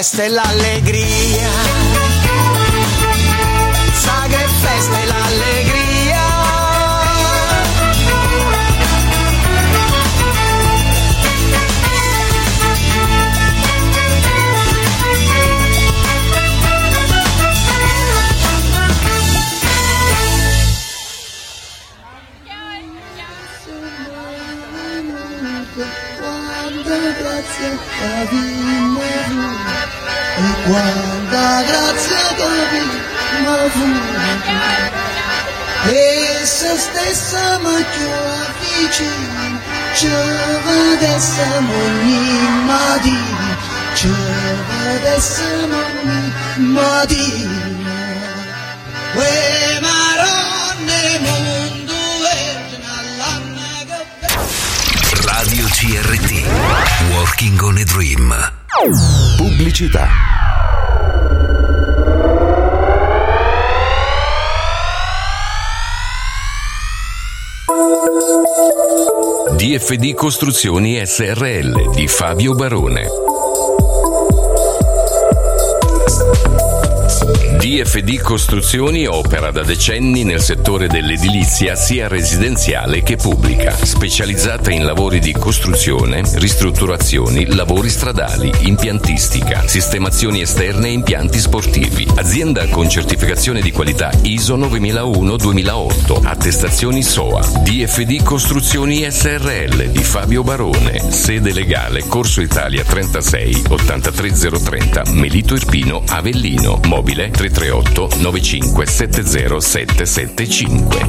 sagre feste e l'allegria. Quanta grazia capimmo fu e se stessa ma più vicino ci vedessimo ogni mattino ci vedessimo ogni mattino Uè maronne mondo e Radio CRT. Working on a Dream. Pubblicità. DFD Costruzioni SRL di Fabio Barone. DFD Costruzioni opera da decenni nel settore dell'edilizia sia residenziale che pubblica, specializzata in lavori di costruzione, ristrutturazioni, lavori stradali, impiantistica, sistemazioni esterne e impianti sportivi. Azienda con certificazione di qualità ISO 9001-2008, attestazioni SOA. DFD Costruzioni SRL di Fabio Barone, sede legale Corso Italia 36 83030 Melito Irpino Avellino, mobile 338 95 70 775.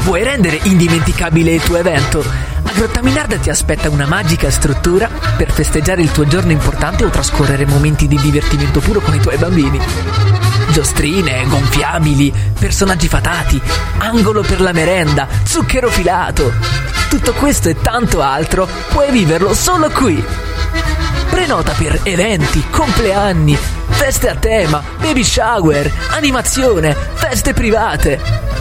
Vuoi rendere indimenticabile il tuo evento? A Grottaminarda ti aspetta una magica struttura per festeggiare il tuo giorno importante o trascorrere momenti di divertimento puro con i tuoi bambini. Giostrine, gonfiabili, personaggi fatati, angolo per la merenda, zucchero filato. Tutto questo e tanto altro puoi viverlo solo qui. Prenota per eventi, compleanni, feste a tema, baby shower, animazione, feste private.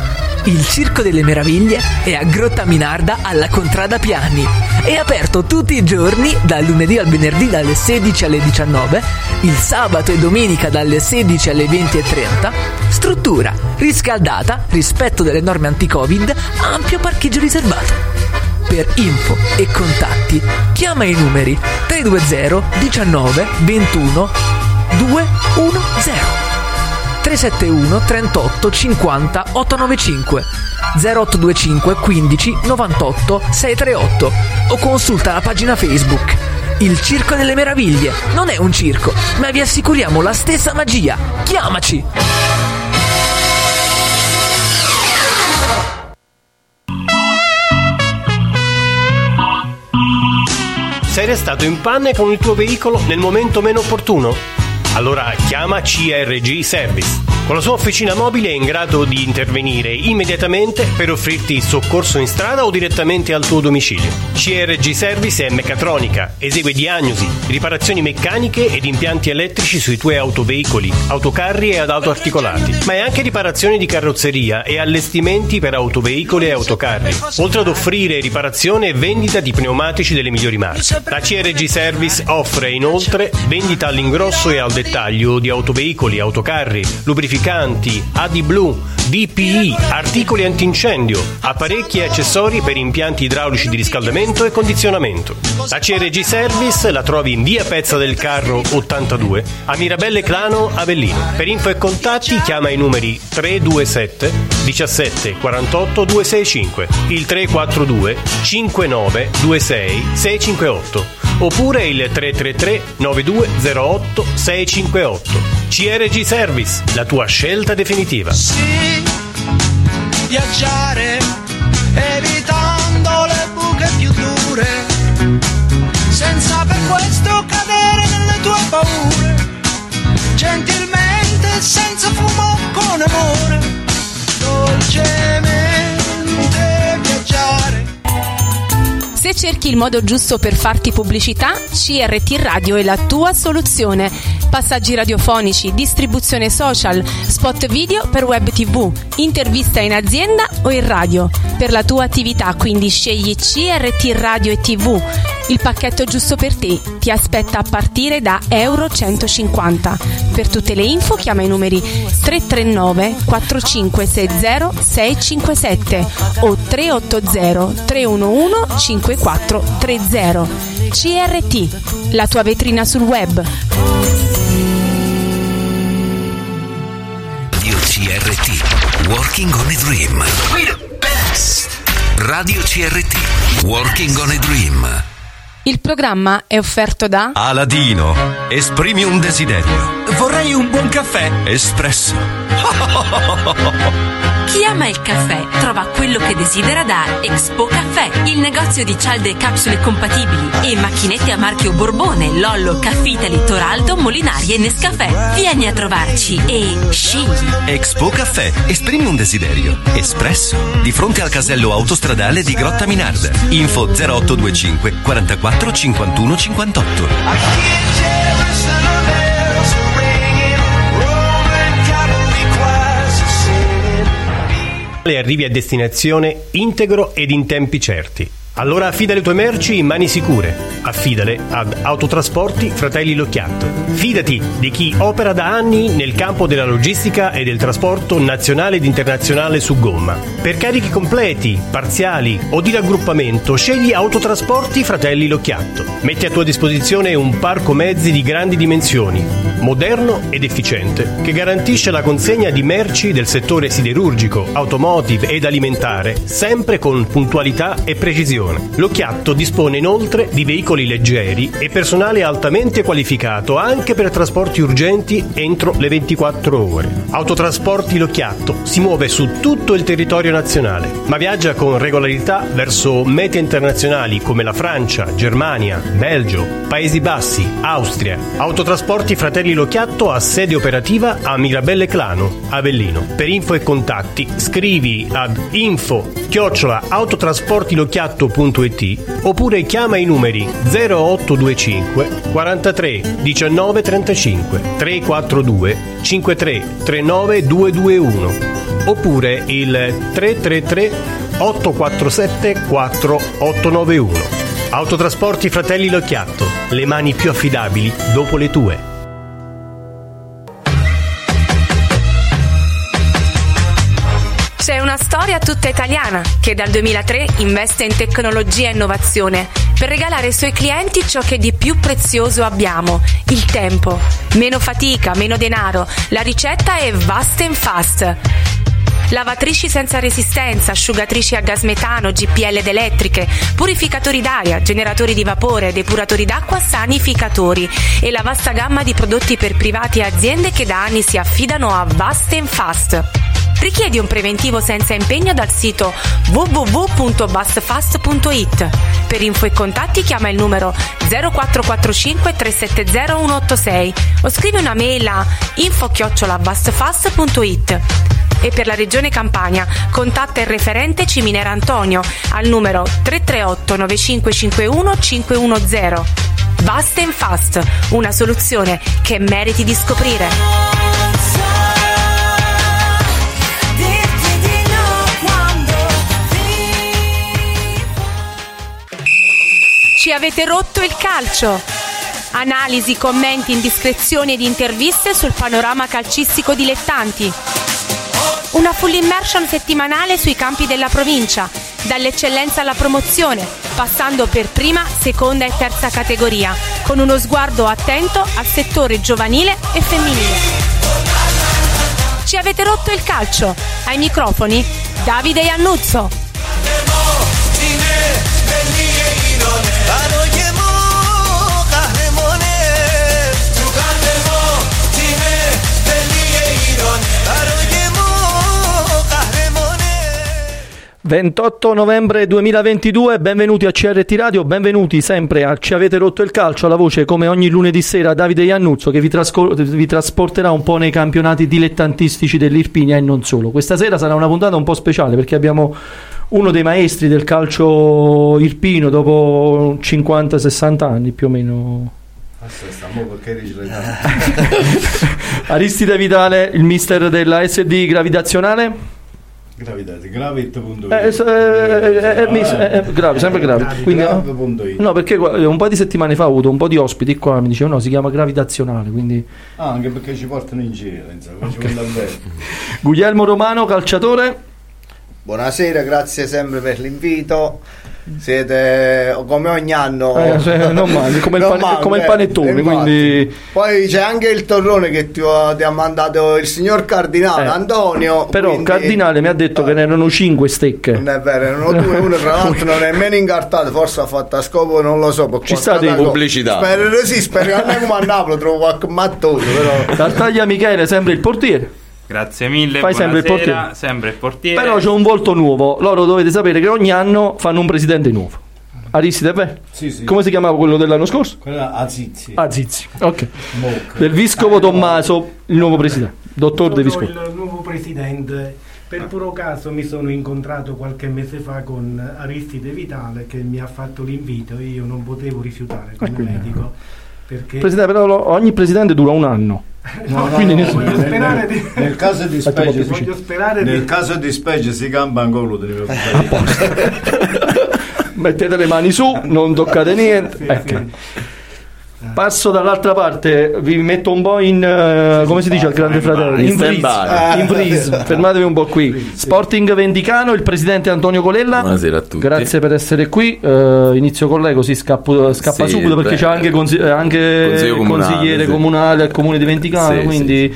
Il Circo delle Meraviglie è a Grotta Minarda alla Contrada Piani. È aperto tutti i giorni, dal lunedì al venerdì dalle 16 alle 19, il sabato e domenica dalle 16 alle 20.30. Struttura riscaldata, rispetto delle norme anti-Covid, ampio parcheggio riservato. Per info e contatti chiama i numeri 320 19 21 210. 371 38 50 895 0825 15 98 638 o consulta la pagina Facebook. Il Circo delle Meraviglie non è un circo, ma vi assicuriamo la stessa magia. Chiamaci! Sei restato in panne con il tuo veicolo nel momento meno opportuno? Allora chiama CRG Service. Con la sua officina mobile è in grado di intervenire immediatamente per offrirti soccorso in strada o direttamente al tuo domicilio. CRG Service è meccatronica, esegue diagnosi, riparazioni meccaniche ed impianti elettrici sui tuoi autoveicoli, autocarri e ad auto articolati, ma è anche riparazione di carrozzeria e allestimenti per autoveicoli e autocarri, oltre ad offrire riparazione e vendita di pneumatici delle migliori marche. La CRG Service offre inoltre vendita all'ingrosso e al dettaglio di autoveicoli, autocarri, lubrificanti, AD Blue, DPI, articoli antincendio, apparecchi e accessori per impianti idraulici di riscaldamento e condizionamento. La CRG Service la trovi in via Pezza del Carro 82 a Mirabelle Clano Avellino. Per info e contatti chiama i numeri 327 17 48 265, il 342 59 26 658 oppure il 333 9208 658. CRG Service, la tua scelta definitiva. Sì, viaggiare evitando le buche più dure, senza per questo cadere nelle tue paure, gentilmente, senza fumo, con amore, dolcemente Se cerchi il modo giusto per farti pubblicità, CRT Radio è la tua soluzione. Passaggi radiofonici, distribuzione social, spot video per web tv, intervista in azienda o in radio. Per la tua attività quindi scegli CRT Radio e TV. Il pacchetto giusto per te ti aspetta a partire da Euro 150. Per tutte le info chiama i numeri 339 4560 657 o 380 311 5430. CRT, la tua vetrina sul web. Radio CRT. Working on a Dream. Radio CRT. Working on a Dream. Il programma è offerto da Aladino, esprimi un desiderio. Vorrei un buon caffè. Espresso. Chi ama il caffè trova quello che desidera da Expo Caffè, il negozio di cialde e capsule compatibili e macchinette a marchio Borbone, Lollo, Caffitali, Toraldo, Molinari e Nescafè. Vieni a trovarci e scegli. Expo Caffè, esprimi un desiderio. Espresso. Di fronte al casello autostradale di Grotta Minarda. Info 0825 44 51 58. E arrivi a destinazione integro ed in tempi certi. Allora affida le tue merci in mani sicure. Affidale ad Autotrasporti Fratelli Locchiatto. Fidati di chi opera da anni nel campo della logistica e del trasporto nazionale ed internazionale su gomma. Per carichi completi, parziali o di raggruppamento, scegli Autotrasporti Fratelli Locchiatto. Metti a tua disposizione un parco mezzi di grandi dimensioni, moderno ed efficiente, che garantisce la consegna di merci del settore siderurgico, automotive ed alimentare, sempre con puntualità e precisione. L'Occhiatto dispone inoltre di veicoli leggeri e personale altamente qualificato anche per trasporti urgenti entro le 24 ore. Autotrasporti L'Occhiatto si muove su tutto il territorio nazionale, ma viaggia con regolarità verso mete internazionali come la Francia, Germania, Belgio, Paesi Bassi, Austria. Autotrasporti Fratelli L'Occhiatto ha sede operativa a Mirabelle Clano, Avellino. Per info e contatti scrivi ad info chiocciola autotrasportilocchiatto oppure chiama i numeri 0825 43 19 35 342 53 39 221 oppure il 333 847 4891. Autotrasporti Fratelli Locchiatto, le mani più affidabili dopo le tue. C'è una storia tutta italiana che dal 2003 investe in tecnologia e innovazione per regalare ai suoi clienti ciò che di più prezioso abbiamo, il tempo. Meno fatica, meno denaro. La ricetta è Vast and Fast. Lavatrici senza resistenza, asciugatrici a gas metano, GPL ed elettriche, purificatori d'aria, generatori di vapore, depuratori d'acqua, sanificatori e la vasta gamma di prodotti per privati e aziende che da anni si affidano a Vast and Fast. Richiedi un preventivo senza impegno dal sito www.bustfast.it. Per info e contatti chiama il numero 0445 370 186 o scrivi una mail a info-bustfast.it. E per la regione Campania contatta il referente Ciminera Antonio al numero 338 9551 510. Vast and Fast, una soluzione che meriti di scoprire. Ci avete rotto il calcio! Analisi, commenti, indiscrezioni ed interviste sul panorama calcistico dilettanti. Una full immersion settimanale sui campi della provincia, dall'eccellenza alla promozione, passando per prima, seconda e terza categoria, con uno sguardo attento al settore giovanile e femminile. Ci avete rotto il calcio. Ai microfoni Davide Iannuzzo. 28 novembre 2022, benvenuti a CRT Radio, benvenuti sempre a Ci avete rotto il calcio, alla voce come ogni lunedì sera Davide Iannuzzo che vi, trascor- vi trasporterà un po' nei campionati dilettantistici dell'Irpinia e non solo. Questa sera sarà una puntata un po' speciale perché abbiamo uno dei maestri del calcio irpino dopo 50-60 anni più o meno. Aristide Vitale, il mister della SD Gravitazionale. Gravitate, gravit.it Eh, eh, eh, eh, mis- eh, eh, grave, sempre grave. Quindi, no, perché un po' di settimane fa ho avuto un po' di ospiti qua, mi dicevano no, si chiama gravitazionale, quindi Ah, anche perché ci portano in giro, insomma, bene. Guglielmo Romano, calciatore. Buonasera, grazie sempre per l'invito. Siete come ogni anno. Eh, cioè, non male, come il Non pane- male, come il panettone, infatti. quindi- Poi c'è anche il torrone che ti ha, ti ha mandato il signor Cardinale Eh, Antonio. Però quindi- Cardinale mi ha detto che ne erano 5 stecche. Non è vero, erano due, uno tra l'altro non è nemmeno incartato, forse ha fatto a scopo, non lo so. Ci state in pubblicità. Spero, sì, spero che non è come a Napoli, trovo qualche mattone, però. Tartaglia Michele, sempre il portiere. Grazie mille, Fai sempre il portiere. sempre il portiere. Però c'è un volto nuovo. Loro dovete sapere che ogni anno fanno un presidente nuovo. Aristide, beh? Sì, sì. Come si chiamava quello dell'anno scorso? Quella a Zizi. Ah, Zizi. Ok. Del Vescovo Tommaso, il nuovo presidente. Dottor De Vescovo. il nuovo presidente. Per puro caso mi sono incontrato qualche mese fa con Aristide Vitale che mi ha fatto l'invito e io non potevo rifiutare come Ah, medico. Perché Presidente, però lo- ogni presidente dura un anno. No, no, quindi no, nessuno- voglio sperare di... Nel caso di specie, voglio sperare nel di... caso di specie si campa ancora preoccupare. Mettete le mani su, non toccate niente. Sì, Ecco. sì. Passo dall'altra parte, vi metto un po' in eh, come si dice al grande fratello? in freeze. In freeze. Fermatevi un po' qui. Sporting Vendicano, il presidente Antonio Colella. Buonasera a tutti. Grazie per essere qui. Eh, inizio con lei così scappo- scappa Sì, subito perché beh, c'è anche, consi- eh, anche Consiglio comunale, consigliere sì. comunale al comune di Vendicano. Sì, quindi...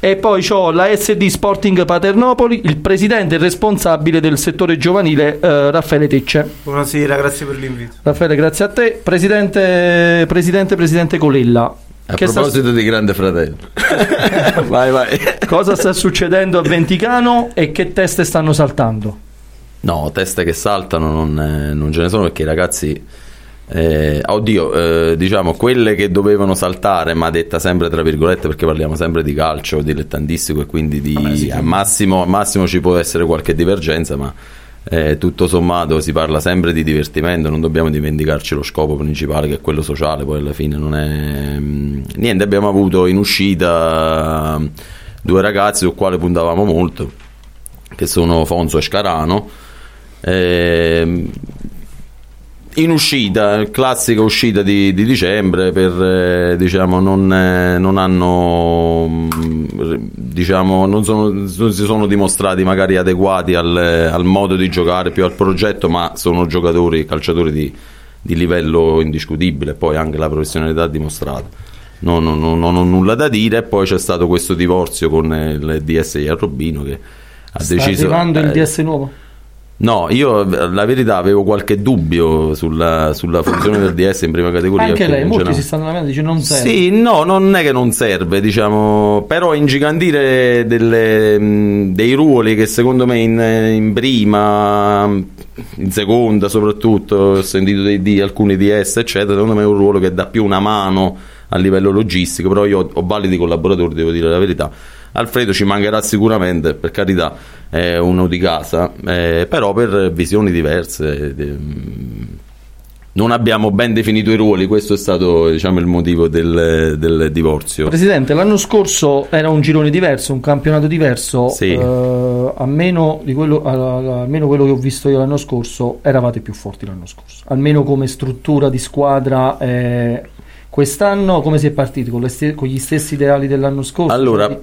E poi ho la SD Sporting Paternopoli, il presidente e responsabile del settore giovanile eh, Raffaele Tecce. Buonasera, grazie per l'invito. Raffaele, grazie a te. Presidente, presidente, presidente Colella. A che sta- proposito di Grande Fratello. vai, vai. cosa sta succedendo a Venticano e che teste stanno saltando? No, teste che saltano non, eh, non ce ne sono perché i ragazzi... eh, oddio, eh, diciamo quelle che dovevano saltare, ma detta sempre tra virgolette perché parliamo sempre di calcio dilettantistico e quindi di, al, massimo, al massimo ci può essere qualche divergenza, ma eh, tutto sommato si parla sempre di divertimento, non dobbiamo dimenticarci lo scopo principale che è quello sociale, poi alla fine non è... mm, Niente, abbiamo avuto in uscita due ragazzi sul quale puntavamo molto, che sono Fonso e Scarano. Ehm, in uscita, classica uscita di, di dicembre, per, eh, diciamo, non, eh, non hanno, mm, diciamo, non, sono- non si sono dimostrati magari adeguati al, al modo di giocare, più al progetto, ma sono giocatori, calciatori di, di livello indiscutibile, poi anche la professionalità dimostrata. Non, non- non- non ho nulla da dire, poi c'è stato questo divorzio con il DS di Arrobino che ha Sta deciso... arrivando il eh, DS nuovo? No, io la verità avevo qualche dubbio sulla, sulla funzione del DS in prima categoria. Anche lei, molti si stanno lamentando, dice non serve. Sì, no, non è che non serve, diciamo, però ingigantire delle, dei ruoli che secondo me in, in prima, in seconda soprattutto, ho sentito di, di alcuni DS, eccetera, secondo me è un ruolo che dà più una mano a livello logistico, però io ho, ho validi collaboratori, devo dire la verità. Alfredo ci mancherà sicuramente, per carità, è uno di casa, eh, però per visioni diverse. eh, non abbiamo ben definito i ruoli, questo è stato diciamo, il motivo del, del divorzio. Presidente, l'anno scorso era un girone diverso, un campionato diverso. Sì. eh, a meno di quello, almeno quello che ho visto io l'anno scorso, eravate più forti l'anno scorso. Almeno come struttura di squadra. eh, Quest'anno come si è partiti? Con, ste- con gli stessi ideali dell'anno scorso? Allora,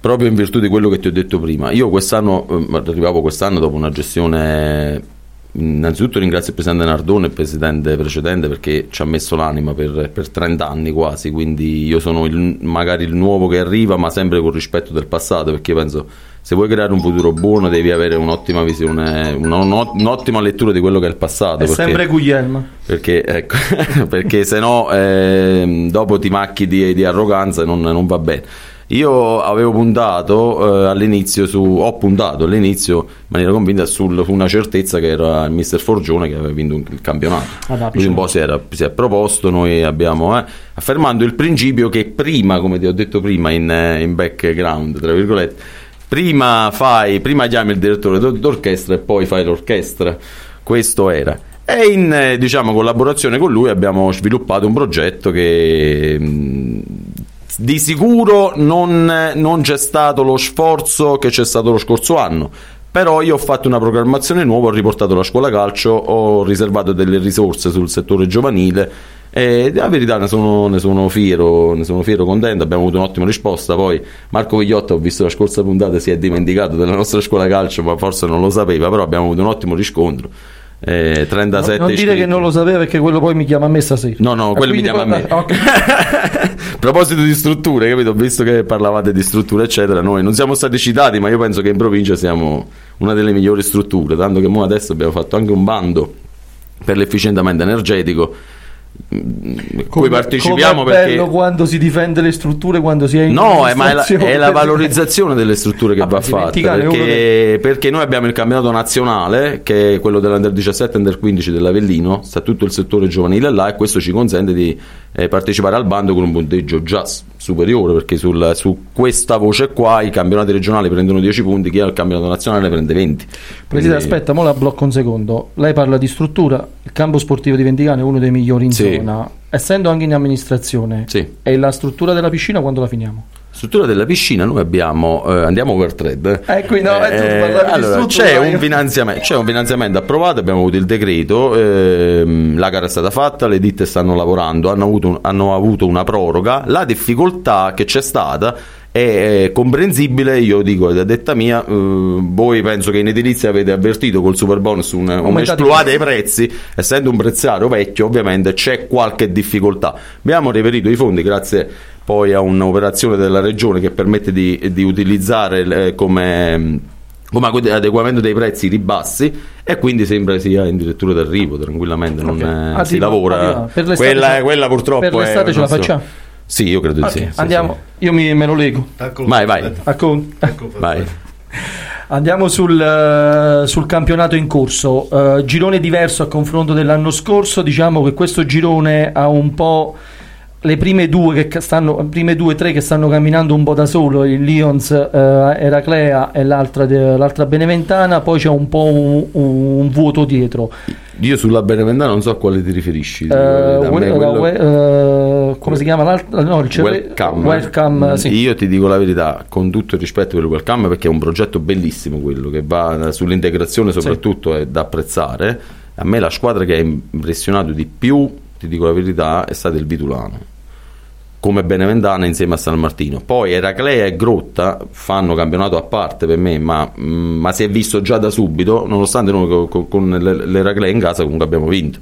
proprio in virtù di quello che ti ho detto prima, io quest'anno, eh, arrivavo quest'anno dopo una gestione Innanzitutto ringrazio il Presidente Nardone, il Presidente precedente, perché ci ha messo l'anima per, per 30 anni quasi, quindi io sono il, magari il nuovo che arriva, ma sempre con rispetto del passato, perché penso se vuoi creare un futuro buono devi avere un'ottima visione, un'ottima lettura di quello che è il passato. È perché, sempre Guglielmo. Perché, ecco, perché se no eh, dopo ti macchi di, di arroganza e non, non va bene. Io avevo puntato eh, all'inizio su, ho puntato all'inizio in maniera convinta su una certezza che era il mister Forgione che aveva vinto il campionato. Ah, Lui un po' si, era, si, è proposto, noi abbiamo eh, affermando il principio che prima, come ti ho detto prima in, eh, in background, tra virgolette, prima fai, prima chiami il direttore d'orchestra e poi fai l'orchestra. Questo era. E in eh, diciamo, collaborazione con lui abbiamo sviluppato un progetto che mh, di sicuro non, non c'è stato lo sforzo che c'è stato lo scorso anno però io ho fatto una programmazione nuova, ho riportato la scuola calcio, ho riservato delle risorse sul settore giovanile e la verità ne sono, ne sono, fiero, ne sono fiero, contento, abbiamo avuto un'ottima risposta, poi Marco Vigliotta ho visto la scorsa puntata si è dimenticato della nostra scuola calcio ma forse non lo sapeva, però abbiamo avuto un ottimo riscontro. Eh, 37 non, non dire che non lo sapeva perché quello poi mi chiama a me stasera. No no quello mi chiama a me. okay. a proposito di strutture capito? Visto che parlavate di strutture eccetera noi non siamo stati citati ma io penso che in provincia siamo una delle migliori strutture tanto che noi adesso abbiamo fatto anche un bando per l'efficientamento energetico cui partecipiamo come perché bello quando si difende le strutture quando si è in no è, ma è, la, è la valorizzazione delle strutture che ah, va fatta perché, perché, noi abbiamo il campionato nazionale che è quello dell'Under 17 e Under 15 dell'Avellino sta tutto il settore giovanile là e questo ci consente di eh, partecipare al bando con un punteggio già superiore perché sul, su questa voce qua i campionati regionali prendono 10 punti chi ha il campionato nazionale prende 20 Presidente Quindi... aspetta, mo la blocco un secondo lei parla di struttura il campo sportivo di Venticano è uno dei migliori in sì. zona essendo anche in amministrazione sì. e la struttura della piscina quando la finiamo? Struttura della piscina noi abbiamo eh, andiamo per thread. Eh, qui no, eh, allora, c'è, un c'è, un finanziamento, approvato abbiamo avuto il decreto ehm, la gara è stata fatta le ditte stanno lavorando hanno avuto, hanno avuto una proroga. La difficoltà che c'è stata è comprensibile, io dico da detta mia, eh, voi penso che in edilizia avete avvertito col super bonus un, un esploate dei prezzi, essendo un prezzario vecchio ovviamente c'è qualche difficoltà. Abbiamo reperito i fondi grazie poi a un'operazione della regione che permette di, di utilizzare eh, come come adeguamento dei prezzi ribassi e quindi sembra sia in direttura d'arrivo tranquillamente non okay. è, si lavora quella, quella, purtroppo per l'estate ce la facciamo sì, io credo okay, di sì. Andiamo, sì, io mi, me lo leggo. Vai, vai. Ecco, vai. Andiamo sul, uh, sul, campionato in corso. Uh, girone diverso a confronto dell'anno scorso. Diciamo che questo girone ha un po' le prime due, che stanno, prime due, tre che stanno camminando un po' da solo, il Lions, eh, Eraclea e l'altra, de, l'altra, Beneventana, poi c'è un po' un, un, vuoto dietro. Io sulla Beneventana non so a quale ti riferisci. Uh, we, quello... we, uh, come si chiama l'altra? No, il welcome. welcome mm, sì. Io ti dico la verità, con tutto il rispetto per il Welcome, perché è un progetto bellissimo quello, che va sull'integrazione soprattutto sì. è da apprezzare. A me la squadra che ha impressionato di più, ti dico la verità, è stata il Vitulano come Beneventana insieme a San Martino. Poi Eraclea e Grotta fanno campionato a parte per me, ma, mm, ma si è visto già da subito, nonostante noi con, con l'Eraclea in casa comunque abbiamo vinto.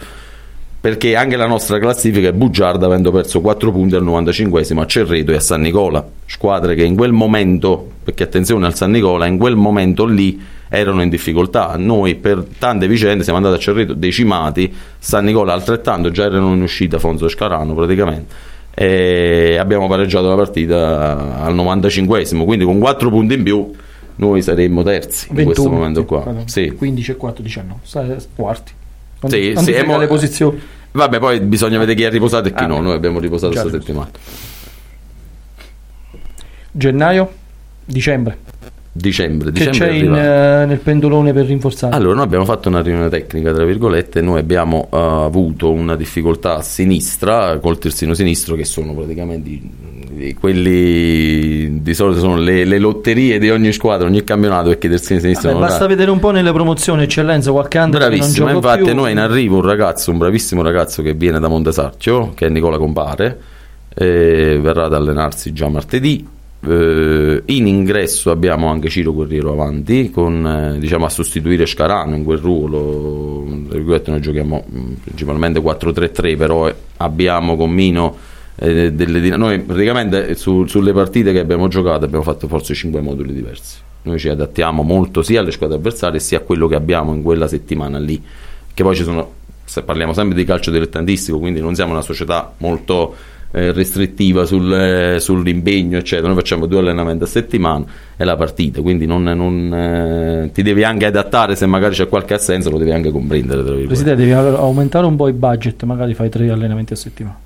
Perché anche la nostra classifica è bugiarda avendo perso 4 punti al 95esimo a Cerreto e a San Nicola. Squadre che in quel momento, perché attenzione al San Nicola, in quel momento lì erano in difficoltà. Noi per tante vicende siamo andati a Cerreto decimati, San Nicola altrettanto, già erano in uscita Fonso e Scarano praticamente e abbiamo pareggiato la partita al 95esimo, quindi con 4 punti in più noi saremmo terzi 21, in questo momento qua. Sì. 15 e 4, 19, quarti. Non, sì, non sì, le posizioni. Vabbè, poi bisogna vedere chi ha riposato e chi ah, no. Noi abbiamo riposato questa settimana. Gennaio, dicembre dicembre. Che c'è in, uh, nel pendolone per rinforzare? Allora, noi abbiamo fatto una riunione tecnica, tra virgolette, noi abbiamo uh, avuto una difficoltà a sinistra, col terzino sinistro, che sono praticamente i, quelli di, solito sono le, le lotterie di ogni squadra, ogni campionato perché i terzini sinistri Vabbè, basta vedere un po' nelle promozioni eccellenza qualche anno Bravissimo, infatti più. noi in arrivo un ragazzo, un bravissimo ragazzo che viene da Montesarchio, che è Nicola Compare, eh, verrà ad allenarsi già martedì. Eh, in ingresso abbiamo anche Ciro Guerriero avanti, con, eh, diciamo, a sostituire Scarano in quel ruolo. Noi giochiamo mh, principalmente 4-3-3, però eh, abbiamo con Mino eh, delle Noi praticamente su- sulle partite che abbiamo giocato abbiamo fatto forse 5 moduli diversi. Noi ci adattiamo molto sia alle squadre avversarie sia a quello che abbiamo in quella settimana lì. Che poi ci sono, se parliamo sempre di calcio dilettantistico, quindi non siamo una società molto eh, restrittiva sul, eh, sull'impegno, eccetera. Noi facciamo due allenamenti a settimana e la partita, quindi non, non, eh, ti devi anche adattare se magari c'è qualche assenza, lo devi anche comprendere. Presidente, devi aumentare un po' il budget, magari fai tre allenamenti a settimana.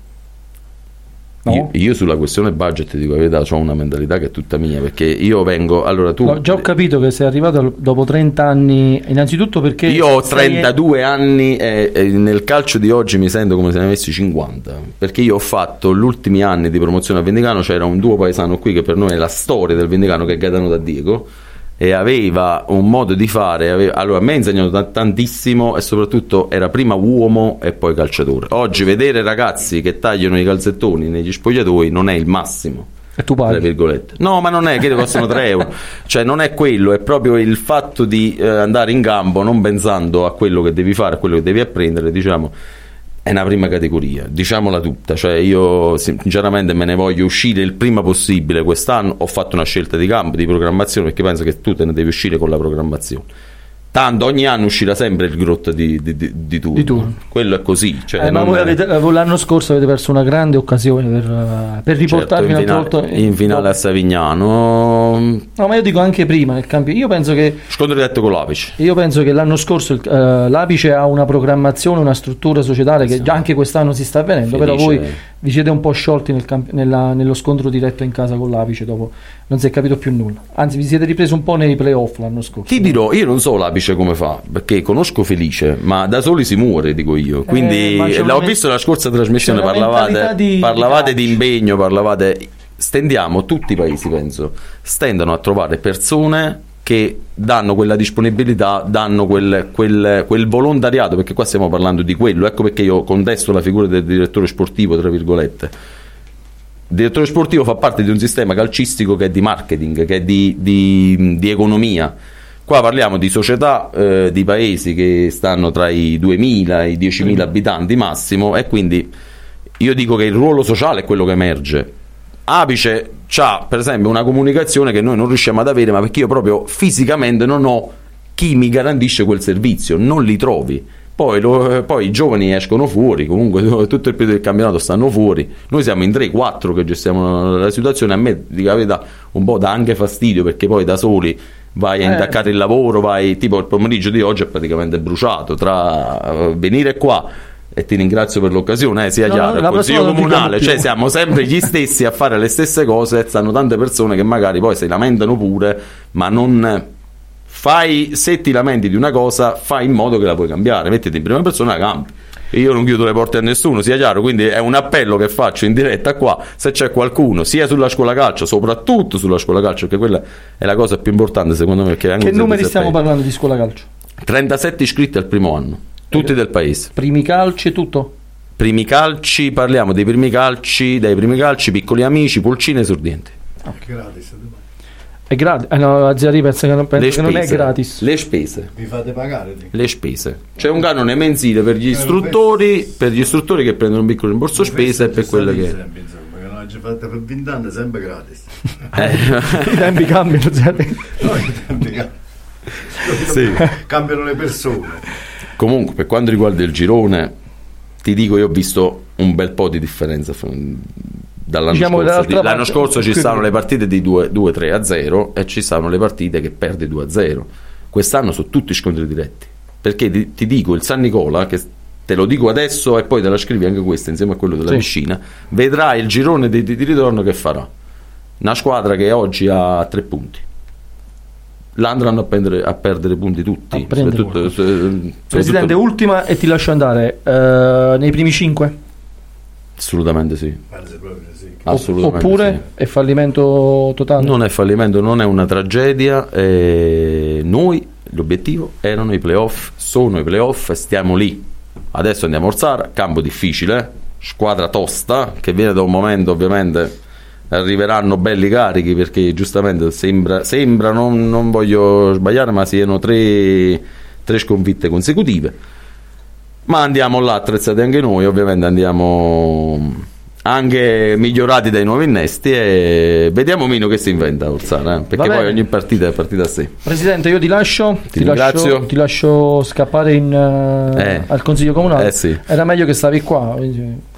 No? Io, io sulla questione budget dico la verità, ho una mentalità che è tutta mia, perché io vengo, allora tu... No, già ho capito che sei arrivato dopo 30 anni, innanzitutto perché... Io ho sei- 32 anni e, e nel calcio di oggi mi sento come se ne avessi 50 perché io ho fatto gli ultimi anni di promozione a Vendicano c'era un duo paesano qui che per noi è la storia del Vendicano che è Gaetano da Diego e aveva un modo di fare aveva- allora a me ha insegnato ta- tantissimo e soprattutto era prima uomo e poi calciatore oggi vedere ragazzi che tagliano i calzettoni negli spogliatoi non è il massimo E tu paghi. No, ma non è che costano 3 euro, cioè non è quello, è proprio il fatto di eh, andare in campo non pensando a quello che devi fare, a quello che devi apprendere, diciamo. È una prima categoria, diciamola tutta, cioè io sinceramente me ne voglio uscire il prima possibile quest'anno, ho fatto una scelta di campo, di programmazione perché penso che tu te ne devi uscire con la programmazione. Tanto ogni anno uscirà sempre il grotto di, di, di, di turno. Di turno. quello è così. Cioè Eh, ma non- voi avete- eh, l'anno scorso avete perso una grande occasione per, eh, per riportarvi certo, in, finale, volta in finale a Savignano, No, ma io dico anche prima nel campionato. Io penso che scontro diretto con l'Apice. Io penso che l'anno scorso il- eh, l'Apice ha una programmazione, una struttura societaria che già anche quest'anno si sta avvenendo, però Felice. voi vi siete un po' sciolti nel camp- nella- nello scontro diretto in casa con l'Apice, dopo non si è capito più nulla. Anzi, vi siete ripresi un po' nei playoff l'anno scorso. Ti dirò, io non so l'Apice come fa, perché conosco Felice, ma da soli si muore, dico io. Quindi Eh, ma c'è l'ho visto nella scorsa trasmissione, parlavate, di- parlavate di di impegno, parlavate... Stendiamo, tutti i paesi penso, stendano a trovare persone che danno quella disponibilità, danno quel, quel- quel volontariato, perché qua stiamo parlando di quello, ecco perché io contesto la figura del direttore sportivo, tra virgolette. Il direttore sportivo fa parte di un sistema calcistico che è di marketing, che è di, di- di economia. Qua parliamo di società eh, di paesi che stanno tra i 2.000 e i 10.000 abitanti massimo e quindi io dico che il ruolo sociale è quello che emerge. Apice ha per esempio una comunicazione che noi non riusciamo ad avere, ma perché io proprio fisicamente non ho chi mi garantisce quel servizio, non li trovi. Poi, lo- poi i giovani escono fuori, comunque tutto il periodo del campionato stanno fuori. Noi siamo in 3-4 che gestiamo la situazione. A me, dico verità, un po' dà anche fastidio perché poi da soli vai a Eh. intaccare il lavoro, vai tipo il pomeriggio di oggi è praticamente bruciato tra eh, venire qua e ti ringrazio per l'occasione, eh, sia No, chiaro, no, il consiglio comunale, cioè siamo sempre gli stessi a fare le stesse cose e stanno tante persone che magari poi si lamentano pure, ma non fai, se ti lamenti di una cosa, fai in modo che la puoi cambiare, mettiti in prima persona e la cambi. E io non chiudo le porte a nessuno, sia chiaro, quindi è un appello che faccio in diretta qua, se c'è qualcuno, sia sulla scuola calcio, soprattutto sulla scuola calcio, perché quella è la cosa più importante secondo me. Che numeri stiamo parlando di scuola calcio? 37 iscritti al primo anno, tutti del paese. Primi calci, tutto? Primi calci, parliamo dei primi calci, dai primi calci, piccoli amici, pulcine e esordienti. Gratis. È gratis? Eh no, la zia Ri pensa che, non, pensa Le che non è spese. gratis. Le spese. Vi fate pagare? dico. Le spese. C'è un canone mensile per gli istruttori, per gli istruttori che prendono un piccolo rimborso spese e per quelle che. Sempre, insomma, che non ci fate per 20 anni sempre gratis. Eh. I tempi cambiano, zia Ri. No, i tempi cambiano. Sì. Cambiano le persone. Comunque, per quanto riguarda il girone, ti dico, io ho visto un bel po' di differenza fra- dall'anno Diciamo scorso. L'anno parte- scorso ci stavano le partite di 2-3 a 0 e ci stavano le partite che perde 2 a 0. Quest'anno sono tutti scontri diretti. Perché ti, ti dico, il San Nicola, che te lo dico adesso e poi te la scrivi anche questa insieme a quello della Sì. piscina, vedrai il girone di, di- di ritorno che farà. Una squadra che oggi ha 3 punti. Là andranno a, prendere- a perdere punti tutti. prendere soprattutto- se- Presidente, soprattutto- ultima e ti lascio andare. Eh, nei primi cinque? Assolutamente sì. Assolutamente Oppure sì. è fallimento totale? Non è fallimento, non è una tragedia. eh, noi, l'obiettivo erano i playoff, sono i playoff, stiamo lì. Adesso andiamo a Orsara, campo difficile, squadra tosta, che viene da un momento ovviamente arriveranno belli carichi perché giustamente sembra, sembra non, non voglio sbagliare, ma siano tre, tre sconfitte consecutive. Ma andiamo là attrezzati anche noi, ovviamente andiamo anche migliorati dai nuovi innesti e vediamo meno che si inventa Orsara, eh, perché poi ogni partita è partita a sé. Presidente, io ti lascio, ti, ringrazio. lascio, ti lascio scappare in, eh, Eh. al Consiglio Comunale. Eh sì. Era meglio che stavi qua.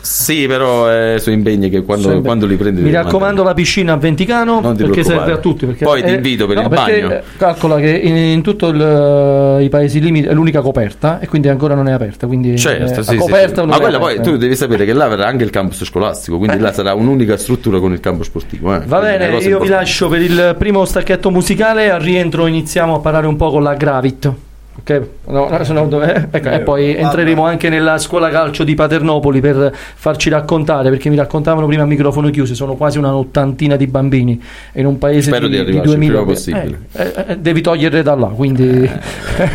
Sì, però eh, sono impegni che quando, Sempre. quando li prendi Mi raccomando la piscina a Venticano perché serve a tutti. Perché Poi ti invito per il perché, bagno. eh, Calcola che in, in tutti i paesi limiti è l'unica coperta e quindi ancora non è aperta. Quindi Certo, eh, sì, sì, coperta sì. ma è quella poi tu devi sapere che là verrà anche il campus scolastico, quindi là sarà un'unica struttura con il campo sportivo. eh. Va Quindi è bene, io cosa vi importante. lascio per il primo stacchetto musicale. Al rientro iniziamo a parlare un po' con la Gravit. Ok? No, no, no ecco, e poi entreremo anche nella scuola calcio di Paternopoli per farci raccontare, perché mi raccontavano prima a microfono chiuso, sono quasi una ottantina di bambini in un paese Spero di di, il 2000 prima possibile. Eh, eh, devi toglierle da là, quindi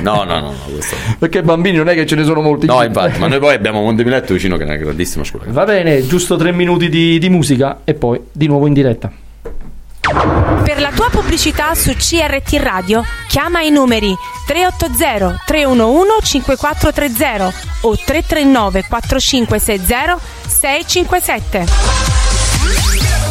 No, no, no, no, questo. perché bambini non è che ce ne sono molti. No, infatti, ma noi poi abbiamo Montemiletto vicino che è una grandissima scuola. Va bene, giusto tre minuti di, di musica e poi di nuovo in diretta. Per la tua pubblicità su CRT Radio chiama i numeri 380 311 5430 o 339 4560 657.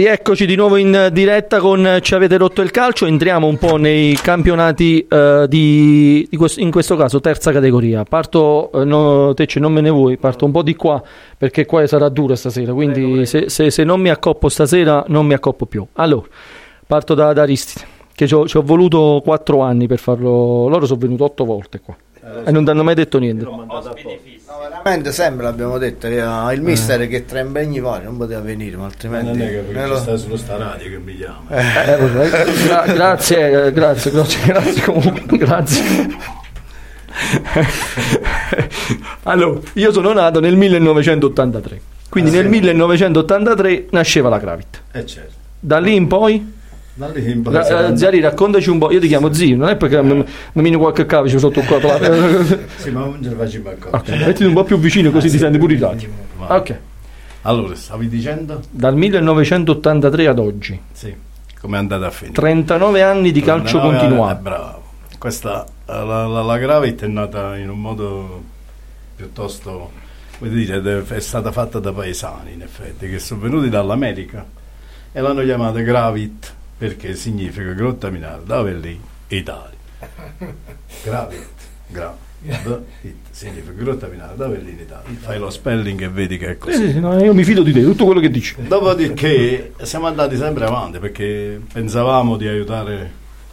Rieccoci di nuovo in diretta con Ci avete rotto il calcio. Entriamo un po' nei campionati eh, di, di questo- in questo caso terza categoria. Parto, eh, no, Tecce, non me ne vuoi, parto un po' di qua perché qua sarà dura stasera. Quindi se, se- se non mi accoppo stasera, non mi accoppo più. Allora, parto da, da Aristide, che ci ho, ci ho voluto quattro anni per farlo. Loro sono venuti otto volte qua e non ti hanno mai detto niente. Veramente sempre l'abbiamo detto, eh, il mister che tra impegni vari non poteva venire, ma altrimenti... non è che perché lo- ci sta sullo sta radio che mi chiama. Eh, vabbè. Gra- grazie, eh, grazie, grazie, grazie comunque, grazie. allora, io sono nato nel 1983, quindi Ah, nel sì? 1983 nasceva la Gravit. Eh certo. Da lì in poi, Eh, Ziari, raccontaci un po'. Io ti chiamo zio, non è perché mi, mi mino qualche cavice sotto qua. Sì, ma non ce ne facciamo accorgere. Ok, mettiti un po' più vicino così ti senti pure il radio. Ok, Allora, stavi dicendo? dal 1983 ad oggi, Sì. Come è andata a finire? 39 anni di calcio 39 anni, continuato. eh, bravo. Questa, la, la, la Gravit è nata in un modo piuttosto, come dire, è stata fatta da paesani in effetti, che sono venuti dall'America e l'hanno chiamata Gravit perché significa grotta minare, Avellino, Italia. Gravit, Gravit. Significa grotta minare, Avellino, Italia. Fai lo spelling e vedi che è Sì, così. sì, sì, no, io mi fido di te, tutto quello che dici. Dopodiché siamo andati sempre avanti perché pensavamo di aiutare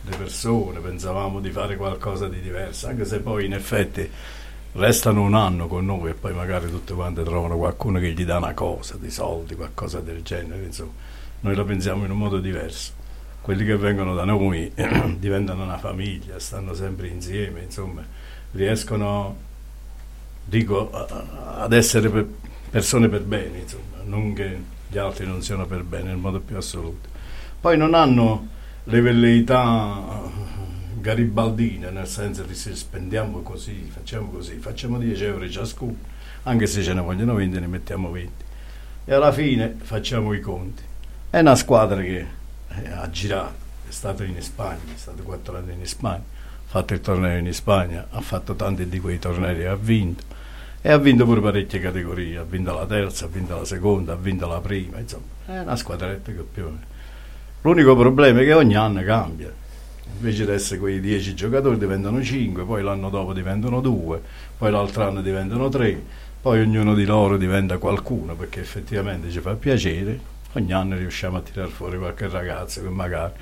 le persone, pensavamo di fare qualcosa di diverso, anche se poi in effetti restano un anno con noi e poi magari tutte quante trovano qualcuno che gli dà una cosa, dei soldi, qualcosa del genere, insomma, noi la pensiamo in un modo diverso. Quelli che vengono da noi diventano una famiglia, stanno sempre insieme, insomma, riescono dico, ad essere per- persone per bene, insomma, non che gli altri non siano per bene nel modo più assoluto. Poi non hanno le velleità eh, garibaldine, nel senso di se spendiamo così, facciamo così, facciamo 10 euro ciascuno, anche se ce ne vogliono 20 ne mettiamo 20. E alla fine facciamo i conti. È una squadra che ha girato, è stata in Spagna, è stato 4 anni in Spagna, ha fatto il torneo in Spagna, ha fatto tanti di quei tornei ha vinto. E ha vinto pure parecchie categorie, ha vinto la terza, ha vinto la seconda, ha vinto la prima, insomma, è una squadretta che più. L'unico problema è che ogni anno cambia, invece di essere quei 10 giocatori diventano 5, poi l'anno dopo diventano 2, poi l'altro anno diventano 3, poi ognuno di loro diventa qualcuno perché effettivamente ci fa piacere, ogni anno riusciamo a tirar fuori qualche ragazzo che magari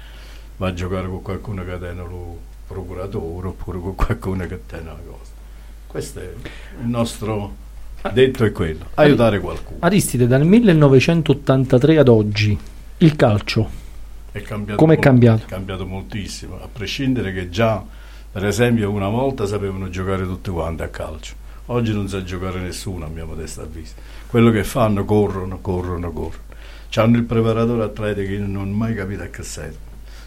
va a giocare con qualcuno che tiene lo procuratore oppure con qualcuno che tiene una cosa. Questo è il nostro detto è quello, aiutare qualcuno. Aristide, dal 1983 ad oggi, il calcio, È cambiato Com'è mol- cambiato? È cambiato moltissimo, a prescindere che già, per esempio, una volta sapevano giocare tutti quanti a calcio. Oggi non sa giocare nessuno, a mia modesta vista. Quello che fanno, corrono, corrono, corrono. C'hanno il preparatore atletico che io non ho mai capito a che serve.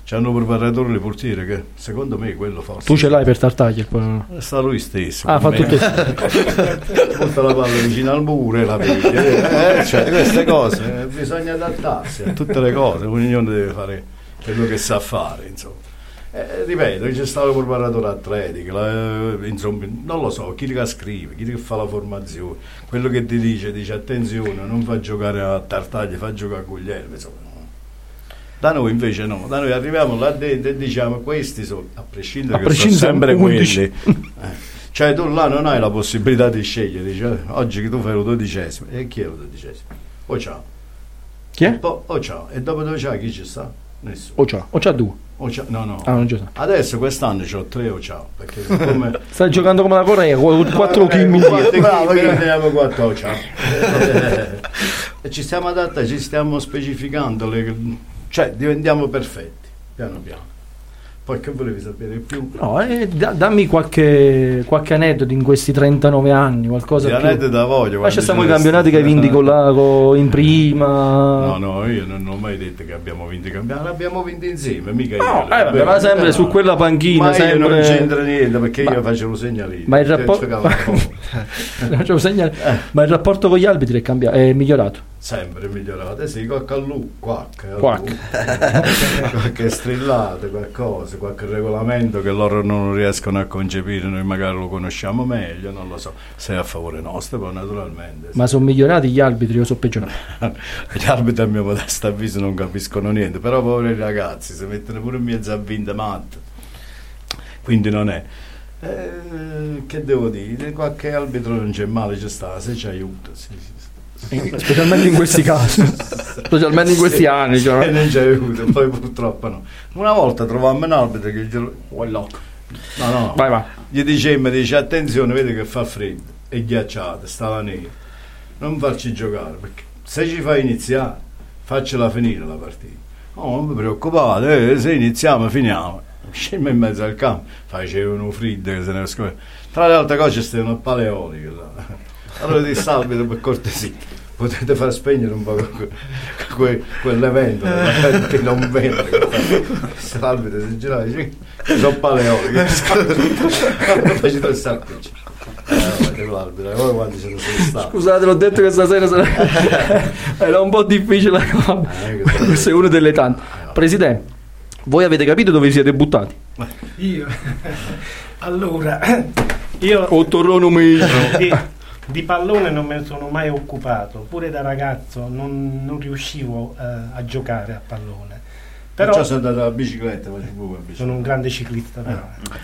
C'hanno il preparatore le portiere che, secondo me, quello forse... tu ce l'hai per Tartaglia? il- Sta lui stesso. Ah, fa me. tutto. Porta la palla vicino al muro e la vedi. Eh, cioè, queste cose, eh, bisogna adattarsi a tutte le cose, ognuno deve fare quello che sa fare, insomma. Eh, ripeto, c'è stato il preparatore atletico, la- eh, insomma, non lo so, chi che scrive, chi che fa la formazione, quello che ti dice, dice attenzione, non fa giocare a Tartaglia, fa giocare a Guglielmo, insomma. Da noi invece no, da noi arriviamo là dentro e diciamo questi sono, a prescindere A che prescindere sono sempre 11. quelli. Eh, Cioè tu là non hai la possibilità di scegliere, eh, oggi che tu fai lo dodicesimo, e chi è lo dodicesimo? O ciao. Chi è? O ciao. E dopo dove c'è chi ci sta? Nessuno. O c'ha, o c'ha due. O ciao. No, no. Ah. Adesso quest'anno c'ho tre o ciao, perché siccome... Stai giocando come la Corea, con 4 kg in Quattro piedi. chili, ne abbiamo quattro, o ciao. Eh, ci stiamo adattando, ci stiamo specificando, le- cioè diventiamo perfetti, piano piano. Poi che volevi sapere di più? No, eh, da- dammi qualche, qualche aneddoto in questi 39 anni, qualcosa Di più. aneddoto da voglio, Ma c'è quando stiamo i campionati che hai vinti con la, co- in prima. No, no, io non ho mai detto che abbiamo vinto i campionati, l'abbiamo vinto insieme, mica io. No, eh, vabbè, ma sempre su quella panchina, Ma io sempre- non c'entra niente perché Ma- io facevo segnalini. Ma il Cioè, rapporto-. Non. Ma il rapporto con gli arbitri è, cambiato, è migliorato. Sempre migliorate. Sì, qualche allu, qualche, Quack. qualche strillata, qualcosa, qualche regolamento che loro non riescono a concepire, noi magari lo conosciamo meglio, non lo so. Se è a favore nostro, poi naturalmente. Ma sono migliorati gli arbitri o sono peggiorati? Gli arbitri a mio modesto avviso non capiscono niente, però poveri ragazzi si mettono pure in mezzo a vinte matte. Quindi non è. Eh, che devo dire? Qualche arbitro non c'è male, c'è sta, se ci aiuta. Sì, sì, sì. Specialmente in questi casi. Specialmente in questi Sì. anni. cioè. E non ci aiuta, poi purtroppo no. Una volta trovammo un arbitro che gli... No, no, Vai, vai. gli dicemmo, dice attenzione, vedi che fa freddo, è ghiacciato, stava nero. Non farci giocare, perché se ci fai iniziare, faccela finire la partita. No, non vi preoccupate, eh, se iniziamo, finiamo. Scemo in mezzo al campo, facevano freddo che se ne scopre. Tra le altre cose c'erano paleoliche là. Allora ti salvito per cortesia. Potete far spegnere un po' que- que- quell'evento perché non vede salvete si girava dice sono paleoliche facete il salvage eh, Scusate, l'ho detto che stasera sarà- era un po' difficile. Questa è una delle tante. Presidente, voi avete capito dove vi siete buttati? Io. allora, io O torrono meglio. Di, pallone non me ne sono mai occupato, pure da ragazzo non, non riuscivo eh, a giocare a pallone. Però perciò sono andato alla bicicletta bicicletta. sono un grande ciclista però.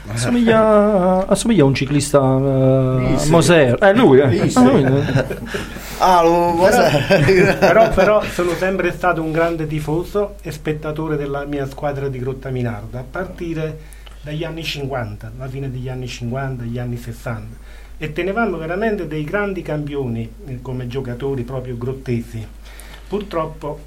Assomiglia, assomiglia a un ciclista uh. Moser. Eh, lui, eh. Ah, lui, Ah, lo però, però, però sono sempre stato un grande tifoso e spettatore della mia squadra di Grotta Minarda a partire dagli anni 50, la fine degli anni 50, gli anni 60 e tenevamo veramente dei grandi campioni eh, come giocatori proprio grottesi. Purtroppo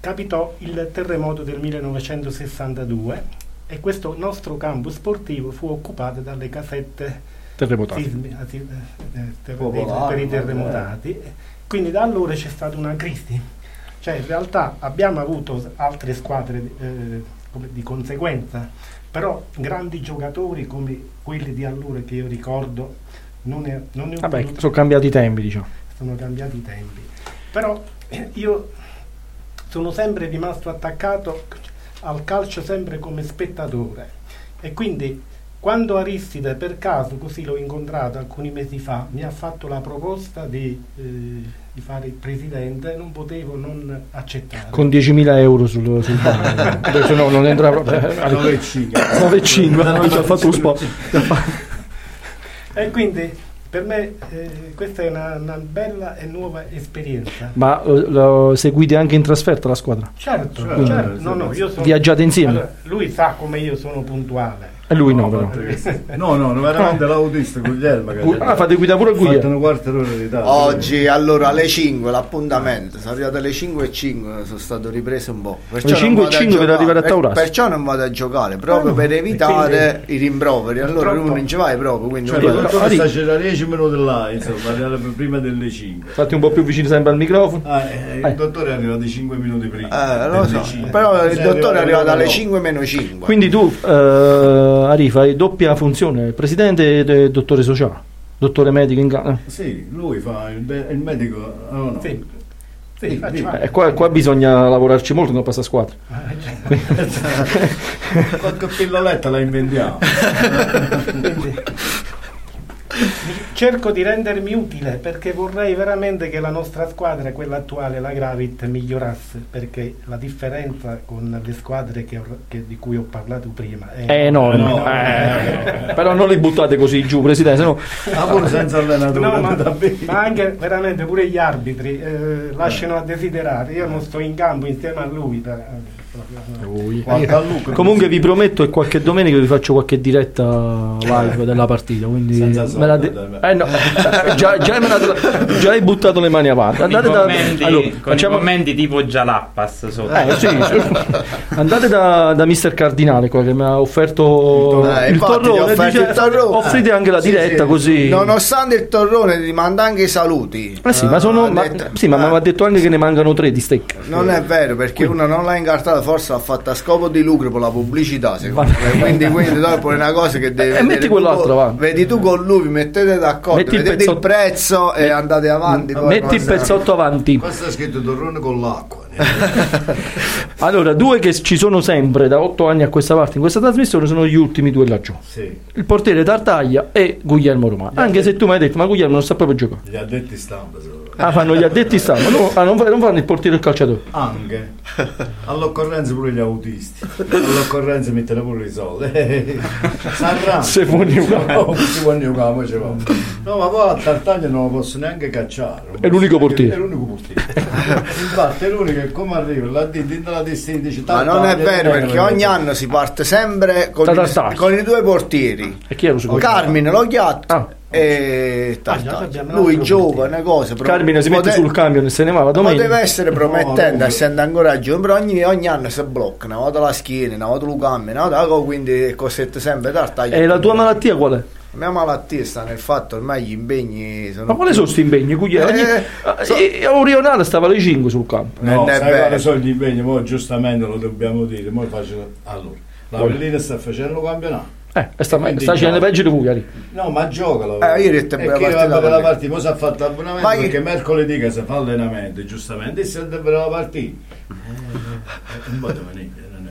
capitò il terremoto del 1962 e questo nostro campo sportivo fu occupato dalle casette Terremotati. sismi- ah, eh, ter- per i terremotati. Quindi da allora c'è stata una crisi. Cioè in realtà abbiamo avuto altre squadre eh, di conseguenza, però grandi giocatori come quelli di allora che io ricordo non ne, non ne ho Vabbè, potuti- sono cambiati i tempi, diciamo. sono cambiati i tempi. Però eh, io sono sempre rimasto attaccato al calcio sempre come spettatore e quindi quando Aristide per caso, così l'ho incontrato alcuni mesi fa, mi ha fatto la proposta di, eh, di fare il presidente, non potevo non accettare. Con 10.000 euro sul, sul banco. Adesso no, non entra proprio. 9,5. 9,5. Ci ha fatto lo spot. E quindi per me eh, questa è una, una bella e nuova esperienza. Ma eh, lo seguite anche in trasferta la squadra? Certo, Certo, certo. No, no, io sono- Viaggiate insieme? Allora, lui sa come io sono puntuale. E lui no, però. no no veramente l'autista Guglielmo Gu- ah, fate guida pure a Guglielmo? una quarta d'ora di ritardo Oggi allora alle 5 l'appuntamento, sono arrivato alle 5 e 5, sono stato ripreso un po'. Perciò Alle non 5 e vado a 5 per giocare, arrivare a Taurasi. Perciò non vado a giocare, proprio Ah, no. per evitare E i rimproveri. Allora uno non ci vai proprio, quindi cioè, non vado. dottoressa c'era 10 minuti là insomma prima delle 5 Fatti un po' più vicino sempre al microfono. ah, eh, il dottore è arrivato 5 minuti prima Eh, lo so, 5. però il Sei dottore è arrivato alle dopo. 5 meno 5. Quindi tu, eh, Arif, hai doppia funzione, presidente e dottore sociale, dottore medico in casa. sì lui fa il, be- il medico no, no. Sì, sì, Sì, faccio sì. anche. E qua, qua bisogna lavorarci molto nella passa squadra. qualche pilloletta la inventiamo cerco di rendermi utile perché vorrei veramente che la nostra squadra, quella attuale, la Gravit, migliorasse perché la differenza con le squadre che ho- che- di cui ho parlato prima è Eh no, no, no, eh, però non li buttate così giù, presidente, sennò ah pure senza allenatore No, ma, ma anche veramente pure gli arbitri eh, lasciano a desiderare. Io non sto in campo insieme a lui. Per, eh, proprio, Quanto a Luca, Comunque vi prometto che qualche domenica vi faccio qualche diretta live della partita, quindi me la de- eh no, già, già me la- già hai buttato le mani avanti. Andate con, da, commenti, allora, con facciamo- commenti tipo Jalappas sotto. Eh, sì. Andate da, da Mister Cardinale qua che mi ha offerto Eh, il torrone. offerto dice, il torrone. offrite anche la Sì, diretta sì. così. Nonostante il torrone ti manda anche i saluti. Eh sì, ma, sono, ha ma, detto- sì, ma eh, mi ha detto anche che ne mancano tre di steak. Non è vero perché uno non l'ha incartato forse l'ha fatta a scopo di lucro per la pubblicità, secondo me. Quindi, quindi dopo è una cosa che devi E vedere metti quell'altro, va. Vedi tu con lui, vi mettete d'accordo, Metti il vedete il, prezzo e andate avanti. Metti il pezzotto avanti. Questo è scritto torrone con l'acqua. Allora, due che ci sono sempre da otto anni a questa parte in questa trasmissione sono gli ultimi due laggiù. Sì. Il portiere Tartaglia e Guglielmo Romano. Anche se tu mi hai detto, ma Guglielmo non sta proprio giocare. Gli addetti stampa. Ah, fanno gli addetti stampa, no, ah, non, non fanno il portiere e il calciatore. Anche. All'occorrenza pure gli autisti. All'occorrenza mettono pure i soldi. Se può. No, si può niucare, ma ci va. No, ma poi a Tartaglia non lo posso neanche cacciare. È l'unico portiere. È l'unico portiere. Infatti è l'unico che come arriva, la dita la destina dice Ma non è vero viene, perché ogni anno si parte sempre con, i, con i due portieri. E chi era lo secondo? Carmine Lo Ghiatto Ah. e abbiamo Lui giovane, cosa. Carmine si mette pote- sul camion e se ne va la domenica. Poteva essere promettente, no. essendo ancora giovane, però ogni, ogni anno si blocca, una volta la schiena, una volta l'ucammi, una volta quindi è costretto sempre Tartaglia. E la tua malattia qual è? La mia malattia sta nel fatto ormai gli impegni sono. Ma quali sono questi impegni? Guglielmo? Ogni- Eh, so- e- e Orionale stava alle 5 sul campo. No, Non è sai quali sono gli impegni? Mo giustamente lo dobbiamo dire. Mo faccio... Allora, la Avellina sta facendo il campionato. Eh, sta, sta facendo peggio di Fugari. No, ma gioca la Eh, io ho detto, e bella chi va partita a vedere la per me. partita? Mo si è fatto l'abbonamento Ma io- perché mercoledì che si fa allenamento, giustamente, e si deve vedere la partita. Eh, non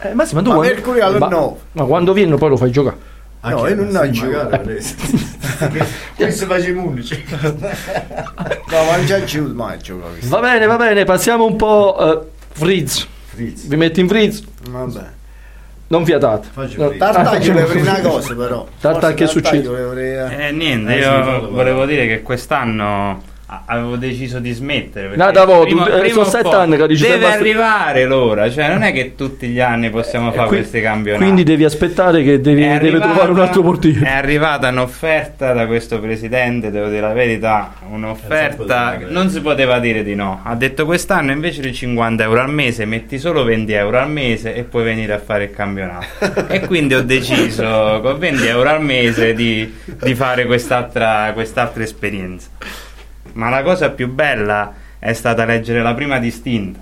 è... Eh, Massimo, tu Ma quando- mercoledì alle ma- nove. Ma quando viene poi lo fai giocare. Ah, No, io non ho. Che- Questo facciamo 11. No, ma non c'è giù mai gioco. Va bene, va bene, passiamo un po'. eh, freeze. Frizz. Vi metti in freeze? Vabbè. Non fiatate. No. Tartaglia ah, dire una cosa però. Tartaglia, che succede? dire- Eh, niente, Eh, io volevo dire che quest'anno avevo deciso di smettere. perché Nada, vo, prima- tu- eh, prima sono o sette anni che dici, Deve arrivare l'ora, cioè non è che tutti gli anni possiamo fare Qui- questi campionati. Quindi devi aspettare che devi, È deve arrivata- trovare un altro È portiere. arrivata un'offerta da questo presidente, devo dire la verità, un'offerta Eh, che non si poteva dire di no. Ha detto quest'anno invece di 50 euro al mese metti solo 20 euro al mese e puoi venire a fare il campionato. e quindi ho deciso con 20 euro al mese di, di fare quest'altra, quest'altra esperienza. Ma la cosa più bella è stata leggere la prima distinta.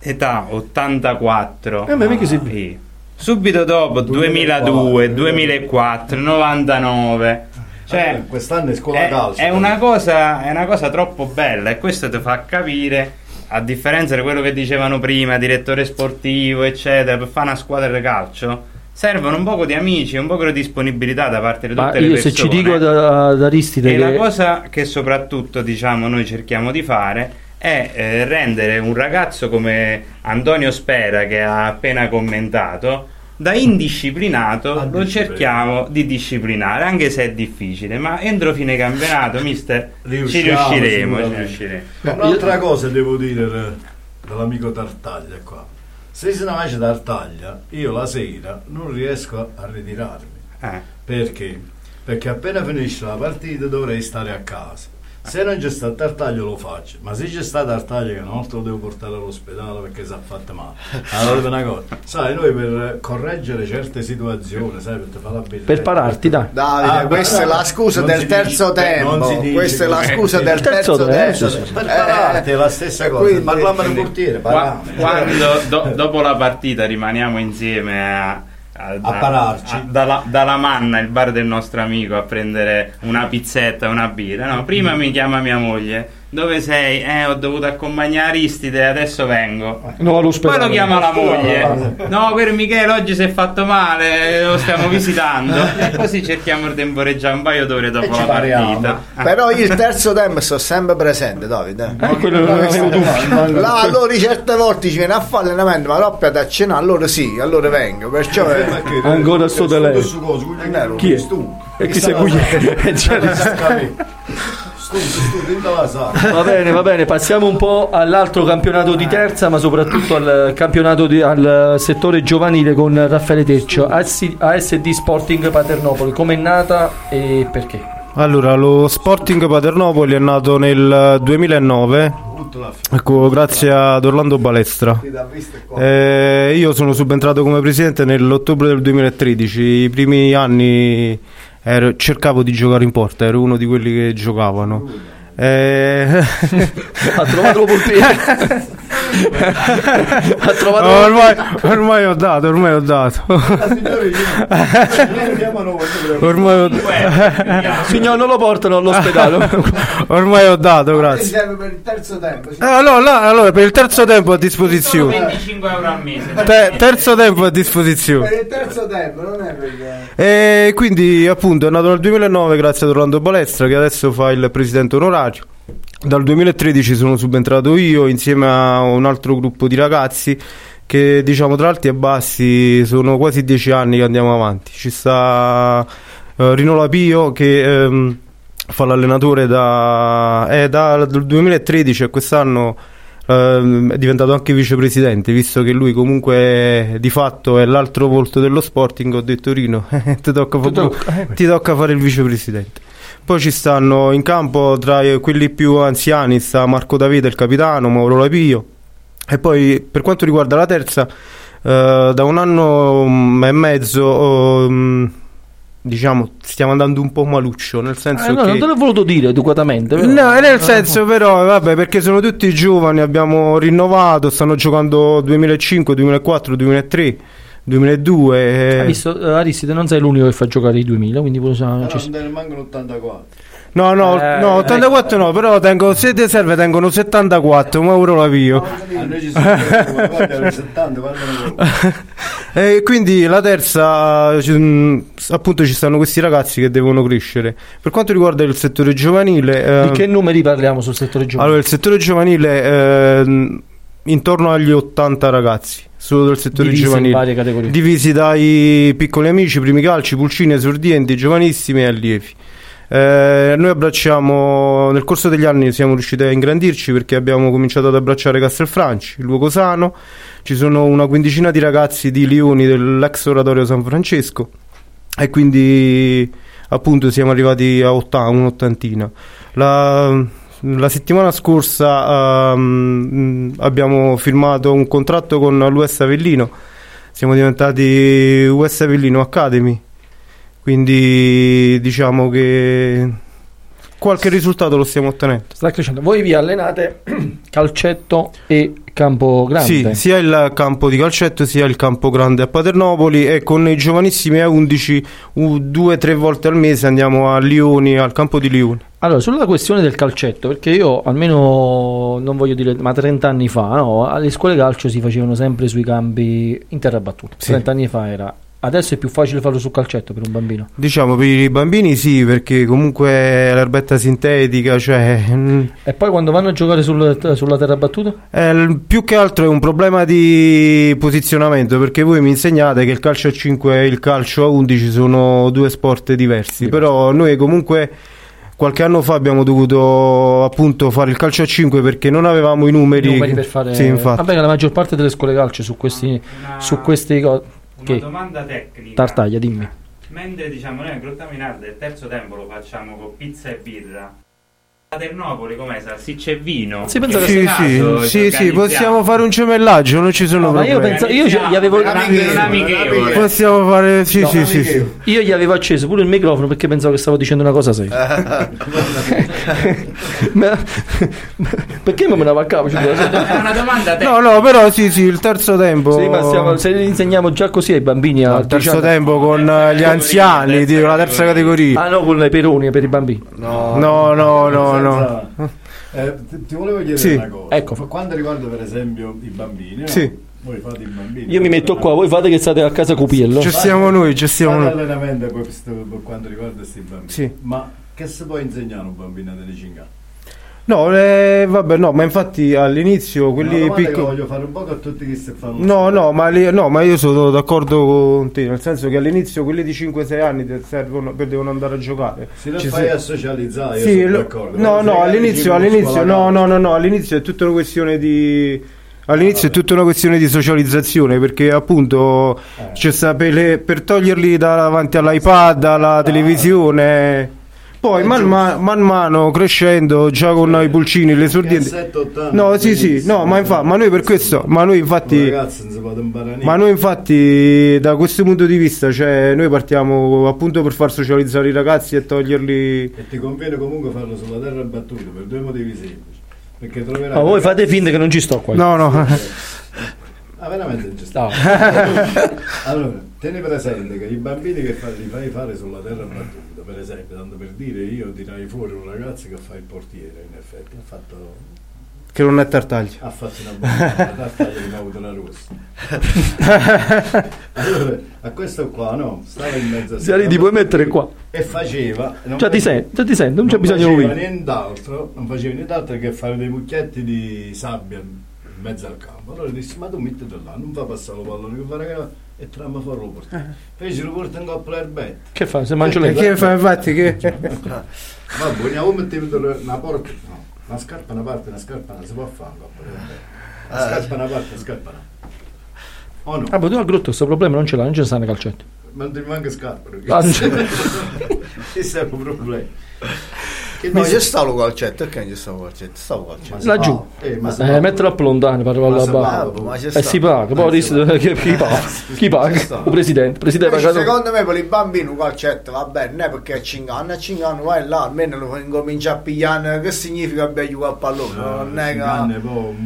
Età 84. Eh, ma mica si- Sì. Subito dopo 2002, 2004, 99. Cioè, Eh, quest'anno è scuola è, calcio. è una cosa, è una cosa troppo bella e questo ti fa capire, a differenza di quello che dicevano prima, direttore sportivo, eccetera, per fare una squadra di calcio, servono un poco di amici, un po' di disponibilità da parte di tutte Ma le io persone. se ci dico da, da Aristide E la che cosa che soprattutto diciamo noi cerchiamo di fare è eh, rendere un ragazzo come Antonio Spera che ha appena commentato da indisciplinato lo cerchiamo di disciplinare anche se è difficile ma entro fine campionato mister ci Riusciamo, riusciremo, ci riusciremo. Un'altra cosa devo dire eh, dell'amico Tartaglia qua. Se si nasce Tartaglia, io la sera non riesco a ritirarmi. Eh. Perché? Perché appena finisce la partita dovrei stare a casa. Se non c'è stato Tartaglio lo faccio, ma se c'è stato Tartaglio che una volta lo devo portare all'ospedale perché si è fatto male. Allora una cosa, sai, noi per correggere certe situazioni, sai, per fare la bellezza. per pararti, dai. Davide, Ah, questa è la scusa del terzo dice- non tempo. si dice Questa è la scusa del Terzo terzo tempo, tempo. Per pararti è la stessa cosa, quindi- parliamo di portiere, quando do- dopo la partita rimaniamo insieme a, a- A pararci. a- dalla, dalla manna, il bar del nostro amico, a prendere una pizzetta, una birra. No, prima mi chiama mia moglie. Dove sei? Eh, ho dovuto accompagnare Aristide, adesso vengo. No, Poi all'ospedale. lo chiama la moglie. No, per Michele oggi si è fatto male, lo stiamo visitando. E così cerchiamo di temporeggiare un paio d'ore dopo la pariamo. partita. Però io il terzo tempo sto sempre presente, Davide. Eh, quello non avevo dubbi. Là, allora certe volte ci viene a fare allenamento, ma roppia da cena, allora sì, allora vengo. Perciò è... Ancora sto cosa, Guglielmo? Chi è? Tu. E chi sei Guglielmo? Va bene, va bene, passiamo un po' all'altro campionato di terza, ma soprattutto al campionato di- al settore giovanile con Raffaele Teccio, AS- ASD Sporting Paternopoli. Com'è nata e perché? Allora, lo Sporting Paternopoli è nato nel 2009, ecco, grazie ad Orlando Balestra. Eh, io sono subentrato come presidente nell'ottobre del 2013, i primi anni ero- cercavo di giocare in porta, ero uno di quelli che giocavano. Eh, Ha trovato portiere. ha trovato ormai, ormai ho dato, ormai ho dato. ormai ho Signor, non lo portano all'ospedale. ormai ho dato, grazie. serve per il terzo tempo. Eh, allora, là- allora, per il terzo tempo a disposizione. 25 euro al mese. Te- terzo tempo a disposizione. Per il terzo tempo, non è per E quindi appunto è nato nel 2009 grazie ad Orlando Balestra che adesso fa il presidente onorario. Dal 2013 sono subentrato io insieme a un altro gruppo di ragazzi che diciamo tra alti e bassi sono quasi dieci anni che andiamo avanti. Ci sta eh, Rino Lapio che ehm, fa l'allenatore da, è dal 2013 e quest'anno ehm, è diventato anche vicepresidente, visto che lui comunque di fatto è l'altro volto dello Sporting. Ho detto Rino, ti tocca, fa- tocca, eh. ti tocca fare il vicepresidente. Poi ci stanno in campo tra quelli più anziani sta Marco Davide, il capitano, Mauro Lapio. E poi per quanto riguarda la terza, eh, da un anno mm, e mezzo mm, diciamo stiamo andando un po' maluccio, nel senso Eh, no, che non te l'ho voluto dire educatamente. però- No, nel senso però, vabbè, perché sono tutti giovani, abbiamo rinnovato, stanno giocando 2005, 2004, 2003, 2002. eh. Hai visto, eh, Aristide, non sei l'unico che fa giocare i 2000, quindi pure sa- Però ci- non te ne mancano 84. No, no, Eh, no, 84 no, però tengo, se ti serve tengono 74, un euro l'avvio. A noi ci sono guarda, 70, guardano E quindi la terza, mh, appunto ci stanno questi ragazzi che devono crescere. Per quanto riguarda il settore giovanile... Di ehm, che numeri parliamo sul settore giovanile? Allora, il settore giovanile ehm, intorno agli 80 ragazzi, solo del settore Divisi giovanile. Divisi dai piccoli amici, primi calci, pulcini, esordienti, giovanissimi e allievi. Eh, noi abbracciamo nel corso degli anni siamo riusciti a ingrandirci perché abbiamo cominciato ad abbracciare Castelfranci, il Luogo Sano, ci sono una quindicina di ragazzi di Lioni dell'ex oratorio San Francesco e quindi appunto siamo arrivati a otta- un'ottantina. La, la settimana scorsa ehm, abbiamo firmato un contratto con l'US Avellino, siamo diventati US Avellino Academy, quindi diciamo che qualche risultato lo stiamo ottenendo. Sta crescendo. Voi vi allenate calcetto e campo grande. Sì, sia il campo di calcetto sia il campo grande a Paternopoli e con i giovanissimi A11 u- due o tre volte al mese andiamo a Lioni, al campo di Lioni. Allora, sulla questione del calcetto, perché io almeno non voglio dire, ma 30 anni fa, no, alle scuole calcio si facevano sempre sui campi in terra battuta. Sì. 30 anni fa era. Adesso è più facile farlo sul calcetto per un bambino. Diciamo per i bambini sì, perché comunque è l'erbetta sintetica, cioè mm, E poi quando vanno a giocare sul- sulla terra battuta? il- più che altro è un problema di posizionamento, perché voi mi insegnate che il calcio a 5 e il calcio a 11 sono due sport diversi, però noi comunque qualche anno fa abbiamo dovuto appunto fare il calcio a 5 perché non avevamo i numeri, I numeri per fare. Sì, infatti. Vabbè, la maggior parte delle scuole calcio su questi. su questi Una domanda tecnica. Tartaglia, dimmi. Mentre diciamo noi a Grotta Minarda il terzo tempo lo facciamo con pizza e birra. A Ternopoli com'è? Salsiccia e vino? Sì, In sì, questo caso sì, sì, sì, possiamo fare un gemellaggio, non ci sono No, ma io problemi. penso- io gli avevo. Amichevole. Possiamo fare, sì, No, sì, sì, sì. Io gli avevo acceso pure il microfono perché pensavo che stavo dicendo una cosa seria. Ma- perché mi menavo a capo? Cioè, È una domanda No, no, però sì, sì, il terzo tempo. Sì, ma stiamo- se li insegniamo già così ai bambini a il terzo 10 anni. tempo con eh, gli anziani, dico, la terza categoria. Ah no, con le peroni per i bambini. No, No, no, no, no. Eh, ti, volevo chiedere Sì. una cosa. Ecco. Per quanto riguarda per esempio i bambini, no? Sì. voi fate i bambini. Io mi metto qua, voi fate che state a casa Cupiello. Ci stiamo noi, ci stiamo Fate noi. allenamento per, questo- per quanto riguarda questi bambini. Sì. Ma che si può insegnare a un bambino delle 5 anni? No, eh, vabbè, no, ma infatti all'inizio quelli piccoli. voglio fare un po' a tutti che si fanno. No, no ma, li- no, ma io sono d'accordo con te, nel senso che all'inizio quelli di 5-6 anni servono per devono andare a giocare. Se lo Ci fai si- a socializzare, io Sì, sono lo- d'accordo. no, no, all'inizio, all'inizio, no, no, no, no, all'inizio è tutta una questione di... All'inizio è tutta una questione di socializzazione perché appunto c'è sta per, le- per toglierli davanti all'iPad, alla televisione. Poi man, ma- man mano crescendo già con i pulcini, le sordienti. 7, 8 anni, No, sì, sì, no, ma, infa- ma noi per questo, ma noi infatti Ragazzi, ma noi infatti da questo punto di vista, cioè noi partiamo appunto per far socializzare i ragazzi e toglierli E ti conviene comunque farlo sulla terra battuta per due motivi semplici. Perché troverai Ma voi fate finta che non ci sto qua. No, no. Ah, veramente non ci sta. No. allora, tieni presente che i bambini che fa- li fai fare sulla terra battuta, per esempio, tanto per dire, io tirai fuori un ragazzo che fa il portiere, in effetti, ha fatto, Che non è tartaglia. ha fatto una buona tartaglia di auto la rossa. allora, a questo qua, no, stava in mezzo a Ziari, ti puoi mettere qua. e faceva non Già ti sento, già ti sento, non c'è bisogno di nient'altro, non faceva nient'altro che fare dei mucchietti di sabbia in mezzo al campo. Allora dissi, ma tu mettete là, non fa passare lo pallone, che fa raga, e tramma fuori lo porta. Fece lo porta in coppa l'erbetta. Che fa? Se mangio E lei? che fa infatti che... Va bene, o mettete una porta, no, una scarpa una parte, una scarpa non si può fare in coppa l'erbetta. Una Eh. scarpa una parte, una scarpa una. O no? Ah, ma tu a Grotto questo problema non ce l'ha, non ce ne sta nei calcetti. Ma non ti manca scarpa. Ah. Questo è un problema. Che No, dici- c'è sta lo calcetto, perché non c'è sta lo calcetto? Sta lo calcetto. Laggiù. Eh, ma Eh, mettilo a lontano per arrivare Ma alla si barra. E sta. si paga, poi dis- che- chi paga? Chi paga? Il presidente. Presidente Invece, secondo me per i bambini un calcetto va bene, non è perché a 5 anni, a 5 anni vai là, almeno lo incomincia a pigliare, che significa abbia giocare a pallone, non è che...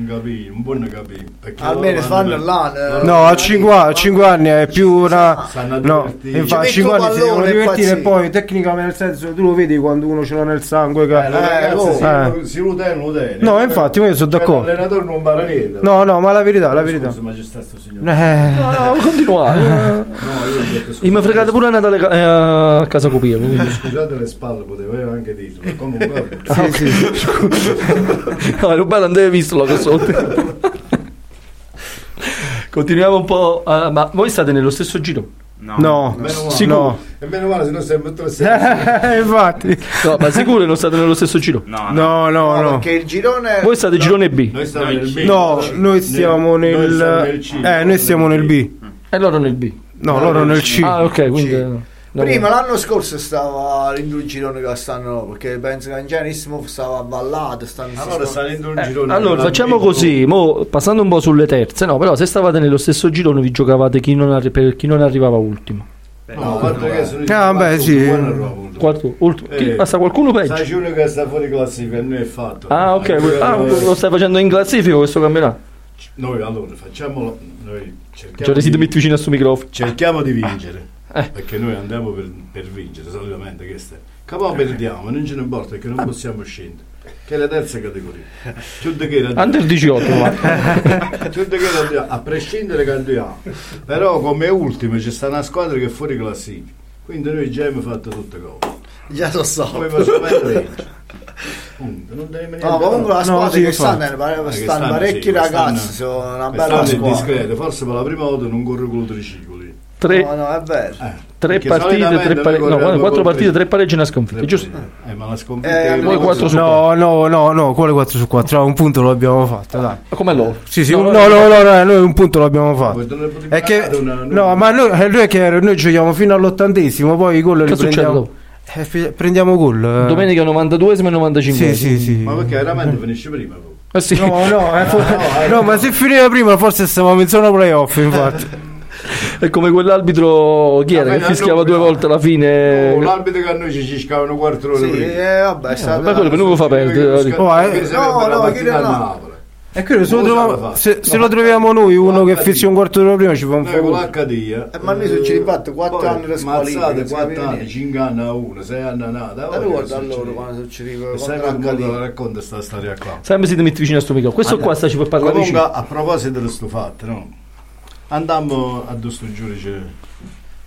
Capì, un buon capì. perché Almeno fanno là, No, a 5, anni è più una... No, infatti a Ci 5 metto anni si devono divertire e poi tecnicamente nel senso tu lo vedi quando uno ce l'ha nel sangue che... Eh, ragazze oh, si, eh. si ludeno, ludeno. No, infatti, io sono Cioè, d'accordo. L'allenatore non impara niente. No, no, ma la verità, la verità. Scusa, ma c'è stato sto signore. Eh. No, no, continuare. No, io mi ha fregato pure a Natale ca- eh, a casa quindi. Scusate le spalle, potevo anche dirlo. Comunque. Ah, ok. No, Rubano non deve visto che sotto. Continuiamo un po'. a- ma voi state nello stesso giro? No, Meno male. Sicuro? E meno male se non siamo tutti le infatti. No, ma sicuro che non state nello stesso giro? No, No, no, no. Perché il girone... Voi state girone B Noi stiamo nel B. No, noi stiamo nel... siamo nel C. Eh, noi stiamo nel B. e loro nel B. No, loro nel C. Ah, ok, quindi. No. Prima l'anno scorso stava in due gironi che stanno perché penso che in Gianissimo stava ballato stanno Allora sta in un Eh, girone. allora facciamo così, mo, passando un po' sulle terze, no, però se stavate nello stesso girone vi giocavate chi non arri- per chi non arrivava ultimo. No, guarda che sono i Ah, beh, sì. Quarto, ultimo. Eh. basta qualcuno peggio. Sai, c'è uno che sta fuori classifica e noi è fatto. Ah, ok, Eh, ah, lo stai facendo in classifica questo campionato. Noi allora facciamolo. Noi cerchiamo, Cioè, resti di, metti vicino a sto microfono. cerchiamo di vincere. Eh. Perché noi andiamo per, per vincere solitamente. Questo è. Capo perdiamo, non ce ne importa perché non possiamo scendere. Che è la terza categoria. Era- Under 18, ma. Chiude che era- a prescindere che andiamo. Però come ultimo c'è sta una squadra che è fuori classifica. Quindi noi già abbiamo fatto tutte cose. già lo so Come facciamo a non devi niente no comunque la squadra sì, che infatti. stanno, pare- Ah, che stanno stanno, parecchi sì, ragazzi quest'anno- sono una bella squadra discreto, forse per la prima volta non corre con i tricicoli. Tre, no no Eh, tre partite, tre noi pareggi. No, guarda, quattro partite, tre- pareggi e una sconfitta, tre giusto? Eh, ma la sconfitta Eh, è voi una quattro cosa- su No, no, no, no, quale 4 su 4? un punto lo abbiamo fatto, dai. Ma come loro? Sì, sì, No, no, no, no, no, no, noi un punto l'abbiamo fatto. È che, no, ma noi, eh, noi, è che noi giochiamo fino all'ottantesimo, poi i gol li prendiamo. Eh, fi- prendiamo gol. eh. Domenica 92esimo e 95 Sì, sì, sì. Ma perché veramente finisce prima? Eh sì. No, no, eh, fo- eh. no, ma se finiva prima forse stavamo in zona playoff, infatti. È come quell'arbitro chi era che fischiava no, due no. volte alla fine. Oh, l'arbitro che a noi ci ciscavano quattro ore sì prima. eh, vabbè è stato ma quello per noi lo fa perdere. Oh, eh. Che No, la no, chi a no. Napoli. E quello se lo, troviamo- se, se No. lo troviamo noi, uno che fissi lì. un quarto d'ora prima ci fa un Noi con po'. l'HD eh, Eh, ma noi se ci quattro poi anni di squalifica, mazzate non si 4 capiva anni niente. 5 anni a 1 6 anni a nada Ma ricordo a loro quando succedeva sai HD. la racconta sta storia qua Sempre si ti metti vicino a sto microfono. Questo qua sta ci puoi parlare comunque vicino. a proposito di sto fatto no? Andammo a questo giudice a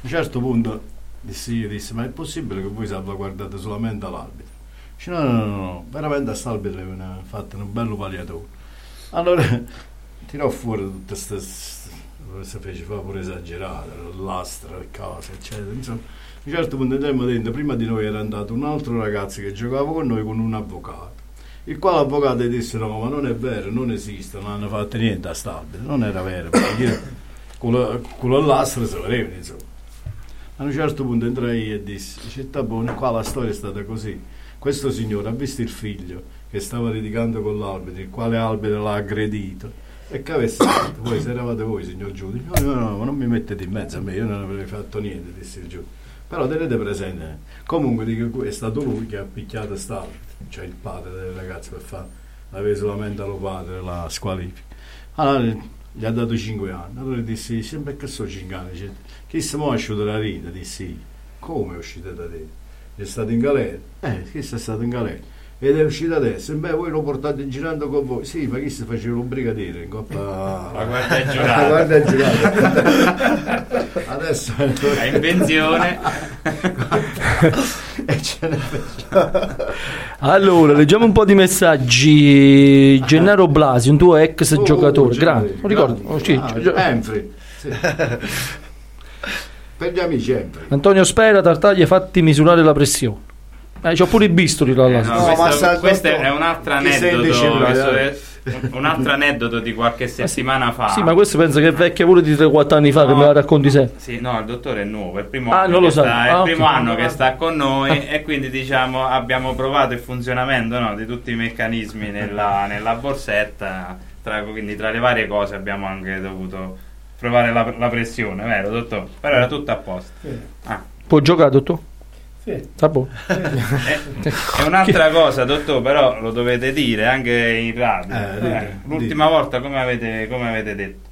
un certo punto dissi io disse ma è possibile che voi salvaguardate solamente l'arbitro Dice, no no no no veramente a st'arbitro è fatto un bello pagliatore allora tirò fuori tutte queste si fece fa pure esagerare l'astra cose eccetera insomma. A un certo punto andammo dentro prima di noi era andato un altro ragazzo che giocava con noi con un avvocato. Il quale avvocato disse no ma non è vero non esiste non hanno fatto niente a st'arbitro non era vero perché con, la- con l'astra se volevano insomma. A un certo punto entrai e dissi dice buona qua la storia è stata così. Questo signore ha visto il figlio che stava litigando con l'arbitro il quale arbitro l'ha aggredito e che avesse detto voi se eravate voi signor giudice? No no no non mi mettete in mezzo a me io non avrei fatto niente disse il giudice. Però tenete presente comunque dico è stato lui che ha picchiato st'arbitro cioè il padre del ragazzo per fare aveva solamente lo padre la squalifica. Allora gli ha dato 5 anni, allora dissi, sempre che so 5 anni, Dice, chi mo è uscito dalla vita? Dissi, come è uscito da te? È stato in galera? Eh, chi è stato in galera? Ed è uscito adesso, e beh voi lo portate girando con voi, sì, ma chi si faceva un brigadiere in coppa... Ma guarda è giurato. Ma guarda è giurato. adesso è in pensione. E ce ne. Allora, leggiamo un po' di messaggi. Gennaro Blasi, un tuo ex Oh, giocatore, grande, lo ricordo. oh, sì, Ah, gio- Enfri, sì. per gli amici Enfri. Antonio Spera, Tartaglia, fatti misurare la pressione. Eh, c'ho pure i bisturi là. là. Eh, no, questo, questo è un altro Chi sei aneddoto. È un altro aneddoto di qualche settimana fa. Sì, ma questo penso che è vecchia pure di 3-4 anni fa, che No. me la racconti sempre. Sì, no, il dottore è nuovo, è il primo Ah, anno, non lo che sta, è Ah, il ok. primo anno che sta con noi e quindi diciamo abbiamo provato il funzionamento no, di tutti i meccanismi nella, nella borsetta, tra, quindi tra le varie cose abbiamo anche dovuto provare la, la pressione, vero dottore? Però era tutto a posto. Ah. Può giocare, dottor? Sì. Buono. È un'altra cosa, dottore, però lo dovete dire anche in radio. Eh, dite, Eh, L'ultima volta, come avete, come avete detto,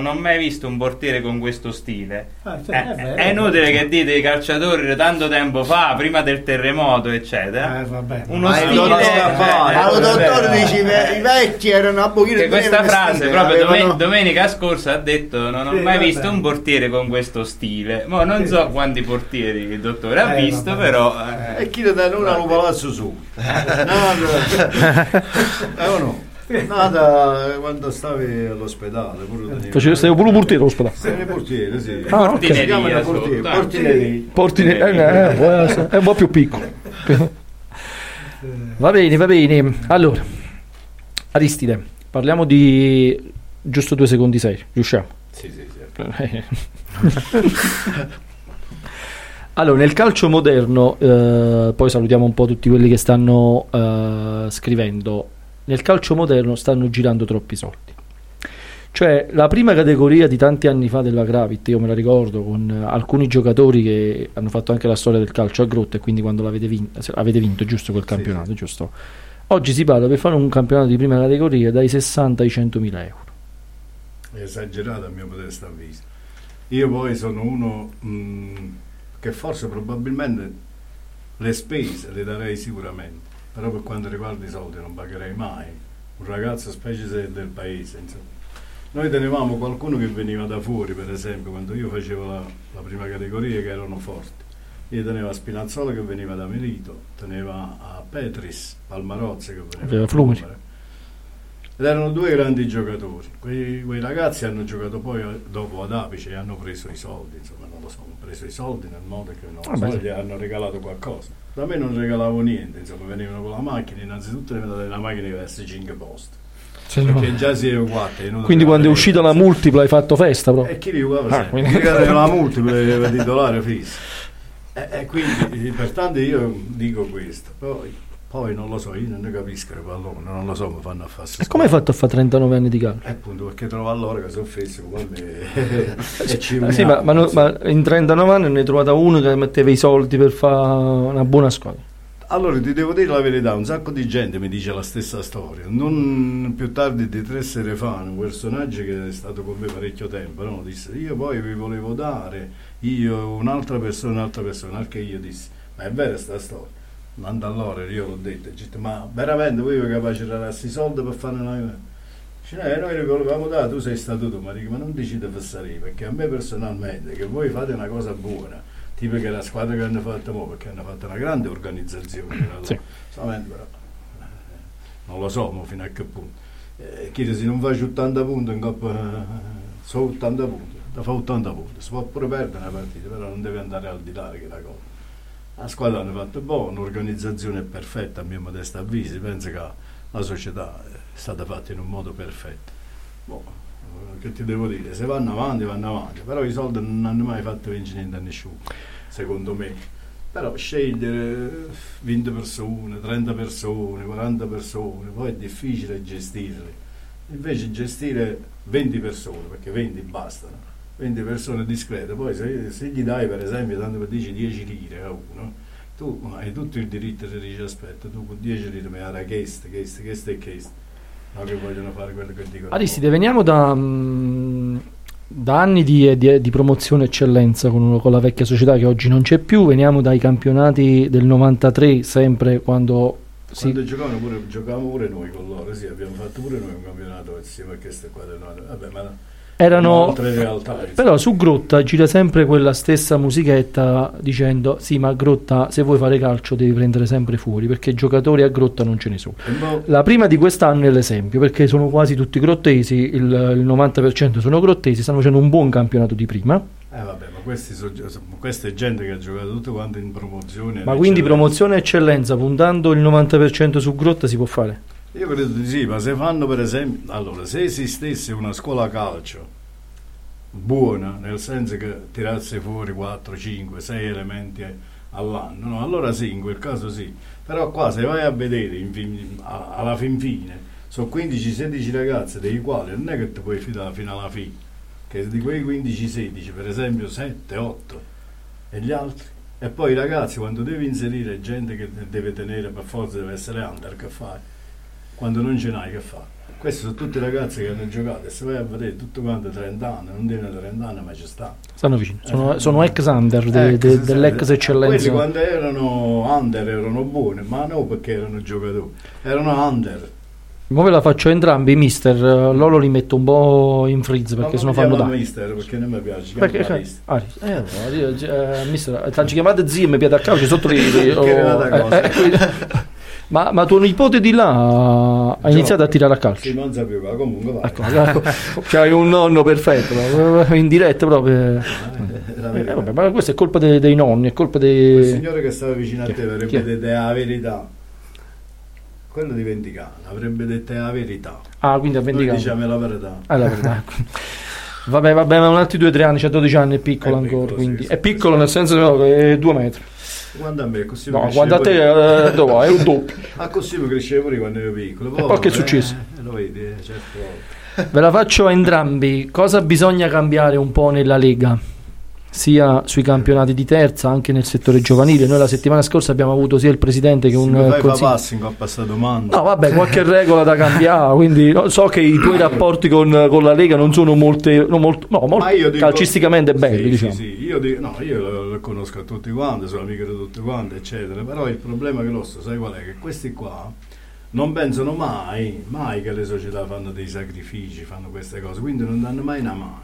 non ho mai visto un portiere con questo stile. Ah, sì, Eh, è vero, è inutile che dite i calciatori di tanto tempo fa, prima del terremoto, eccetera. Eh, vabbè. Uno Ma il stile. dottore, eh, ma lo eh, dottore eh, dice i ve- i vecchi erano a pochino che questa più frase vestiti, proprio avevano- domen- domenica scorsa ha detto non ho Sì, mai vabbè. visto un portiere con questo stile ma non so quanti portieri il dottore ha Eh, visto vabbè. però eh, E chi le dà una lo palazzo su? Nada. Eh o no? Nada quando stavi all'ospedale, Facevo, stavo pure portiere all'ospedale. Sei portiere, sì. Ah, ok. Si chiamano portiere, eh. portiere. Porti eh, eh, è un po' più piccolo. Va bene, va bene. Allora, Aristide, parliamo di giusto due secondi seri, riusciamo? Sì, sì, sì. Allora, nel calcio moderno, eh, poi salutiamo un po' tutti quelli che stanno eh, scrivendo. Nel calcio moderno stanno girando troppi soldi. Cioè, la prima categoria di tanti anni fa della Gravit, io me la ricordo con alcuni giocatori che hanno fatto anche la storia del calcio a grotta e quindi quando l'avete vinto, avete vinto giusto quel campionato, giusto? Oggi si parla per fare un campionato di prima categoria dai 60 ai 100 mila euro. È esagerato a mio modesto avviso. Io poi sono uno mh, che forse probabilmente le spese le darei sicuramente, però per quanto riguarda i soldi non pagherei mai. Un ragazzo, specie se del paese, insomma. Noi tenevamo qualcuno che veniva da fuori, per esempio, quando io facevo la, la prima categoria che erano forti. Io tenevo a Spinazzola che veniva da Melito, teneva a Petris, Palmarozzi che veniva da. Flumeri. Ed erano due grandi giocatori. Quei, quei ragazzi hanno giocato poi eh, dopo ad Apice e hanno preso i soldi, insomma, non lo so, hanno preso i soldi nel modo che non Vabbè, so, gli hanno regalato qualcosa. Da me non regalavo niente, insomma, venivano con la macchina, innanzitutto mi date la macchina che avesse 5 posti. Sì, perché no. già si è quattro. Quindi quando è uscita la multipla hai fatto festa proprio? E chi li guarda Ah, quindi- la multipla per titolare fisso. E, e quindi, eh, pertanto io dico questo. Poi, poi non lo so, io non ne capisco il pallone, non lo so, mi fanno a fare E come hai fatto a fare 39 anni di calcio? Eh, appunto perché trovo allora che sono fesso come me ci Eh sì, ma, ma no- ma in 39 anni ne hai trovata uno che metteva i soldi per fare una buona squadra. Allora ti devo dire la verità, un sacco di gente mi dice la stessa storia. Non più tardi di tre sere fa, un personaggio che è stato con me parecchio tempo, no? disse io poi vi volevo dare, io un'altra persona, un'altra persona, anche io dissi, ma è vera sta storia. Manda allora, io l'ho detto, detto, ma veramente voi siete capaci di darsi i soldi per fare una... Dice, "Eh, noi li volevamo dare, tu sei stato tu, ma dico, ma non dici di fissare, perché a me personalmente, che voi fate una cosa buona, tipo che la squadra che hanno fatto mo, perché hanno fatto una grande organizzazione, però, Sì. solamente però, eh, non lo so fino a che punto. Eh, chiede se non faccio 80 punti in coppa, eh, sono 80 punti, da fa 80 punti, si può pure perdere una partita, però non deve andare al di là che la cosa. La squadra hanno fatto buono, un'organizzazione perfetta a mio modesto avviso, penso che la società è stata fatta in un modo perfetto. Boh, che ti devo dire, se vanno avanti vanno avanti, però i soldi non hanno mai fatto vincere niente a nessuno, secondo me. Però scegliere 20 persone, 30 persone, 40 persone, poi è difficile gestirle. Invece gestire 20 persone, perché 20 bastano, 20 persone discrete, poi se, se gli dai per esempio, tanto per dici 10 lire a uno, tu hai tutto il diritto di dire aspetta, tu con 10 lire mi hai chiesto, chiesto, chiesto e chiesto. no, che vogliono fare quello che dicono. Aristide, veniamo da, mm, da anni di, di- di promozione eccellenza con, con la vecchia società che oggi non c'è più, veniamo dai campionati del 93, sempre quando si... Quando giocavano pure, giocavamo pure noi con loro, sì, abbiamo fatto pure noi un campionato insieme a queste qua del nord. Vabbè, ma Erano, però su Grotta gira sempre quella stessa musichetta dicendo sì ma Grotta se vuoi fare calcio devi prendere sempre fuori perché giocatori a Grotta non ce ne sono. Mo- La prima di quest'anno è l'esempio perché sono quasi tutti grottesi, il, il 90% sono grottesi, stanno facendo un buon campionato di prima, Eh vabbè, ma questi so- questa è gente che ha giocato tutto quanto in promozione. ma in quindi eccellenza. promozione e eccellenza puntando il 90% su Grotta si può fare. Io credo di sì, ma se fanno per esempio, allora se esistesse una scuola calcio buona, nel senso che tirasse fuori 4, 5, 6 elementi all'anno, no? allora sì, in quel caso sì, però qua se vai a vedere in fin- alla fin fine, sono 15-16 ragazze dei quali non è che ti puoi fidare fino alla fine, che di quei 15-16 per esempio 7, 8 e gli altri. E poi i ragazzi quando devi inserire gente che deve tenere per forza deve essere under, che fai? Quando non ce n'hai che fai? Questi sono tutti ragazzi che hanno giocato e se vai a vedere tutto quanto 30 anni, non devono 30 anni ma ci sta. Stanno vicino, sono, Eh, sono ex under de- Ex, de- dell'ex eccellenza. Quelli quando erano under erano buoni, ma non perché erano giocatori, erano under. Ora ve la faccio entrambi, mister. eh, Loro li metto un po' in freeze perché Ma sennò come fanno da. mister perché non mi piace, Perché, Arista. ah, eh, io, eh, mister, tanto chiamate zii e mi piede a calcio sotto un'altra oh, cosa. eh, eh, ma, ma tuo nipote di là ha iniziato a tirare a calcio? Sì, non sapevo, ma comunque vai. Ecco, ecco, c'hai un nonno perfetto, in diretta proprio. Eh, verità. vabbè, ma questo è colpa dei, dei nonni, è colpa Il dei... signore che stava vicino a te avrebbe detto "È la verità. Quello di Venticano avrebbe detto "È la verità. Ah, quindi a 20 diciamo la verità. Ah, la verità. Vabbè, vabbè, ma un altri 2-3 anni, c'ha 12 anni, è piccolo È ancora, piccolo, quindi sì, sì. è piccolo nel senso che è 2 metri. Quando a me così No, crescevo quando a te io- eh, dove è un doppio. Ah, così mi crescevo pure quando ero piccolo. E poi che è successo? Eh, lo vedi, volte. Ve la faccio a entrambi. Cosa bisogna cambiare un po' nella Lega? Sia sui campionati di terza, anche nel settore giovanile. Noi la settimana scorsa abbiamo avuto sia il presidente che un fa consiglio. passing a questa domanda. No, vabbè, qualche regola da cambiare. Quindi no, so che i tuoi rapporti con, con la Lega non sono molte, no, molto, no, dico- calcisticamente belli, Sì, diciamo. Sì, sì, io, dico- no, io lo, lo conosco a tutti quanti, sono amico di tutti quanti, eccetera. Però il problema grosso, sai qual è? Che questi qua non pensano mai, mai che le società fanno dei sacrifici, fanno queste cose, quindi non danno mai una mano.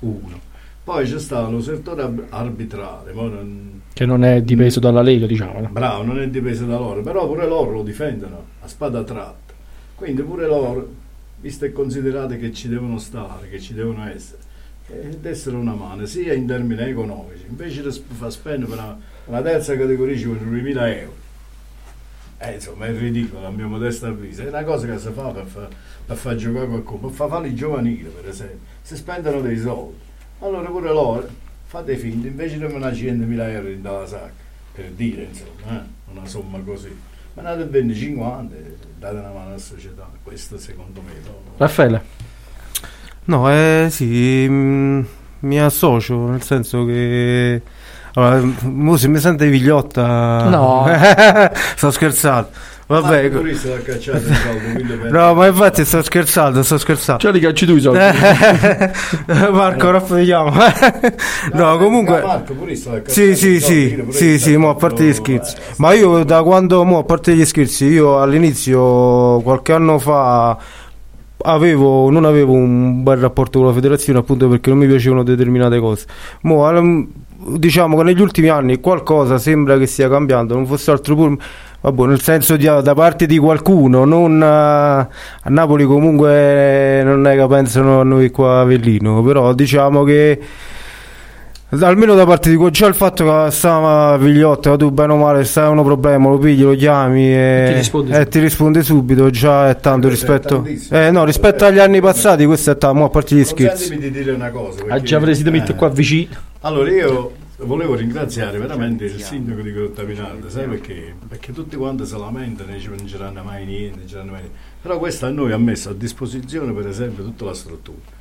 Uno. Poi c'è stato lo settore arbitrale, non- Che non è dipeso dalla Lega, diciamo. bravo, non è dipeso da loro, però pure loro lo difendono a spada tratta. Quindi pure loro, visto e considerate che ci devono stare, che ci devono essere, dessero una mano, sia in termini economici, invece di far spendere per una, una terza categoria ci vogliono 2.000 euro. Eh, insomma, è ridicolo, a mio modesto avviso. È una cosa che si fa per, fa- per far giocare qualcuno, per far fare i giovanili, per esempio. Si spendono dei soldi. Allora pure loro fate finta, invece di una 100.000 euro in dalla sacca, per dire, insomma, eh, una somma così. Ma andate a vendere 50 e date una mano alla società. Questo secondo me no. Raffaele, No, eh, sì, mm, mi associo, nel senso che... Allora, mo se mi sente Vigliotta... No. sto scherzando. Vabbè, Ah, pure se l'ha cacciato in caldo, no, ma infatti sto scherzando, sto scherzando. cioè li cacci tu i soldi. Marco, raffogliamo. no, comunque... Marco pure l'ha Sì, sì, sì, sì, sta sì, mo a parte gli scherzi. Ma io da quando, mo a parte gli scherzi, io all'inizio, qualche anno fa, avevo, non avevo un bel rapporto con la federazione appunto perché non mi piacevano determinate cose. Mo, diciamo che negli ultimi anni qualcosa sembra che stia cambiando, non fosse altro pur... Vabbè, nel senso di, da parte di qualcuno, non a, a Napoli comunque non è che pensano a noi qua a Avellino, però diciamo che almeno da parte di qua già il fatto che stava Vigliotta tu bene o male se hai un problema lo pigli lo chiami e, ti risponde e subito. ti risponde subito già è tanto è rispetto tantissimo. eh, no, rispetto agli anni passati questo è tanto a parte gli scherzi di dire una cosa. Ha perché- già preso eh, qua vicino. Allora io volevo ringraziare veramente il sindaco di Grottaminarda, sai perché? Perché tutti quanti si lamentano e dicono non c'erano mai niente, non c'erano mai niente. Però questo a noi ha messo a disposizione per esempio tutta la struttura.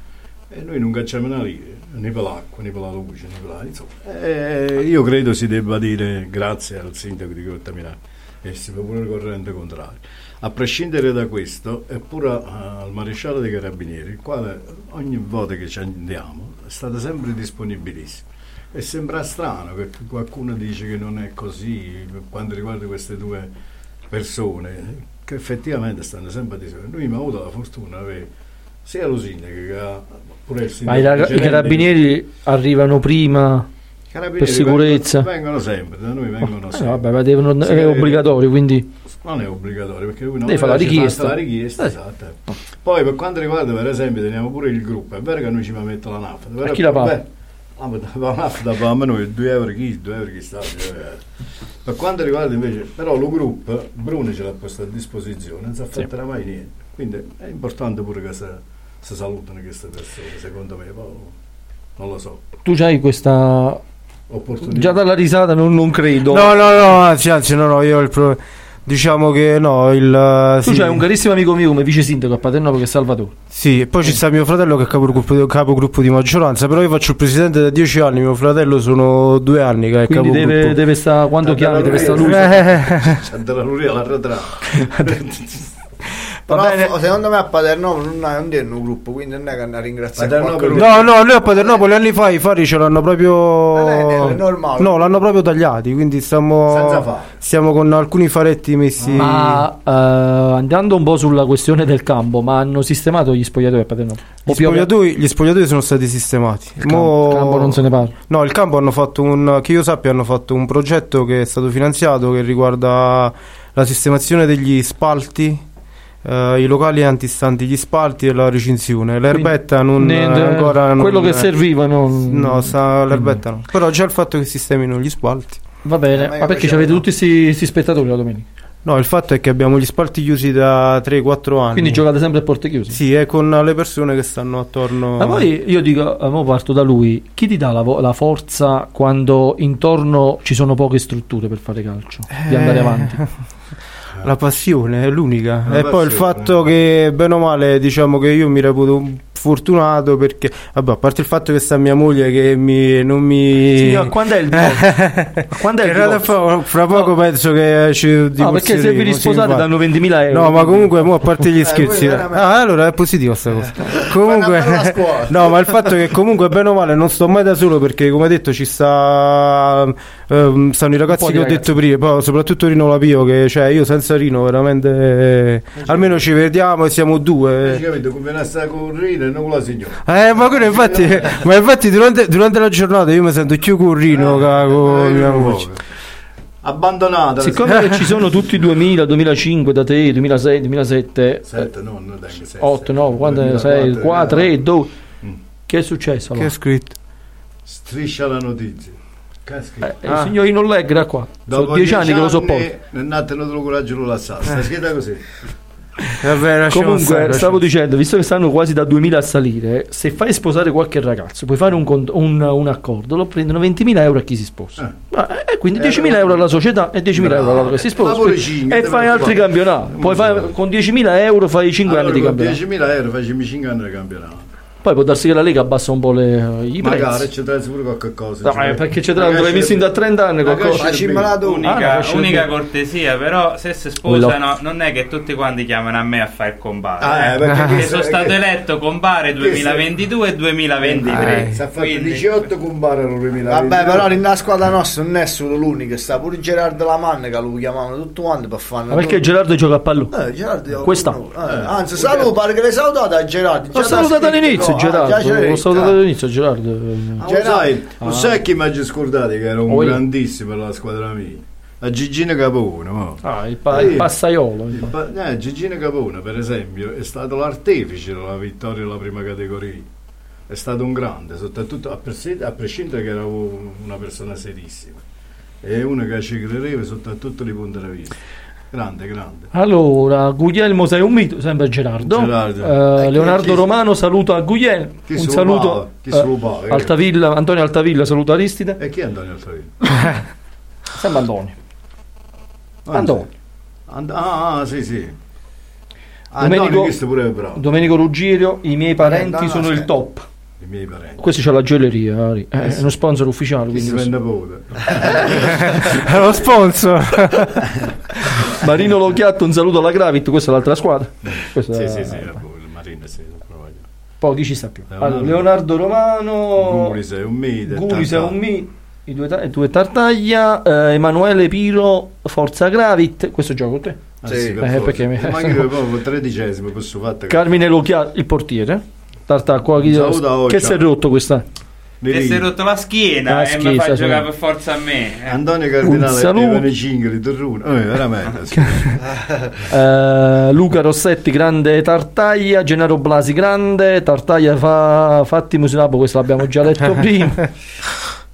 E noi non cacciamo una lira, né per l'acqua, né per la luce, né per la... Insomma, io credo si debba dire grazie al sindaco di Grottaminarda. e si fa pure il corrente contrario. A prescindere da questo, è pure eh, al maresciallo dei carabinieri, il quale ogni volta che ci andiamo è stato sempre disponibilissimo. E sembra strano che qualcuno dice che non è così per quanto riguarda queste due persone, che effettivamente stanno sempre a disposizione. Noi abbiamo avuto la fortuna di avere sia lo sindaco che ha- pure il Ma i, raga- i carabinieri arrivano prima per sicurezza. Vengono, vengono sempre, da noi vengono Eh, sempre. vabbè, ma devono- è che- obbligatorio, quindi Non è obbligatorio perché lui Devi fare la fa richiesta. la richiesta, Eh. esatto. Poi per quanto riguarda per esempio teniamo pure il gruppo, è vero che noi ci mettiamo la A chi la paga? Ah, ma paghiamo noi 2 euro chi, 2 euro chi sta. due euro. Per quanto riguarda invece, però lo gruppo, Bruno ce l'ha posto a disposizione, non si affetterà mai niente. Quindi è importante pure che si, si salutano queste persone, secondo me, poi non lo so. tu hai questa... Opportunità. Già dalla risata non, non credo. No, no, no, anzi, anzi, no, no, io ho il pro- diciamo che no, il Tu sì. c'hai un carissimo amico mio come vice sindaco a Paternò che è Salvatore. Sì, e poi ci sta mio fratello che è capogruppo, capogruppo di maggioranza, però io faccio il presidente da dieci anni, mio fratello sono due anni che è Quindi capogruppo. deve, deve stare, quando chiami deve stare lui. C'è della Luria l'arretrato. Però fo- secondo me a Paternò non è un un gruppo, quindi non è che Paternò qualcuno. No, no, noi a Paternopoli anni fa i fari ce l'hanno proprio. è normale. No, l'hanno proprio tagliati, quindi stiamo. Stiamo con alcuni faretti messi. Ma eh, andando un po' sulla questione del campo, ma hanno sistemato gli spogliatoi a Paternò? Gli spogliatoi, gli spogliatoi sono stati sistemati. Il campo- il campo non se ne parla. No, il campo hanno fatto un. Che io sappia, hanno fatto un progetto che è stato finanziato che riguarda la sistemazione degli spalti. Eh, I locali antistanti gli spalti e la recinzione. L'erbetta non Ne- eh, ne- ancora. non- quello che serviva non- No, sta, l'erbetta no. Però già il fatto che sistemino gli spalti. Va bene, ma perché avete tutti questi spettatori la domenica? No, il fatto è che abbiamo gli spalti chiusi da 3-4 anni. Quindi giocate sempre a porte chiuse? Sì, è con le persone che stanno attorno. Ma poi io dico, eh, mo parto da lui, chi ti dà la, vo- la forza quando intorno ci sono poche strutture per fare calcio? Di andare Eh, avanti? La passione è l'unica. La e poi il passione. fatto che, bene o male, diciamo che io mi reputo fortunato perché, vabbè, a parte il fatto che sta mia moglie che mi, non mi. Signor, quando è il divorzio? Ma quando è il divorzio? fra, fra poco penso che ci No, perché se vi risposate danno 20.000 euro. No, ma comunque, mo, a parte gli Eh, scherzi, eh. veramente- ah, allora è positiva sta cosa. Una comunque, no, ma il fatto che comunque, bene o male, non sto mai da solo perché, come detto, ci sta. ehm, stanno i ragazzi che ho detto prima, poi soprattutto Rino Lapio. Che cioè, io senza Rino, veramente. eh, almeno ci vediamo e siamo due. Capito, come non sta con Rino non con la signora. Eh, ma quello infatti, ma infatti durante, durante la giornata io mi sento più con Rino che con Eh, mia io voce. Abbandonata. Siccome ci sono tutti i 2000, 2005, da te, 2006, 2007, 7, no, non tengo 6. 8, 9, quando 6, 4, 3, 2. Che è successo? Che allora? è scritto? Striscia la notizia. Che ha scritto? Eh, Il signorino Allegra qua. Sono 10 anni che lo sopporto. Non ha tenuto il coraggio di lasciare. Sta scritta così. Vabbè, Comunque, stare, lasciamo stavo dicendo, visto che stanno quasi da 2000 a salire, se fai sposare qualche ragazzo, puoi fare un, cont- un- un accordo, lo prendono 20.000 euro a chi si sposa. Ah, E quindi 10.000 euro alla società e 10.000 euro all'altro che si sposa. E fai altri fai. campionati. Poi fai- con 10.000 euro fai 5 Allora, anni di con campionato. 10.000 euro facciamo 5 anni di campionato. Poi può darsi che la Lega abbassa un po' le, i Magari prezzi. ci trae pure qualche cosa. No, cioè. eh, perché c'è tra l'hai visto da 30 anni qualcosa. Unica, Ah, no, lascia unica cortesia, però se si sposano non è che tutti quanti chiamano a me a fare il compare. Ah, eh, eh, perché chi sono stato che- eletto compare 2022 e 2023. Si è fatto Quindi- 18 comparano 2020. Vabbè, però nella squadra nostra non è solo l'unico, sta pure Gerardo Lamanna che lo chiamavano tutti quanti per fare Ma perché Gerardo gioca a pallone? Eh, Gerardo Quest'anno. eh, anzi, saluto, pare che l'hai salutato a Gerardo. L'ho salutato all'inizio, Gerardo. L'ho salutato all'inizio, Gerardo. Ah, lo sai, lo Ah. sai chi mi ha scordato che era un io. grandissimo per la squadra mia? A Gigino Capone. mo. Ah, il, pa- il passaiolo. Il pa- eh, Gigino Capone, per esempio, è stato l'artefice della vittoria della prima categoria. È stato un grande, soprattutto a, pres- a prescindere che era un- una persona serissima. È uno che ci credeva punti di vista. Grande, grande. Allora, Guglielmo sei un mito, sempre Gerardo. Gerardo. Eh, Eh, Leonardo chi- Romano saluta a Guglielmo. chi un saluto. Chi paga, eh? Altavilla, Antonio Altavilla saluta Aristide. E chi è Antonio Altavilla? Sempre Antonio. Ah, Antonio. And- ah, ah, sì, sì. Domenico- Antonio, pure è. Domenico Ruggiero, i miei parenti no, no, sono il aspetta. top. I miei parenti. Questo c'è la gioielleria, Ari. Eh, Eh, è sì. uno sponsor ufficiale. Si Quindi prende poco. È lo sponsor. Marino Locchiatto, un saluto alla Gravit, questa è l'altra squadra. Questa Sì, è- sì, sì, il Marino sì. Poi chi ci sta più? Leonardo, Allora, Leonardo Romano, Gulis è un mite. Gulis è un mi, i due, ta- i due Tartaglia, eh, Emanuele Piro, Forza Gravit, questo gioco con te? Ah, sì, per Eh, perché mi- Ma io proprio tredicesimo posso fare Carmine Locchiatto, il portiere. Tartacqua, che si è rotto questa? Che si è rotto la schiena La e mi schiena, fa sì. giocare per forza a me. eh. Antonio Cardinale. Ivane Cingoli Torruno eh, veramente sì. Eh, Luca Rossetti, grande Tartaglia, Gennaro Blasi, grande Tartaglia, fa, fatti musilabo, questo l'abbiamo già letto prima.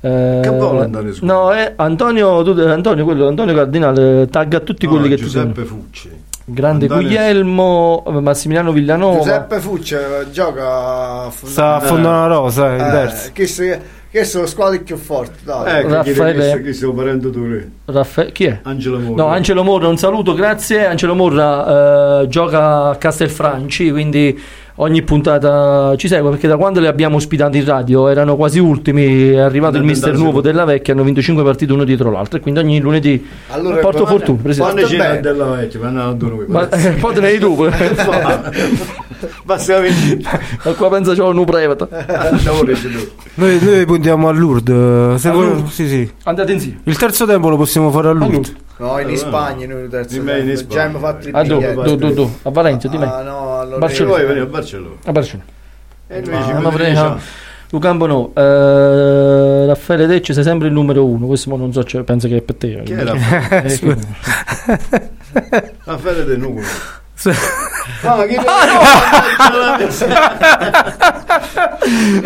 Eh, Che vuole Antonio, scusa? No, è Antonio, tu- Antonio, quello, Antonio Cardinale, tagga tutti No, quelli che tu Giuseppe Fucci Grande Antonio- Guglielmo, Massimiliano Villanova. Giuseppe Fucci eh, gioca a Sta a Fontana Rosa, è Eh, diverso. che, sono squadre più forti, dai. ecco Raffaele- chi, chi stiamo parendo tu lì Raffa- chi è? Angelo Moro No, Angelo Morra, un saluto, grazie. Angelo Morra eh, gioca a Castelfranci, quindi ogni puntata ci segue perché da quando li abbiamo ospitati in radio erano quasi ultimi, è arrivato il mister nuovo secondo. della vecchia, hanno vinto 5 partite uno dietro l'altro e quindi ogni lunedì Allora, porto fortuna, quando bene. della vecchia ma noi Ma eh, poi te ne hai tu. Basta venire Ma qua pensa c'ho un prevata. Noi, noi puntiamo a Lourdes. Se Lourdes? sì, sì. Andate insieme. Il terzo tempo lo possiamo fare a Lourdes. No, in Spagna noi terzo Di me in tempo. Spagna. Già abbiamo fatto il A dove? biglietto. Dove, dove, dove? A Valencia, di me. Ah, no, allora Barcellona. Poi veniamo a Barcellona A Barcellona. e noi Ma- ci ma vediamo. frega. Lucambo no, eh, Raffaele Decci sei sempre il numero uno, questo mo non so, cioè, penso che è per te. Chi è Raffaele? Eh, sì. Raffaele De Nugo Sì. Ah, chi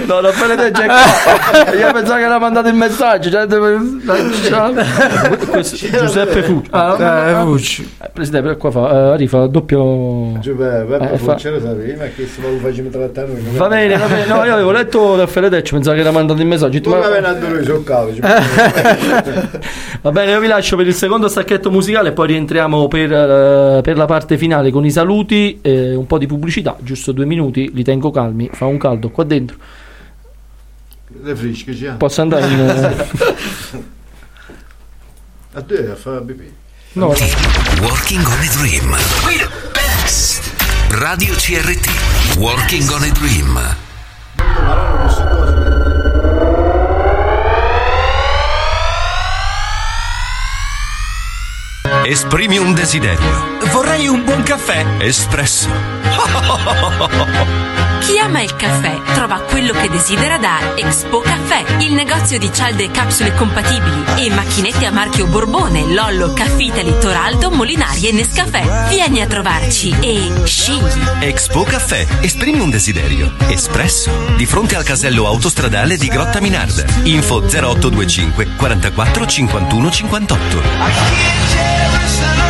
No, Raffaele Decci è qua. Io pensavo che era mandato il messaggio. Cioè, Giuseppe Fucci. Ah, Eh, Fucci. eh, Presidente, qua fa, eh, arriva doppio... Giuseppe Eh, fa- Fucci lo sapevi ma che se lo facciamo trattare noi Va bene, va bene. No, io avevo letto Raffaele Decci, pensavo che era mandato il messaggio. tu Ma- va bene a noi sul cavo Va bene, io vi lascio per il secondo stacchetto musicale e poi rientriamo per, eh, per la parte finale con i saluti e un po' di pubblicità, giusto due minuti, li tengo calmi, fa un caldo qua dentro. le frische ci ha Posso andare in... eh, a te a fare No, no. Working on a Dream. Radio CRT. Working on a Dream. Esprimi un desiderio. Vorrei un buon caffè. Espresso. Chi ama il caffè trova quello che desidera da Expo Caffè, il negozio di cialde e capsule compatibili e macchinette a marchio Borbone, Lollo, Caffitali, Toraldo, Molinari e Nescafè. Vieni a trovarci e scegli. Expo Caffè. Esprimi un desiderio. Espresso. Di fronte al casello autostradale di Grotta Minarda. Info 0825 44 51 58. Just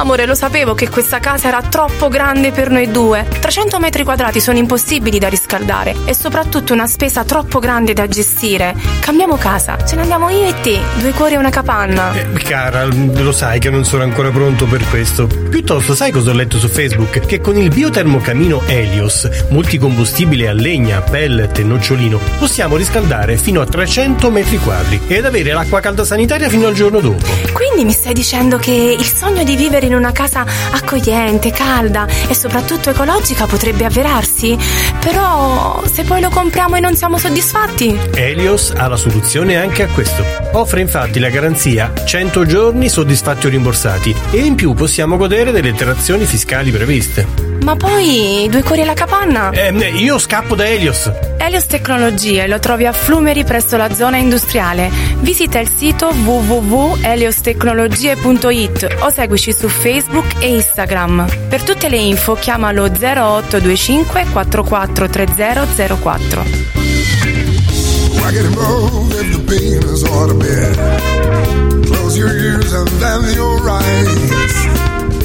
Amore, lo sapevo che questa casa era troppo grande per noi due. 300 metri quadrati sono impossibili da riscaldare e soprattutto una spesa troppo grande da gestire. Cambiamo casa, ce ne andiamo io e te, due cuori e una capanna. Cara, lo sai che non sono ancora pronto per questo. Piuttosto, sai cosa ho letto su Facebook? Che con il biotermocamino Helios, multicombustibile a legna, pellet e nocciolino, possiamo riscaldare fino a 300 metri quadri ed avere l'acqua calda sanitaria fino al giorno dopo. Quindi mi stai dicendo che il sogno di vivere in una casa accogliente, calda e soprattutto ecologica potrebbe avverarsi? Però se poi lo compriamo e non siamo soddisfatti? Helios ha la soluzione anche a questo. Offre infatti la garanzia 100 giorni soddisfatti o rimborsati e in più possiamo godere delle detrazioni fiscali previste. Ma poi due cuori alla capanna? Eh, io scappo da Helios. Helios Tecnologie lo trovi a Flumeri presso la zona industriale. Visita il sito www.heliostecnologie.it o seguici su Facebook e Instagram. Per tutte le info chiamalo 0825 443004.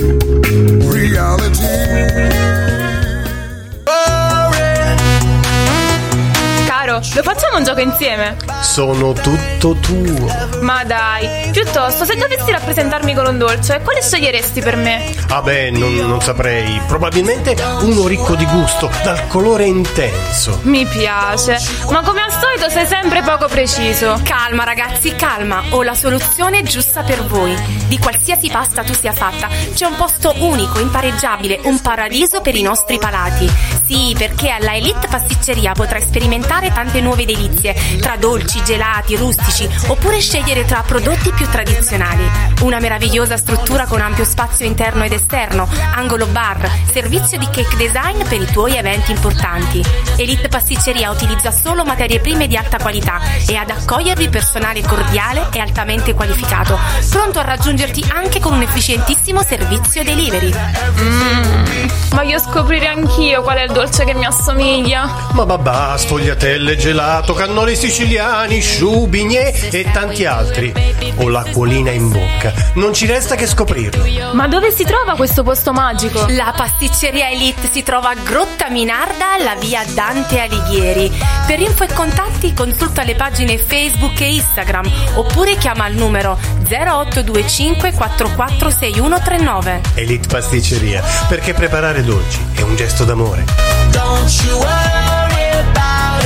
Rock and lo facciamo un gioco insieme? Sono tutto tuo. Ma dai, piuttosto, se dovessi rappresentarmi con un dolce, quale sceglieresti per me? Ah beh, non, non saprei. Probabilmente uno ricco di gusto, dal colore intenso. Mi piace, ma come al solito sei sempre poco preciso. Calma ragazzi, calma, ho la soluzione giusta per voi. Di qualsiasi pasta tu sia fatta, c'è un posto unico, impareggiabile, un paradiso per i nostri palati. Sì, perché alla Elite Pasticceria potrai sperimentare tante nuove delizie, tra dolci, gelati, rustici, oppure scegliere tra prodotti più tradizionali. Una meravigliosa struttura con ampio spazio interno ed esterno, angolo bar, servizio di cake design per i tuoi eventi importanti. Elite Pasticceria utilizza solo materie prime di alta qualità e ad accogliervi personale cordiale e altamente qualificato, pronto a raggiungerti anche con un efficientissimo servizio delivery. Mmm, voglio scoprire anch'io qual è il dolce che mi assomiglia. Ma babà, sfogliatelle, gelato, cannoli siciliani, sciù, bignè e tanti altri. Ho l'acquolina in bocca. Non ci resta che scoprirlo. Ma dove si trova questo posto magico? La pasticceria Elite si trova a Grotta Minarda alla via Dante Alighieri. Per info e contatti consulta le pagine Facebook e Instagram oppure chiama il numero 0825 446139. Elite Pasticceria, perché preparare dolci è un gesto d'amore. Don't you worry about a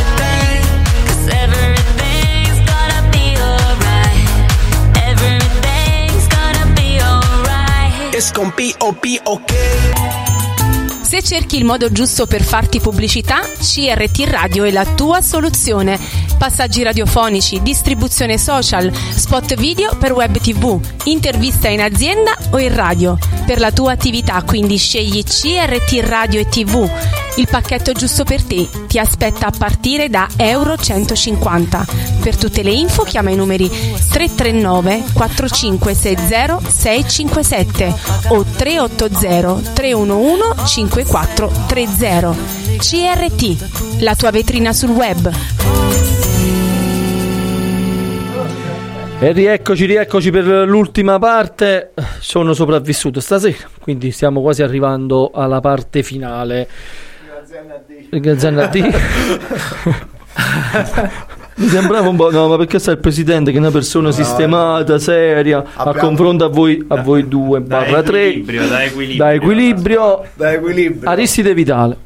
Es con P-O-P-O-K. Se cerchi il modo giusto per farti pubblicità, CRT Radio è la tua soluzione. Passaggi radiofonici, distribuzione social, spot video per web tv, intervista in azienda o in radio. Per la tua attività quindi scegli CRT Radio e TV. Il pacchetto giusto per te ti aspetta a partire da Euro 150. Per tutte le info chiama i numeri 339 4560 657 o 380 311 5430. CRT, la tua vetrina sul web. E rieccoci, rieccoci per l'ultima parte. Sono sopravvissuto stasera, quindi stiamo quasi arrivando alla parte finale. Grazie a D. Mi sembrava un po', no, ma perché sai il presidente che è una persona sistemata, seria, a confronto a voi, a voi due, barra tre, equilibrio, da equilibrio. da equilibrio, Da equilibrio. Aristide Vitale.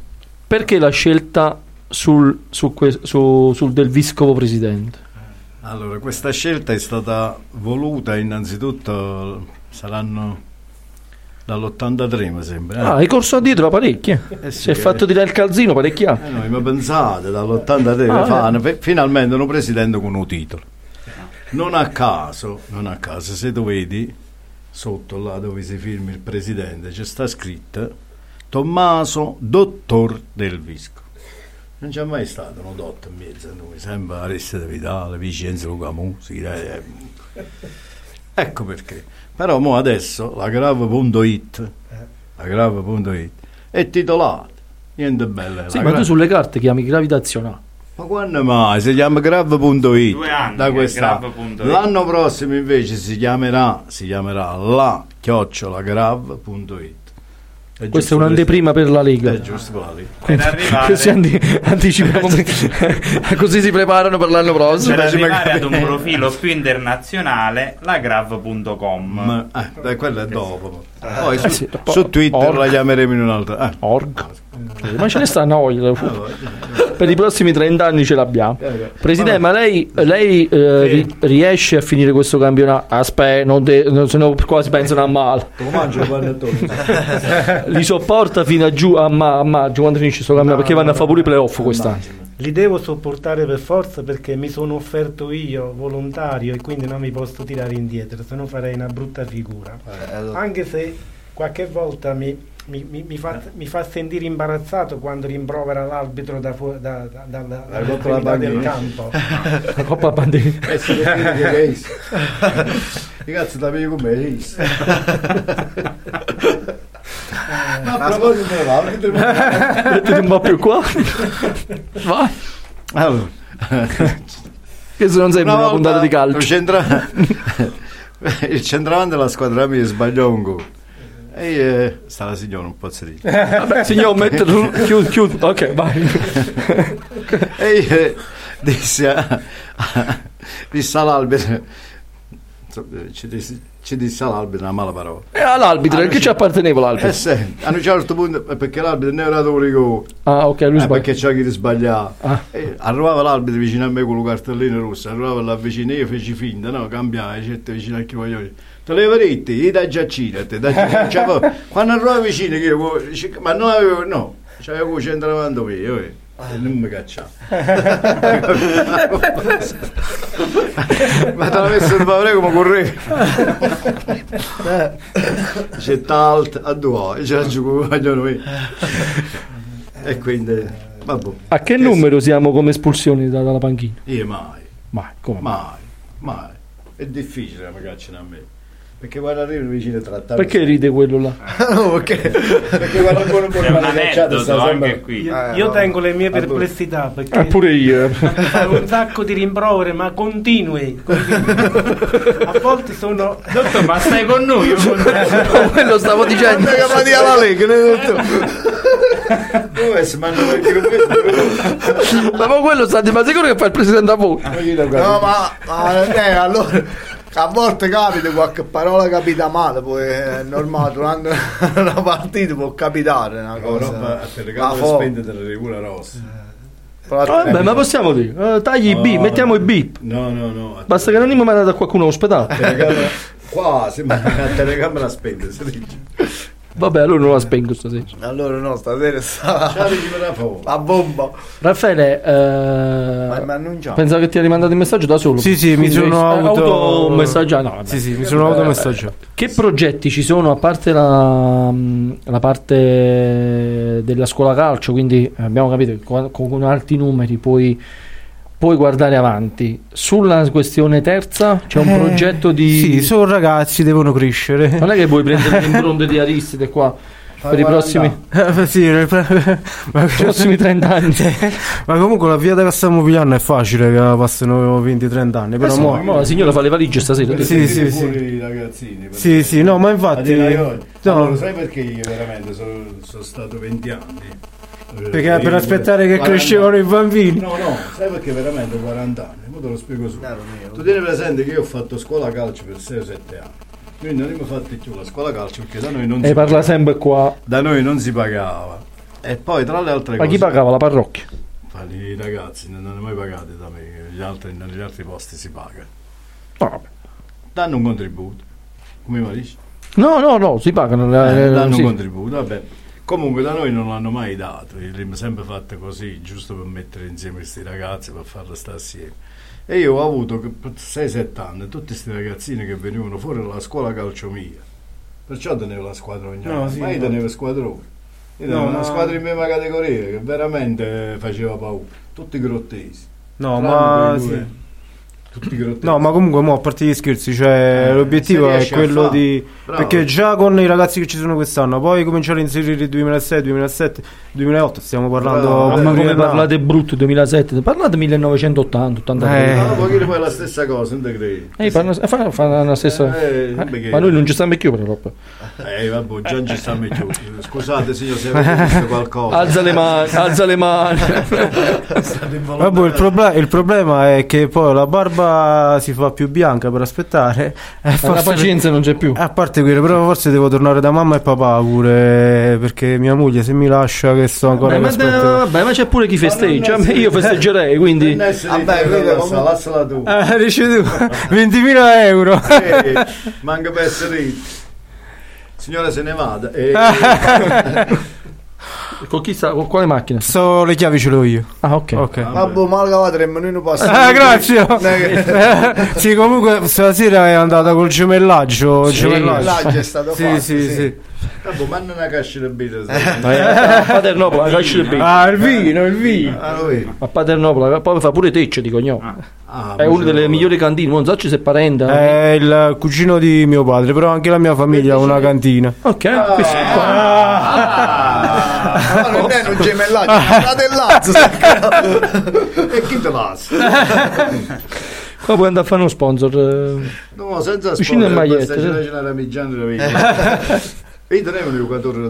Perché la scelta sul, su que- su- sul del vescovo presidente? Allora, questa scelta è stata voluta innanzitutto, saranno dall'83 mi sembra. eh. Ah, hai corso dietro parecchie. Eh sì, si è fatto tirare il calzino parecchia. Eh, noi, ma pensate, dall'83 Ah, fanno fe- finalmente un presidente con un titolo. Non a caso, non a caso, se tu vedi sotto là dove si firma il presidente c'è sta scritto Tommaso Dottor del Visco. Non c'è mai stato un dottor in mezzo a noi, sempre Aristide Vitale, Vicenza Luca Musi. eh, eh. Ecco perché. Però mo adesso la grave.it, la grave.it è titolata. Niente bella. Sì, ma tu Grave- sulle carte chiami gravitazionale. ma quando mai? Si chiama grave.it Due anni da grave.it. L'anno prossimo invece si chiamerà, si chiamerà la chiocciolagrave.it. È Questa è un'anteprima per la Lega. È giusto la Lega. Per arrivare- Così anticipiamo così si preparano per l'anno prossimo. Per arrivare ad un profilo più internazionale, lagrav.com. Ma, eh, dai, quello è dopo. Eh, Poi su, sì, dopo- su Twitter Org. la chiameremo in un'altra. ah. Org. Ma ce ne sta noi. Per i prossimi 30 anni ce l'abbiamo. Presidente, ma lei, lei, eh, ri- riesce a finire questo campionato? Aspetta, non se no quasi pensano a male. Lo mangio il panettone. Li sopporta fino a giù a, ma- a maggio quando finisce questo campionato? perché vanno a fare pure i playoff quest'anno. Li devo sopportare per forza perché mi sono offerto io volontario e quindi non mi posso tirare indietro, se no farei una brutta figura. Anche se qualche volta mi, mi- mi- mi fa, mi fa sentire imbarazzato quando rimprovera l'arbitro da fu- da- da- dalla La Coppa dalla del campo. La Coppa Bandini. Eh, si cazzo da me come è isso? Ma a proposito va, Mettete un po' più qua. Vai. Allora, Che se non sembra una, puntata di calcio. il centra- il centravanti della squadra mia sbagliò un gol. E eh, sta la signora, non posso dire. Vabbè, signor, metterlo. Chiudi, chiudi. Ok, vai. e, eh, disse, disse all'arbitro, ci disse, ci disse all'arbitro una mala parola. E all'arbitro, Ah, che ci apparteneva l'arbitro? Eh sì, a un certo punto, eh, perché l'arbitro ne era dato un rigore. Ah, ok, lui Eh, sbaglia. perché c'è chi sbagliava. Ah. Arrivava l'arbitro vicino a me con lo cartellino rosso, arrivava là vicino, io feci finta, no, cambiai, c'è vicino a chi voglio. Te le veretti, io da giacina, te da giacina. Quando arrivava vicino, io, ma non avevo, no, c'avevo 190 io, e non mi cacciava. ma te la messo di favore come correva. C'è talto a due, c'è la gioco vogliono io. E quindi, vabbè. A che numero siamo come espulsioni da- dalla panchina? Io mai. Mai, come? Mai, mai. È difficile la cacciano a me. Perché quando arrivo vicino a trattare. Perché ride quello là? no, perché, perché quando buono buono C'è un la cacciata sta sempre. anche qui. Io, Eh, io no. tengo le mie Ah, perplessità perché Ah, pure io. un sacco di rimproveri, ma continui. continui. A volte sono. Dottor, ma stai con noi? Io con quello stavo dicendo. Guarda che fa di alla Lega. Dove si mangia perché non vedo? Ma poi quello state, ma sicuro che fa il presidente a voi? No, ma, ma eh, allora a volte capita qualche parola capita male, poi è normale, durante una partita può capitare una cosa. roba a telecamera fo- spente della regula rossa. però- Vabbè, ma possiamo dire, eh, tagli i beep, No. mettiamo i beep. No, no, no. Basta che non mi mandate a qualcuno ospedale. telecamera quasi, ma a telecamera dice. Vabbè, allora non la spengo stasera. Allora no, stasera sta la bomba. Raffaele, Ma eh, mi annunciamo. pensavo che ti ha rimandato il messaggio da solo. Sì, sì, mi sono hai auto- un messaggio. No. Sì, sì, mi sono automessaggiato. Che progetti ci sono a parte la, la parte della scuola calcio? Quindi abbiamo capito che con, con alti numeri puoi, puoi guardare avanti. Sulla questione terza c'è un Eh, progetto di. Sì, sono ragazzi, devono crescere. Non è che vuoi prendere le impronte di Aristide qua per i prossimi, Eh, sì, pre- ma, i prossimi 30 anni. ma comunque la via che stiamo pigliando è facile che passano 20-30 anni. Però Eh sì, mo- mo la signora fa le valigie stasera. Sì, sì, sì. Fuori i ragazzini. Sì, sì, no, ma infatti. no, allora, sai perché io veramente sono, sono stato 20 anni? Eh, perché per aspettare che 40 crescevano i bambini. No, no, sai perché veramente 40 anni, ora te lo spiego subito. Tu tieni presente che io ho fatto scuola calcio per 6 o 7 anni. Quindi non abbiamo fatto più la scuola calcio perché da noi non E si parla sempre qua. da noi non si pagava. E poi tra le altre Ma cose chi pagava? La parrocchia. I ragazzi non hanno mai pagati da me, gli altri, negli altri posti si paga. No, vabbè. Danno un contributo. Come mi dici? no, no, no, si pagano. le- Eh, danno sì. un contributo, vabbè. Comunque da noi non l'hanno mai dato, l'abbiamo sempre fatto così, giusto per mettere insieme questi ragazzi, per farlo stare assieme. E io ho avuto che per 6-7 anni tutti questi ragazzini che venivano fuori dalla scuola calcio mia. Perciò tenevo la squadra ogni No, anno, sì, ma io no. tenevo squadrone. Io No, tenevo una squadra in mia categoria che veramente faceva paura. Tutti grottesi. No, ma sì. Tutti grottesi. No, ma comunque, mo, a parte gli scherzi, cioè, Eh, l'obiettivo è quello di. Bravo. Perché già con i ragazzi che ci sono quest'anno, poi cominciare a inserire il 2006, 2007, 2008, stiamo parlando. Bravo. Ma Eh, come parlate brutto 2007? Parlate 1980, 83. Eh. Ma poi è la stessa cosa, non te credi? Eh, fanno, fa, fa la stessa. Eh, Eh, ma noi non ci stiamo più proprio. Eh, vabbè, già non ci sta meglio. Scusate, signor, se avete visto qualcosa. Alza le mani, alza le mani. Vabbè, il, proble- il problema è che poi la barba si fa più bianca per aspettare. E la pazienza non c'è più. A parte quello, però forse devo tornare da mamma e papà pure. Perché mia moglie se mi lascia che sto ancora Vabbè, in ma, aspetto. vabbè, ma c'è pure chi festeggia. non è- Io festeggerei, quindi. Essere Vabbè, comunque- lassala tu. Ah, dici tu 20.000 euro. Eh, manca per essere. Signora se ne vada. Eh, Con chi sta? Con quale macchina? So le chiavi ce l'ho io. Ah, ok. Ok. Vabbè, ma la cavatemi, noi non passiamo. Ah, grazie. È che- sì, comunque stasera è andata col gemellaggio. Sì, gemellaggio. gemellaggio è stato sì, fatto, sì, sì. sì. vabbè, ma non una cascia di birra. Ma è a Paternopoli, la cascia di bacon. Ah, il vino, il vino. Ah? A Paternopoli, poi fa pure tecce di cognome. Ah, È ma una delle migliori cantine, non so se è parente. È il cugino di mio padre, però anche la mia famiglia ha una cantina. Ok, questo qua. Ah, ma non è un gemellaggio, è un fratellazzo. E chi te lascia? Qua puoi andare a fare uno sponsor. eh. No, senza Vicino al maglietto, ce da vita. E io tenevo un giocatore da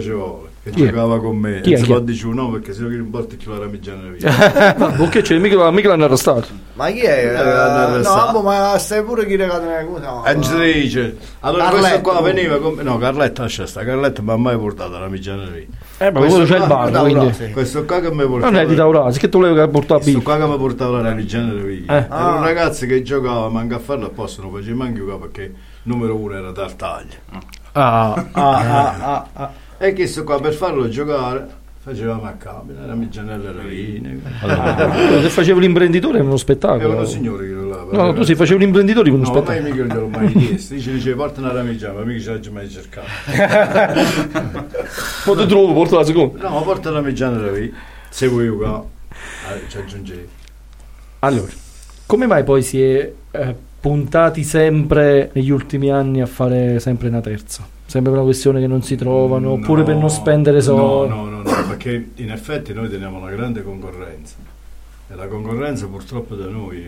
ci vuole, che Chi è? giocava con me. Chi è? può dire un nome perché sennò che non porti chi la ramigiana via. Ma perché c'è? Mica, mica l'hanno arrestato. Ma chi è? Eh, no, ma stai pure chi regala come si chiama? Angelice. Allora Carletto. questo qua veniva con No, Carletta lascia sta. Carletta mi ha mai portato la ramigiana via. Eh, ma Questo c'è il bar, quindi. Questo qua che mi ha portato. Non è di Taurasi, che tu volevi che portava a Questo qua che mi ha portato la ramigiana via. Eh. Era Ah. un ragazzo che giocava, manca a farlo apposta, non faceva manco giocare perché numero uno era Tartaglia. Ah, ah, ah, ah, ah. E questo qua per farlo giocare facevamo a cambio, la ramigianella ravine. Ah, se facevo l'imprenditore era uno spettacolo. uno signore che lo lava. No, no, tu si facevi l'imprenditore con uno No, ma spettacolo. mica non gliel'ho mai chiesto. Dice, dice, porta una ramigiana, ma mica ce l'hai mai cercato. Poi ti trovo, porta la seconda. No, ma porta la ramigiana lì. Se vuoi eh, ci aggiungevi. Allora, come mai poi si è eh, puntati sempre negli ultimi anni a fare sempre una terza? Sempre per una questione che non si trovano, oppure per non spendere soldi? No, no, no, no, perché in effetti noi teniamo una grande concorrenza e la concorrenza purtroppo da noi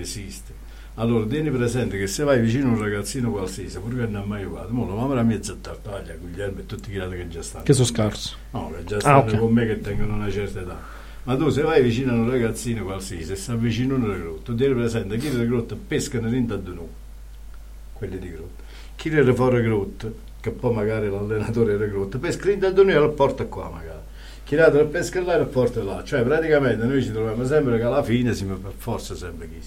esiste. Allora, tieni presente che se vai vicino a un ragazzino qualsiasi, pure che non ha mai giocato, mo la mamma la mia tartaglia, Guglielmo e tutti quelli che già stanno. Che sono scarsi. No, che già Ah, stanno ok. con me che tengono una certa età. Ma tu se vai vicino a un ragazzino qualsiasi e si avvicina uno alle grotte, tieni presente che le grotte pescano dentro a noi, quelli di grotte. Chi era fuori grotte, che poi magari l'allenatore era grotte, pesca dentro a noi e lo porta qua magari. Chi l'altro pesca là e lo porta là. Cioè praticamente noi ci troviamo sempre che alla fine siamo per forza sempre chi.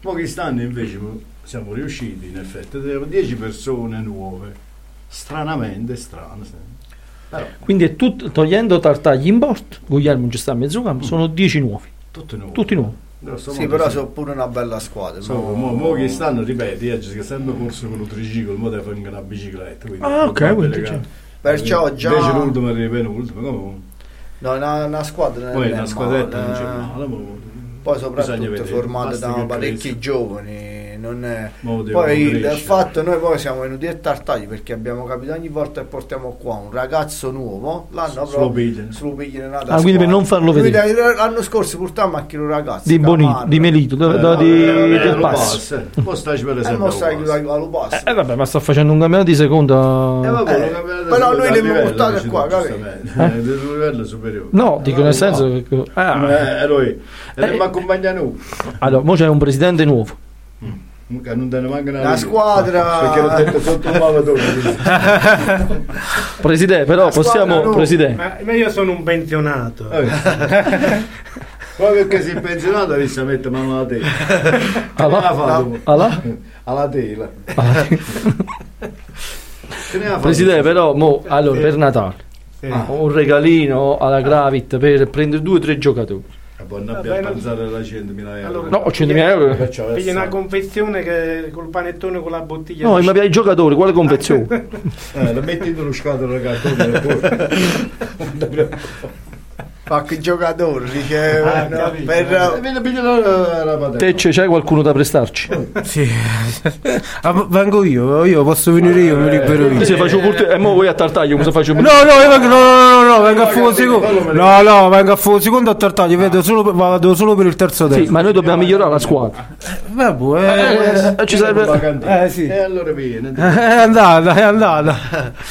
Ma quest'anno invece mo siamo riusciti in effetti, abbiamo 10 persone nuove, stranamente strane. sempre. Però Quindi è tut- togliendo Tartagli in bord, Guglielmo ci sta a mezzo campo, sono 10 nuovi. tutti nuovi. Tutti nuovi. Grosso Sì, però sì. sono pure una bella squadra. So, mo- mo, mo che stanno, ripeti, oggi che sempre corso con un triciclo, mo devo fare una bicicletta. quindi Ah, ok, quindi c'è. Perciò già- Invece l'ultimo arriva penultimo, come? No, una, una squadra Poi è una squadretta non c'è male, eh. male, Poi soprattutto formata da parecchi giovani. Non è... Poi il fatto noi poi siamo venuti a Tartagli perché abbiamo capito ogni volta che portiamo qua un ragazzo nuovo, l'anno Se lo pigliano. Ah, quindi per non farlo vedere. da- L'anno scorso portammo anche un ragazzo. Di Bonito, di Melito, da, da- di, Eh, del eh. Mo stai per E esempio. Eh vabbè, ma sta facendo un campionato di seconda. Eh, vabbè, Eh, però noi le abbiamo portate qua, tu, capi? giustamente. Eh, del livello superiore. No, dico nel senso che. Ah. Eh, lui, e Eh. mi accompagna noi. Allora, mo c'è un presidente nuovo. Che non te ne manca una La squadra- Perché l'ho detto sotto un mavatore. Presidente, però La possiamo. nuova. Presidente. Ma, io sono un pensionato. Eh. Proprio perché si è pensionato adesso mette mano alla tela. Alla- alla- Alla tela. Presidente, però, mo, allora, per Natale, Sì. ah, un regalino alla Gravit per prendere due o tre giocatori. Eh, poi non abbiamo pensato alla 100.000 euro. Allora, No, 100.000 euro. Piglia una confezione che col panettone con la bottiglia. No, ma per i giocatori, quale confezione? Eh, lo metti in uno scatolo poi- Qualche giocatore dice Ah, no, capito. Eh, per. Te c'è c'hai qualcuno da prestarci? Sì. Ah, vengo io, io posso venire io, mi libero io. Se faccio pure e mo vuoi a Tartaglio, come se faccio No, no, vengo, no, no, no, no, vengo a fuoco secondo. No, no, vengo a fuoco secondo a Tartaglia, vedo solo vado solo per il terzo Sì, tempo. ma noi dobbiamo migliorare la squadra. Vabbè, eh, Eh, ci serve... eh, sì. E allora vieni. È andata, è andata.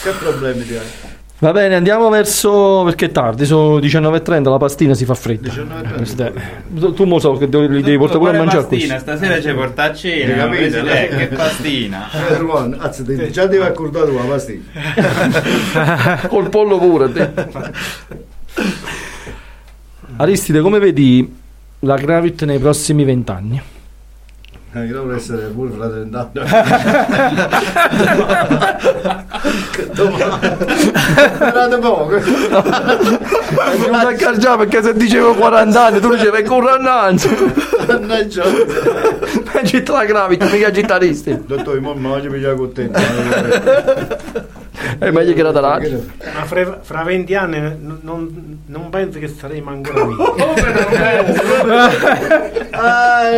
Che problemi ti hai? Va bene, andiamo verso. perché è tardi, sono 19.30, la pastina si fa fredda. 19.30. Presidente, Tu, mo so che devi, li devi portare pure a mangiare pastina? questo. Stasera ci porta a Hai cena, capito? presidente, che pastina. Eh, Ruan, anzi, ti- già devi accordare la pastiglia. Col pollo pure. te. Aristide, come vedi la Gravit nei prossimi vent'anni? Eh, io dovrei essere pure fra 30 anni. Che domanda. Poco. Mi non accorgiamo perché se dicevo 40 anni, tu dicevi è 40 anni. Mannaggia. Ma città la Gravit, mica cittaristi. Dottore, mo mi voglio pigliare contento. È meglio che era da radio. Ma fra, fra 20 anni non, non penso che saremo ancora vivi. Ah,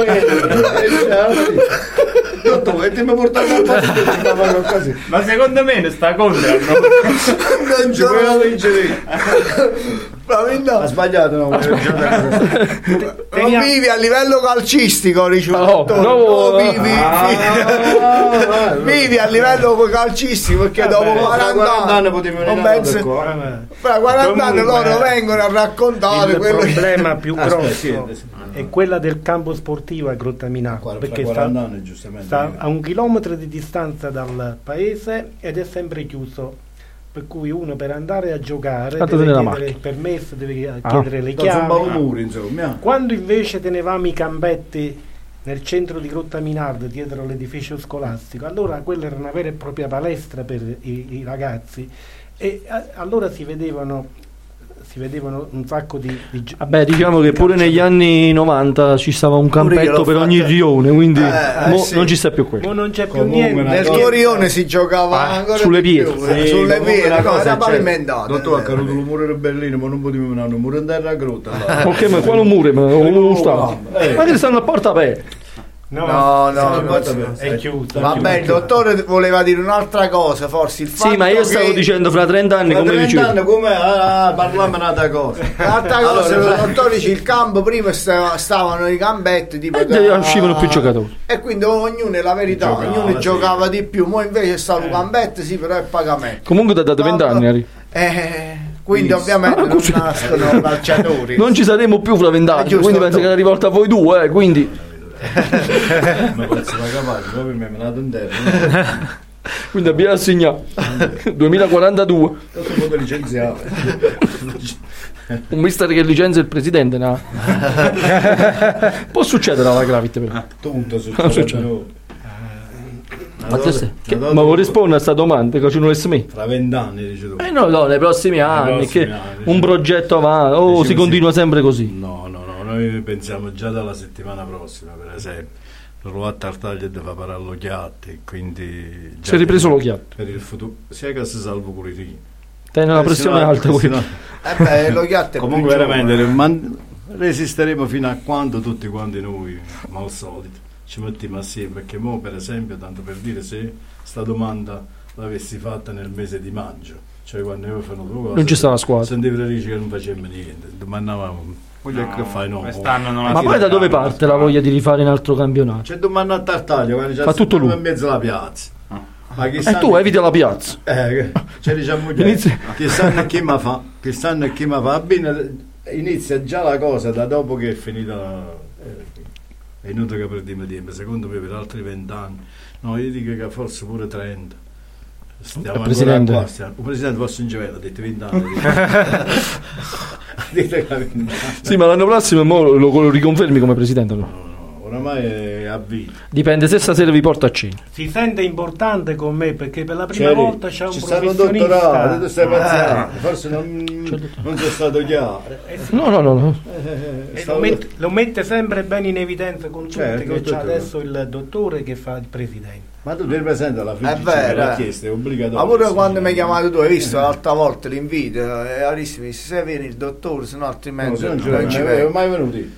eh, eh. Dottore, ti mi portato a pastiglia così. Ma secondo me ne sta contro. no? Non ci puoi vincere. Bravindà. Ha sbagliato, no? Non vivi a livello calcistico, ricevuto. no. No, vivi, Ah, vivi a livello calcistico perché dopo Vabbè, 40, 40 anni potevi venire non a pensi- Notto fra 40 anni loro vengono a raccontare il quello che- problema più Aspetta, grosso sì, sì. È quella del campo sportivo a Grottaminato Fra perché 40 sta, anni, giustamente. sta a un chilometro di distanza dal paese ed è sempre chiuso per cui uno per andare a giocare Tanto deve chiedere il permesso deve Ah. chiedere le chiavi muri, insomma. quando invece tenevamo i campetti nel centro di Grotta Minardo dietro l'edificio scolastico allora quella era una vera e propria palestra per i, i ragazzi e a- allora si vedevano si vedevano un sacco di, di Vabbè, diciamo che pure negli anni 90 ci stava un campetto per ogni rione, quindi Eh, mo sì. non ci sta più quello. Mo non c'è più Comunque, niente nel tuo rione si giocava ancora sulle pietre. Sì, eh, sulle pietre cosa era è certa. pavimentata Dottore, ha caduto il muro di Berlino, ma non potevamo venire un muro in terra a grotta. Ok, ma quale muro? Ma non sta. Eh. Ma che stanno a porta aperta? No, No, no, no, è chiuso Vabbè, il dottore voleva dire un'altra cosa, forse il fatto Sì, ma io stavo dicendo fra 30 anni Ma come 30 dicevo. anni come ah, parliamo un'altra cosa. L'altra cosa, Allora, il dottore dice il campo prima sta- stavano i campetti tipo E da- uscivano più giocatori. e quindi ognuno è la verità, Giocava, ognuno sì. giocava di più, mo invece sta un cambetto sì però è pagamento. Comunque ti ha dato 20 anni, Ari. Eh, quindi Visto. ovviamente Ah, non nascono calciatori. Non ci saremo più fra 20 È anni, giusto, quindi penso che è rivolta a voi due, eh, quindi, Ma penso la capace, proprio mi ha menato in terra. quindi abbiamo assegnato 2042. Tutto un po' licenziato. Un mister che licenzia il presidente, no? Può succedere alla Gravit però. Tutto succede. succede. Ma, sei- che- ma vuoi rispondere a questa domanda? Che ci non è me? Fra vent'anni dice tu. Eh no, no, nei prossimi anni, prossimi che anni, un progetto avanti, o Dicevo si continua sempre così. No, noi pensiamo già dalla settimana prossima, per esempio. Lo a Tartaglia deve fare l'occhiatte, quindi... già Si è ripreso per- l'occhiatte. Per il futuro, sia che si salvo Curitini. Tiene la Eh, pressione sennò- alta, eh, quindi. sennò- Eh beh, lo chiatto è Comunque veramente man- resisteremo fino a quando tutti quanti noi, ma al solito, ci mettiamo assieme, perché mo per esempio, tanto per dire, se sta domanda l'avessi fatta nel mese di maggio, cioè quando io fanno due cose, Non ci sta la squadra. Sentivo le che non facevamo niente, domandavamo, voglio No, che fai no? quest'anno non la Ma poi da dove parte la voglia di rifare un altro campionato? C'è domanda a Tartaglia, quando già Fa tutto lui. in mezzo alla piazza. Ma chi E sa- tu eviti la piazza. eh, ce diciamo già. Inizia- Chi sanno chi mi fa, chi sanno chi mi fa. Bene, inizia già la cosa da dopo che è finita. eh, è inutile che perdiamo tempo, secondo me per altri vent'anni. No, io dico che forse pure 30. Stiamo Il ancora presidente. qua, stiamo- il presidente forse in giovedì, ha detto 20 anni. Dite che 20 anni. Sì, ma l'anno prossimo mo lo, lo riconfermi come presidente? no? Oramai è a vita. Dipende se stasera vi porta a cena. si sente importante con me perché per la prima Cioè, volta c'è un ci professionista dottorati, tu stai Ah. paziendo, forse non, non c'è stato chiaro. No, no, no. no. E Stavo- lo, mette, lo mette sempre bene in evidenza con tutti Certo, che c'è adesso il dottore che fa il presidente. Ma tu ti presenti alla È fine vero, l'ha eh. chiesto, è obbligatorio. Ma pure sì. quando mi hai chiamato tu, hai visto l'altra volta l'invito? E Arissimo mi disse, se vieni il dottore, se no No, altrimenti se non ci non ci vengo, vengo. mai venuti.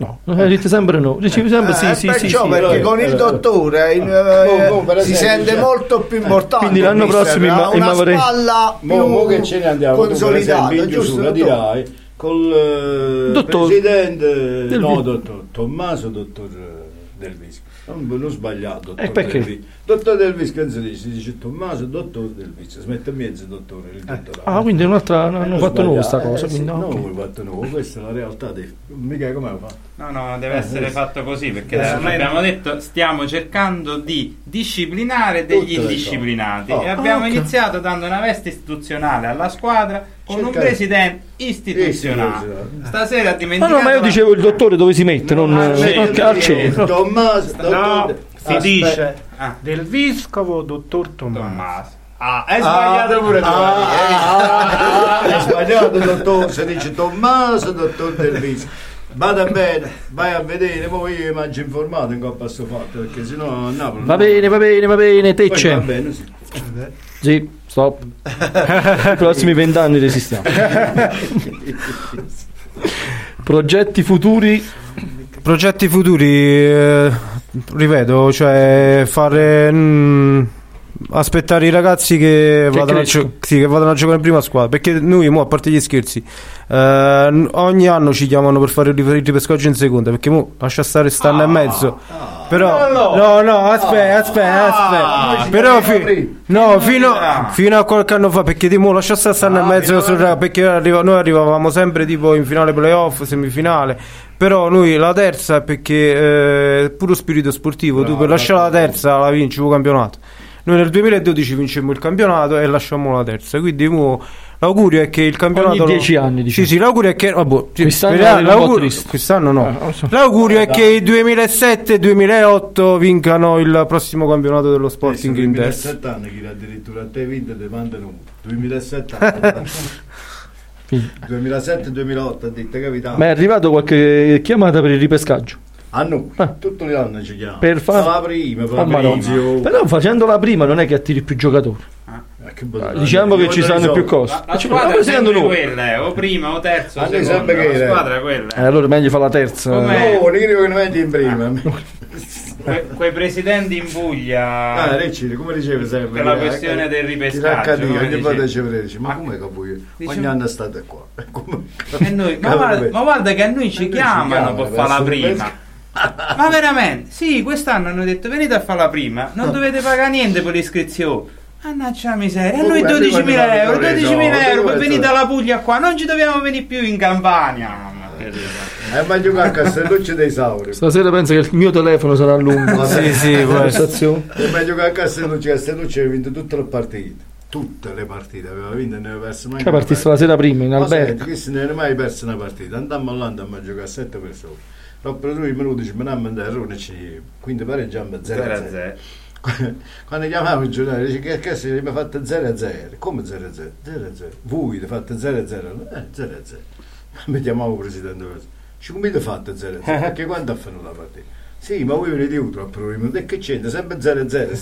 No, eh, dite sempre no. Dici sempre sì, Eh, sì, sì, perciò sì. perché eh, con il eh, dottore in- Mo- eh, mo, per si sente cioè- molto più importante. Quindi l'anno prossimo imma- una immavorei- spalla più Mo, mo che ce ne andiamo, tu consolidata, esempio in giusto? dirai col eh, Dottor- presidente, Del no dottor Tommaso, dottor eh, Del Visco. Non, non sbagliato, dottor E perché? Del Visco. Dottor Del Visco non si dice, si dice Tommaso, dottor Del Visco. Si mette in mezzo dottore, il dottorato. Ah, quindi è un'altra, hanno Non fatto nuovo sbagliato, sta cosa. eh, sì, no, non ok. ho fatto nuovo, questa è la realtà. Dei... Mica come fatto? No, no, deve Eh, essere sì. fatto così perché Eh, adesso ma- abbiamo detto stiamo cercando di disciplinare degli Tutte le indisciplinati cose. e Oh. abbiamo Ah, ok. iniziato dando una veste istituzionale alla squadra con un presidente istituzionale. Istituzionale. Stasera ha Ma dimenticato no, ma io dicevo il dottore dove si mette, non al eh, centro, ok, al centro. Tommaso, No, si dice Ah. del vescovo dottor Tommaso. Tommaso. Ah, hai sbagliato pure tu. Ah, ah, ah, hai sbagliato, dottor. Si dice Tommaso, dottor Del Visco. Vada bene, vai a vedere, poi io mangio informato in coppa sto fatto, perché sennò a Napoli. Va bene, va bene, va bene, te Poi c'è. Va bene, sì. Sì, stop. I prossimi vent'anni resistiamo. Progetti futuri. Progetti futuri, eh, rivedo, cioè fare mm, aspettare i ragazzi che, Che vadano a, gio- sì, che vadano a giocare in prima squadra. Perché noi, mo, a parte gli scherzi, eh, ogni anno ci chiamano per fare il ri- il ripescaggio in seconda. Perché mo, lascia stare st'anno e mezzo. Però, no, no, aspetta, aspetta, aspetta. Però, fi- no, fino, fino a qualche anno fa, perché di mo, lascia stare st'anno e mezzo. sul- perché arriva- noi arrivavamo sempre tipo in finale playoff, semifinale. Però noi la terza è perché eh, puro spirito sportivo, tu per lasciare la terza la vinci il campionato. Noi nel 2012 vincemmo il campionato e lasciammo la terza. Quindi mo, l'augurio è che il campionato. Ogni dieci anni, diciamo. Sì, sì, l'augurio è che. vabbè, sì, Quest'anno speriamo- l'augurio- quest'anno no. Eh, so. L'augurio è che il 2007 e 2008 vincano il prossimo campionato dello Sporting in testa. 2007 anni che addirittura a te vinto te mandano uno 2007 anni 2007-2008 ha detto capitano Ma è arrivato qualche chiamata per il ripescaggio? A noi tutto l'anno ci chiamano Per fare la prima Oh, Madonna. Fabrizio Però facendola prima non è che attiri più giocatori. Eh, che bello. Diciamo che ci saranno più cose. La, la Ci- squadra sempre noi. quella, eh, o prima o terzo o A noi seconda, sempre che la era. squadra è quella. Eh, allora meglio fare la terza. Com'è? no Niro che non metti in prima Que- quei presidenti in Puglia ah Recci come dicevi sempre per la eh, questione eh, del ripescaggio raccadì, come ogni volta ci dice ma come che voi ogni Dice- anno state qua Come- E noi- ma, guarda, ma guarda che a noi ci chiamano per per fare la prima ma veramente sì quest'anno hanno detto venite a fare la prima non dovete pagare niente per l'iscrizione Mannaggia la miseria, a Ma noi come, 12.000 quando euro, fanno i 12.000 soldi, euro, poi venite alla Puglia qua, non ci dobbiamo venire più in Campania. mia. Eh, ma giocare a Castellucci dei Sauri. Stasera penso che il mio telefono sarà lungo. Sì, sì, conversazione. E ma giocare a Castellucci, Castellucci aveva vinto tutte le partite. Tutte le partite aveva vinto e ne aveva perso mai Che partista partita. la sera prima in Ma albergo. senti, non hanno mai perso una partita. Andammo là, andammo a giocare a sette persone. Dopo due minuti ci manammo a Rune e quindi pareggiamo 0 0 a a 0. 0. Quando chiamavo il giornale, dice che, che se mi ha fatto 0 a 0. Come 0 a 0? 0 a 0. Voi avete fatto 0 a 0? Eh, 0 a 0. Mi chiamavo presidente. Dice, come avete fatto 0 a 0? Perché quando ha finito la partita? Sì, ma voi venite utile a primo. E che c'entra? Sempre 0 a 0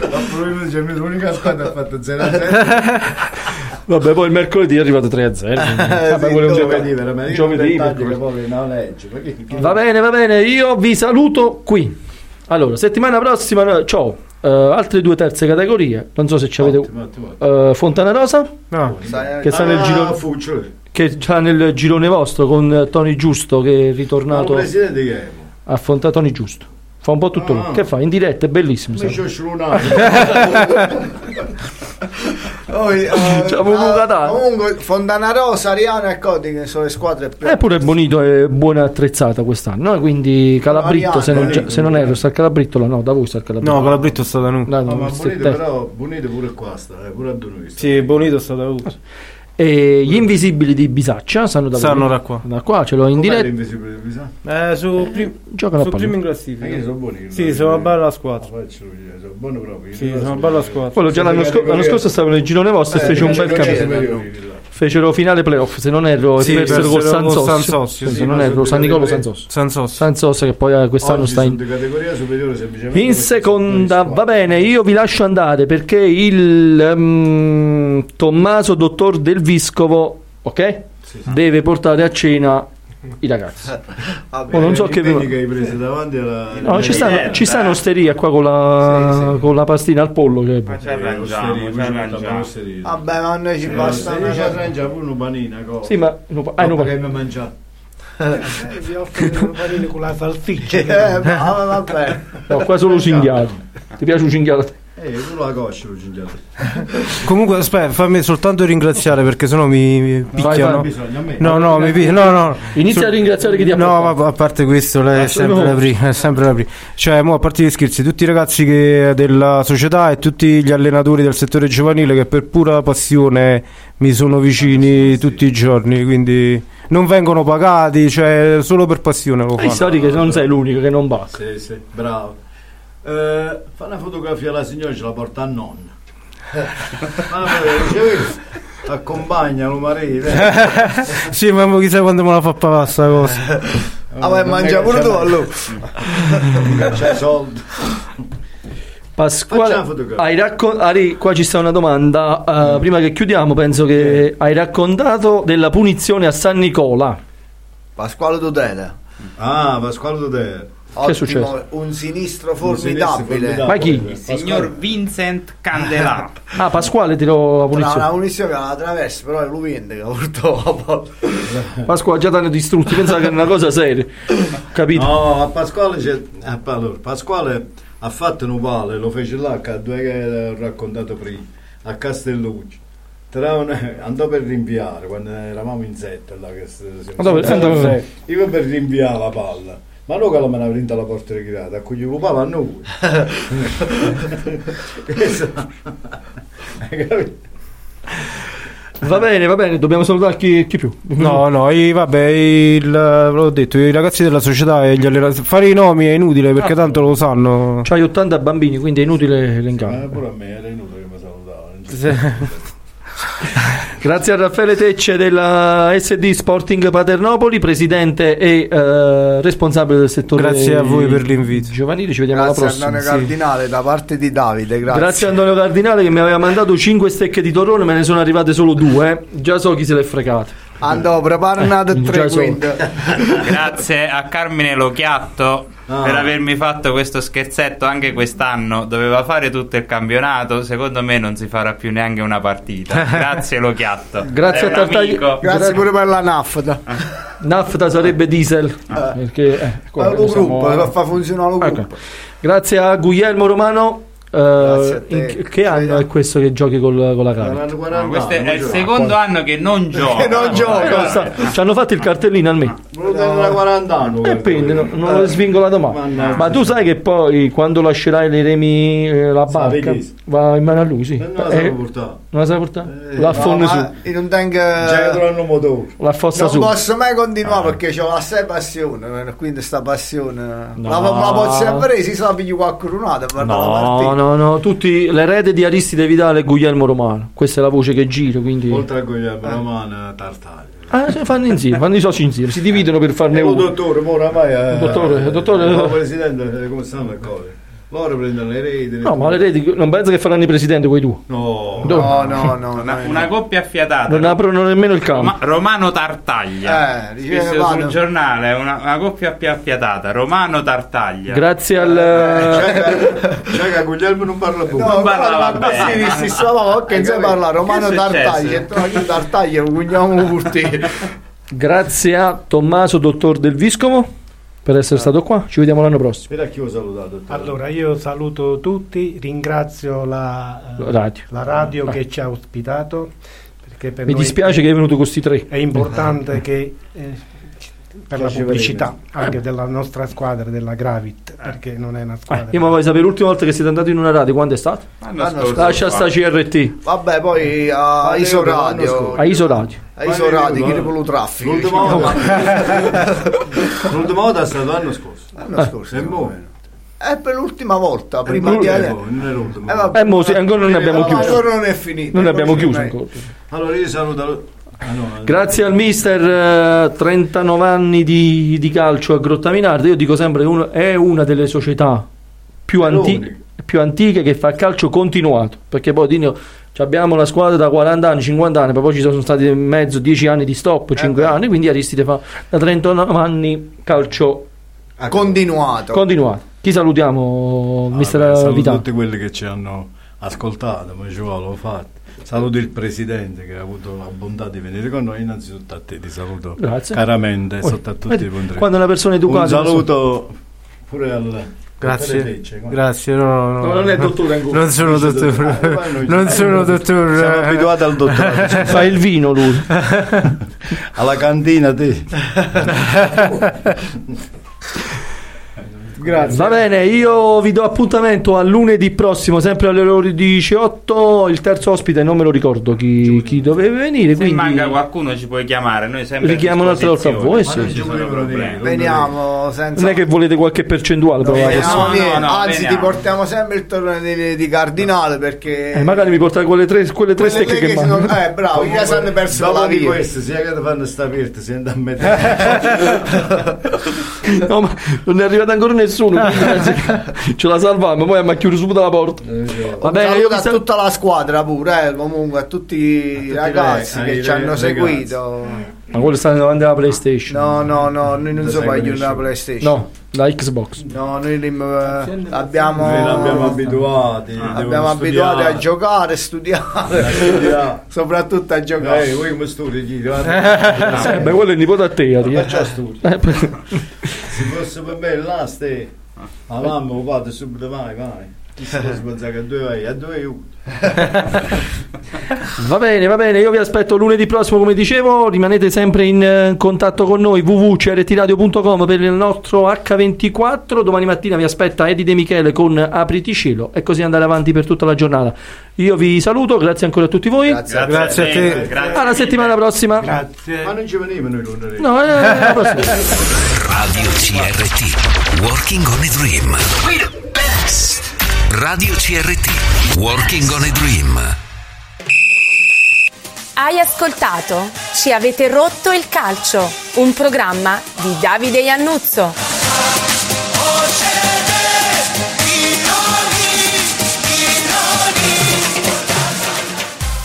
A primo dice, l'unica squadra ha fatto 0 a 0. Vabbè, poi il mercoledì è arrivato 3 a 0. Vabbè, quello è un giovedì, veramente. giovedì, poi non Va bene, va bene, io vi saluto qui. Allora, settimana prossima no, c'ho eh, altre due terze categorie. Non so se ci avete. Ottimo, ottimo. eh, Fontana Rosa, che sta nel Ah, girone. Fuccio. Che sta nel girone vostro con eh, Tony Giusto che è ritornato presidente che è? a Fonta Tony Giusto. Fa un po' tutto lui. Ah. Che fa? In diretta, è bellissimo. Mi. Oh, eh, ah, bucatato. comunque Fontana Rosa, Ariano e Codi che sono le squadre più Eppure Bonito è buona attrezzata quest'anno, no? quindi Calabritto, se non, Bonito, se non erro, sta Calabritto no, da voi sta il Calabritto. No, Calabritto è stata noi. Da No, noi, ma Bonito però, Bonito pure qua sta, eh, pure a sta. Sì, Bonito è stata lui. E gli invisibili di Bisaccia stanno da Stanno voi. da qua. Da qua ce l'ho in diretta. l'invisibile di Pisa? Eh, su, prim- giocano a su pallone. primo in Eh, classifica. io sono buoni. Sì, sono una bella squadra. Faccio sono buono proprio. Sì, sono una bella squadra. Quello già l'anno, sco- l'anno scorso stavo nel girone vostro e Eh, fece un bel il Fecero finale playoff, se non erro, Sì, e persero col con Sossio. San Sossio, Sì, sì, se non erro, San delle Nicolo categorie- San Sossio. San Sossio. San Sossio che poi eh, quest'anno Oggi sta in categoria superiore semplicemente. In seconda, va bene, io vi lascio andare perché il mm, Tommaso Dottor del Vescovo, ok? Deve portare a cena i ragazzi. Oh, non so che vi- che hai preso davanti alla... No, ci stanno, ci stanno osterie qua con la, con la pastina al pollo. Che... Ma ci arrangiamo, ci arrangiamo. Vabbè, ma a noi ci basta Se una ci cosa. arrangia pure una panina, cosa. Sì, ma pa- ah, pa- che mi mangiato. Eh, vi offro un panino con la salsiccia. Eh, ma- vabbè. no, qua solo cinghiato. Ti piace un cinghiato? A te? Eh, tu la coscia lo cinghiato. Comunque, aspetta, fammi soltanto ringraziare perché sennò mi, mi picchiano. bisogna a me. No, no, mi picchiano. No, no. Inizia a ringraziare chi ti ha No, ma a parte questo, lei è Ah, sempre la prima. È sempre la prima. Cioè, mo, a parte gli scherzi, tutti i ragazzi che- della società e tutti gli allenatori del settore giovanile che per pura passione mi sono vicini tutti i giorni. Quindi non vengono pagati, cioè solo per passione lo Hai fanno. storie che non sei l'unico che non va. Sì, sì, bravo. Eh, fa una fotografia alla signora ce la porta a nonna. Ma dice, "Vedi, accompagna lo marito. eh." sì, ma chissà quando me la fa pagare sta cosa. Ah, ma mangia pure tu allora. C'è soldi. Pasquale, hai raccon- Ari, qua ci sta una domanda. eh, Prima che chiudiamo, penso che hai raccontato della punizione a San Nicola. Pasquale Tutela. Ah, Pasquale Che è successo? Un sinistro formidabile. Ma chi? Il signor Vincent Candelà. Ah, Pasquale tirò la punizione. la munizione che la traversa, però è lui che purtroppo. Pasquale già t'hanno distrutti, pensavo che era una cosa seria. Capito? No, a Pasquale c'è. allora, Pasquale ha fatto un ovale, lo fece là a due che ho raccontato prima, a Castellucci. Tra un- andò per rinviare quando eravamo in sette là che Andò per- andò per- io per rinviare la palla ma non che la me la prende alla porta ritirata a cui gli rubava a noi capito? Va bene, va bene, dobbiamo salutare chi, chi più. No, no, i, vabbè, il, l'ho detto, i ragazzi della società e gli allenatori. Fare i nomi è inutile perché Ah. tanto lo sanno. C'hai 80 bambini, quindi è inutile Eh, elencare. pure a me era inutile che mi salutava non c'è- Grazie a Raffaele Tecce della SD Sporting Paternopoli, presidente e eh, responsabile del settore Grazie a voi per l'invito. giovanili. Ci vediamo Grazie alla prossima. Antonio Sì. Cardinale da parte di Davide, grazie. Grazie a Antonio Cardinale che mi aveva mandato 5 stecche di torrone, me ne sono arrivate solo due. Già so chi se l'è fregato. Andò, prepara una Già tre so. quinto. Grazie a Carmine Lochiatto Ah. per avermi fatto questo scherzetto anche quest'anno. Doveva fare tutto il campionato. Secondo me non si farà più neanche una partita. Grazie Lochiatto. Grazie È a amico. Grazie pure per la nafta. Nafta sarebbe diesel. Perché, eh, qua È lo siamo- gruppo, per far funzionare lo Ecco. gruppo. Grazie a Guglielmo Romano. Eh, a te. in che, che anno è questo che giochi col- con la 40 No, questo è, è il ma secondo anno che non gioca. non gioca. Ci hanno fatto il cartellino almeno. Volevo tenere 40 anni E quindi no- non l'ho svincolato mai. Mannaggia. Ma tu sai che poi quando lascerai le remi eh, la barca va in mano a lui, sì. Non Eh. Non la sai portare? Eh, la No, affonda su. ma in un tank Già che hanno motore. La fossa non su. posso mai continuare perché ho la stessa passione eh, quindi sta passione No. la, la posso sempre si sa pigliare qualcun'altra per No, no, no, tutti l'erede di Aristide Vidale e Guglielmo Romano. Questa è la voce che gira, quindi. Oltre a Guglielmo Romano, Tartaglia. Ah, si fanno insieme, fanno i soci insieme, si dividono per farne E un uno. dottore, ma oramai è. Dottore, dottore- il presidente, eh, come stanno le cose? Loro prendono le reti. No, ma le reti non penso che faranno i presidenti quei due. No, no no no, Una, no, una coppia affiatata. Non aprono nemmeno il campo. Roma- Romano Tartaglia. Eh, vado. sul giornale, una, una coppia più affiatata. Romano Tartaglia. Grazie al. Cioè, cioè che Guglielmo non parla più. No, parlava ma bene. sì, si stava che insieme parla Romano? Tartaglia, Tartaglia, lo vogliamo curti. Grazie a Tommaso, dottor Del Viscovo, per essere stato qua. Ci vediamo l'anno prossimo. Spera chi ho salutato. dottore. Allora, io saluto tutti, ringrazio la, eh, La radio. la radio Ah. che ci ha ospitato. Perché per Mi noi dispiace che è venuto questi tre. È importante che eh, per la pubblicità anche della nostra squadra, della Gravit, perché non è una Eh, squadra. io ma voglio sapere l'ultima volta che siete andati in una radio, quando è stato? L'anno L'anno scorso Lascia sta CRT. Vabbè, poi a Quando Iso io l'anno Radio, scorso. A Iso Radio. a Iso Radio, chi ne vuole traffico? L'ultima volta, l'ultima volta è stato l'anno scorso. L'anno scorso. E mo? È per l'ultima volta, prima Eh, di eh, mo, non è l'ultima Eh. Eh, ancora non ne abbiamo chiuso. ancora non è finito. Non ne abbiamo chiuso ancora. Allora io saluto. Ah, no, Grazie al mister, eh, 39 anni di, di calcio a Grottaminarda. Io dico sempre che uno- è una delle società più, anti- più antiche che fa calcio continuato. Perché poi Dino, abbiamo la squadra da 40 anni, 50 anni, poi ci sono stati in mezzo 10 anni di stop, 5 anni. Quindi Aristide fa da 39 anni calcio Continuato. continuato. Chi salutiamo, Ah, mister beh, Vitale? tutti quelli che ci hanno ascoltato, ma ci vuole, l'ho fatto. Saluto il presidente che ha avuto la bontà di venire con noi. Innanzitutto a te ti saluto Grazie. caramente, Poi, sotto a tutti i punti. quando una persona è educata, Un saluto pure al. Grazie, grazie. No, no, No, non è dottore ancora. Non sono dottore. dottore. Ah, Non sono dottore. Siamo abituati al dottore. fa il vino lui. Alla cantina te. Grazie. Va bene, io vi do appuntamento a lunedì prossimo, sempre alle ore 18. Il terzo ospite non me lo ricordo chi, chi doveva venire. Se Quindi manca qualcuno ci puoi chiamare, noi sempre richiamo un'altra volta a voi. sì. ci sono problemi. Veniamo senza. Non è che volete qualche percentuale. Veniamo, no, vieni. no, Anzi, veniamo. ti portiamo sempre il torneo di, di Cardinale perché. Eh, magari mi portate quelle tre, quelle tre Quelle stecche che che si mancano. Eh, bravo, si hanno perso la di via. questo, sia che ti fanno sta aperta, sia da a mettere. No, ma non è arrivato ancora nessuno. Penso che Ce la salviamo, poi mi ha chiuso subito la porta. Va Un bene, io a tutta la squadra pure, eh, comunque a tutti i ragazzi che ci hanno ragazzi. seguito. Ma quello sta davanti alla PlayStation. No, no, no, noi non siamo seguono agli una nessuno. PlayStation. No. La Xbox. No, noi lim- eh, abbiamo, Noi l'abbiamo abituati, devono abbiamo studiare. abituati a giocare, studiare, A studiare. soprattutto a giocare. Eh, voi come studi? Chi? Eh, beh, quello è il nipote a te, Ari, eh. Perciò studi. Eh, Se fosse per me là, ste. La mamma, padre, subito vai, vai. Sbagliare a due vai, a due uno. Va bene, va bene, io vi aspetto lunedì prossimo come dicevo, rimanete sempre in eh, contatto con noi www.crtradio.com per il nostro H24, domani mattina vi aspetta Eddie De Michele con Apriti cielo e così andare avanti per tutta la giornata. Io vi saluto, grazie ancora a tutti voi. Grazie, Grazie a te. Grazie. Alla settimana prossima. Ma non ci venivano i lunedì. No, eh, alla prossima. Radio CRT Working on a Dream Radio CRT Working on a Dream Hai ascoltato? Ci avete rotto il calcio, un programma di Davide Iannuzzo.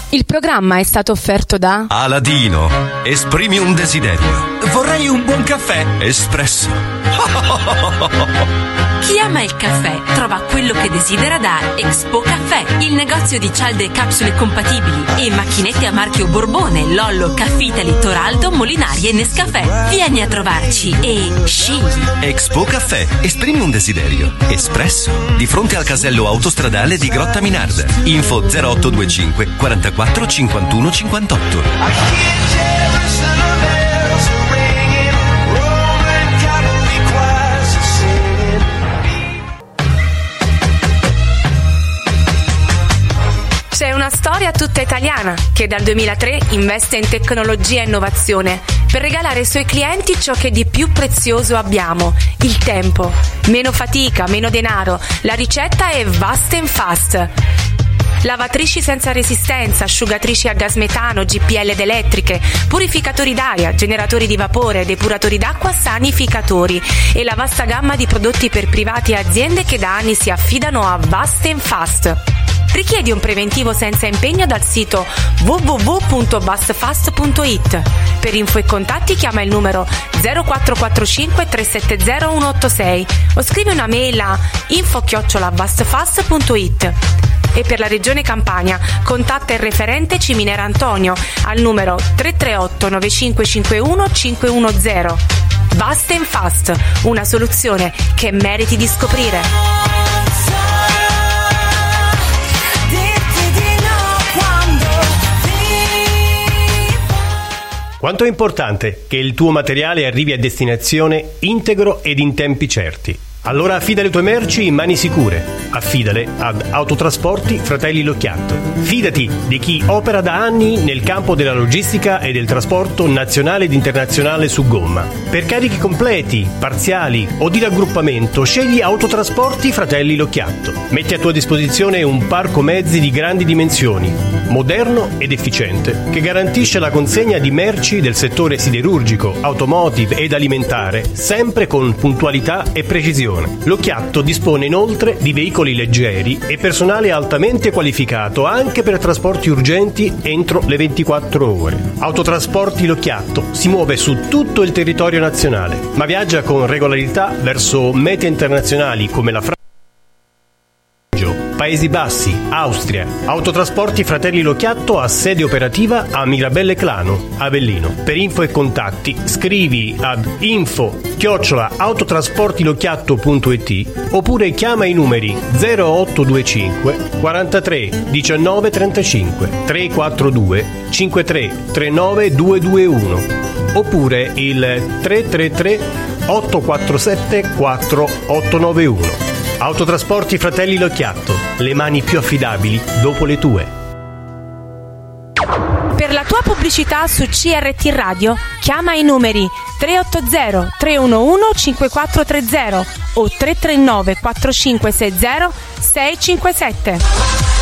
Il programma è stato offerto da Aladino, esprimi un desiderio. Vorrei un buon caffè espresso. Chi ama il caffè trova quello che desidera da Expo Caffè, il negozio di cialde e capsule compatibili e macchinette a marchio Borbone, Lollo, Caffitali, Toraldo, Molinari e Nescafè. Vieni a trovarci e scegli. Expo Caffè, esprimi un desiderio. Espresso. Di fronte al casello autostradale di Grotta Minarda. Info 0825 44 51 58. Una storia tutta italiana che dal 2003 investe in tecnologia e innovazione per regalare ai suoi clienti ciò che di più prezioso abbiamo, il tempo. Meno fatica, meno denaro. La ricetta è Vast and Fast. Lavatrici senza resistenza, asciugatrici a gas metano, GPL ed elettriche, purificatori d'aria, generatori di vapore, depuratori d'acqua, sanificatori e la vasta gamma di prodotti per privati e aziende che da anni si affidano a Vast and Fast. Richiedi un preventivo senza impegno dal sito www.bustfast.it. Per info e contatti chiama il numero 0445 370 186 o scrivi una mail a info-bustfast.it. E per la regione Campania contatta il referente Ciminera Antonio al numero 338 9551 510. Bust and Fast, una soluzione che meriti di scoprire. Quanto è importante che il tuo materiale arrivi a destinazione integro ed in tempi certi. Allora affida le tue merci in mani sicure. Affidale ad Autotrasporti Fratelli Locchiatto. Fidati di chi opera da anni nel campo della logistica e del trasporto nazionale ed internazionale su gomma. Per carichi completi, parziali o di raggruppamento, scegli Autotrasporti Fratelli Locchiatto. Metti a tua disposizione un parco mezzi di grandi dimensioni, moderno ed efficiente, che garantisce la consegna di merci del settore siderurgico, automotive ed alimentare, sempre con puntualità e precisione. L'Occhiatto dispone inoltre di veicoli leggeri e personale altamente qualificato anche per trasporti urgenti entro le 24 ore. Autotrasporti L'Occhiatto si muove su tutto il territorio nazionale, ma viaggia con regolarità verso mete internazionali come la Francia. Paesi Bassi, Austria. Autotrasporti Fratelli Locchiatto ha sede operativa a Mirabelle Clano, Avellino. Per info e contatti scrivi ad info autotrasportilocchiatto.it oppure chiama i numeri 0825 43 19 35 342 53 39 221 oppure il 333 847 4891. Autotrasporti Fratelli Locchiatto, le mani più affidabili dopo le tue. Per la tua pubblicità su CRT Radio chiama i numeri 380 311 5430 o 339 4560 657.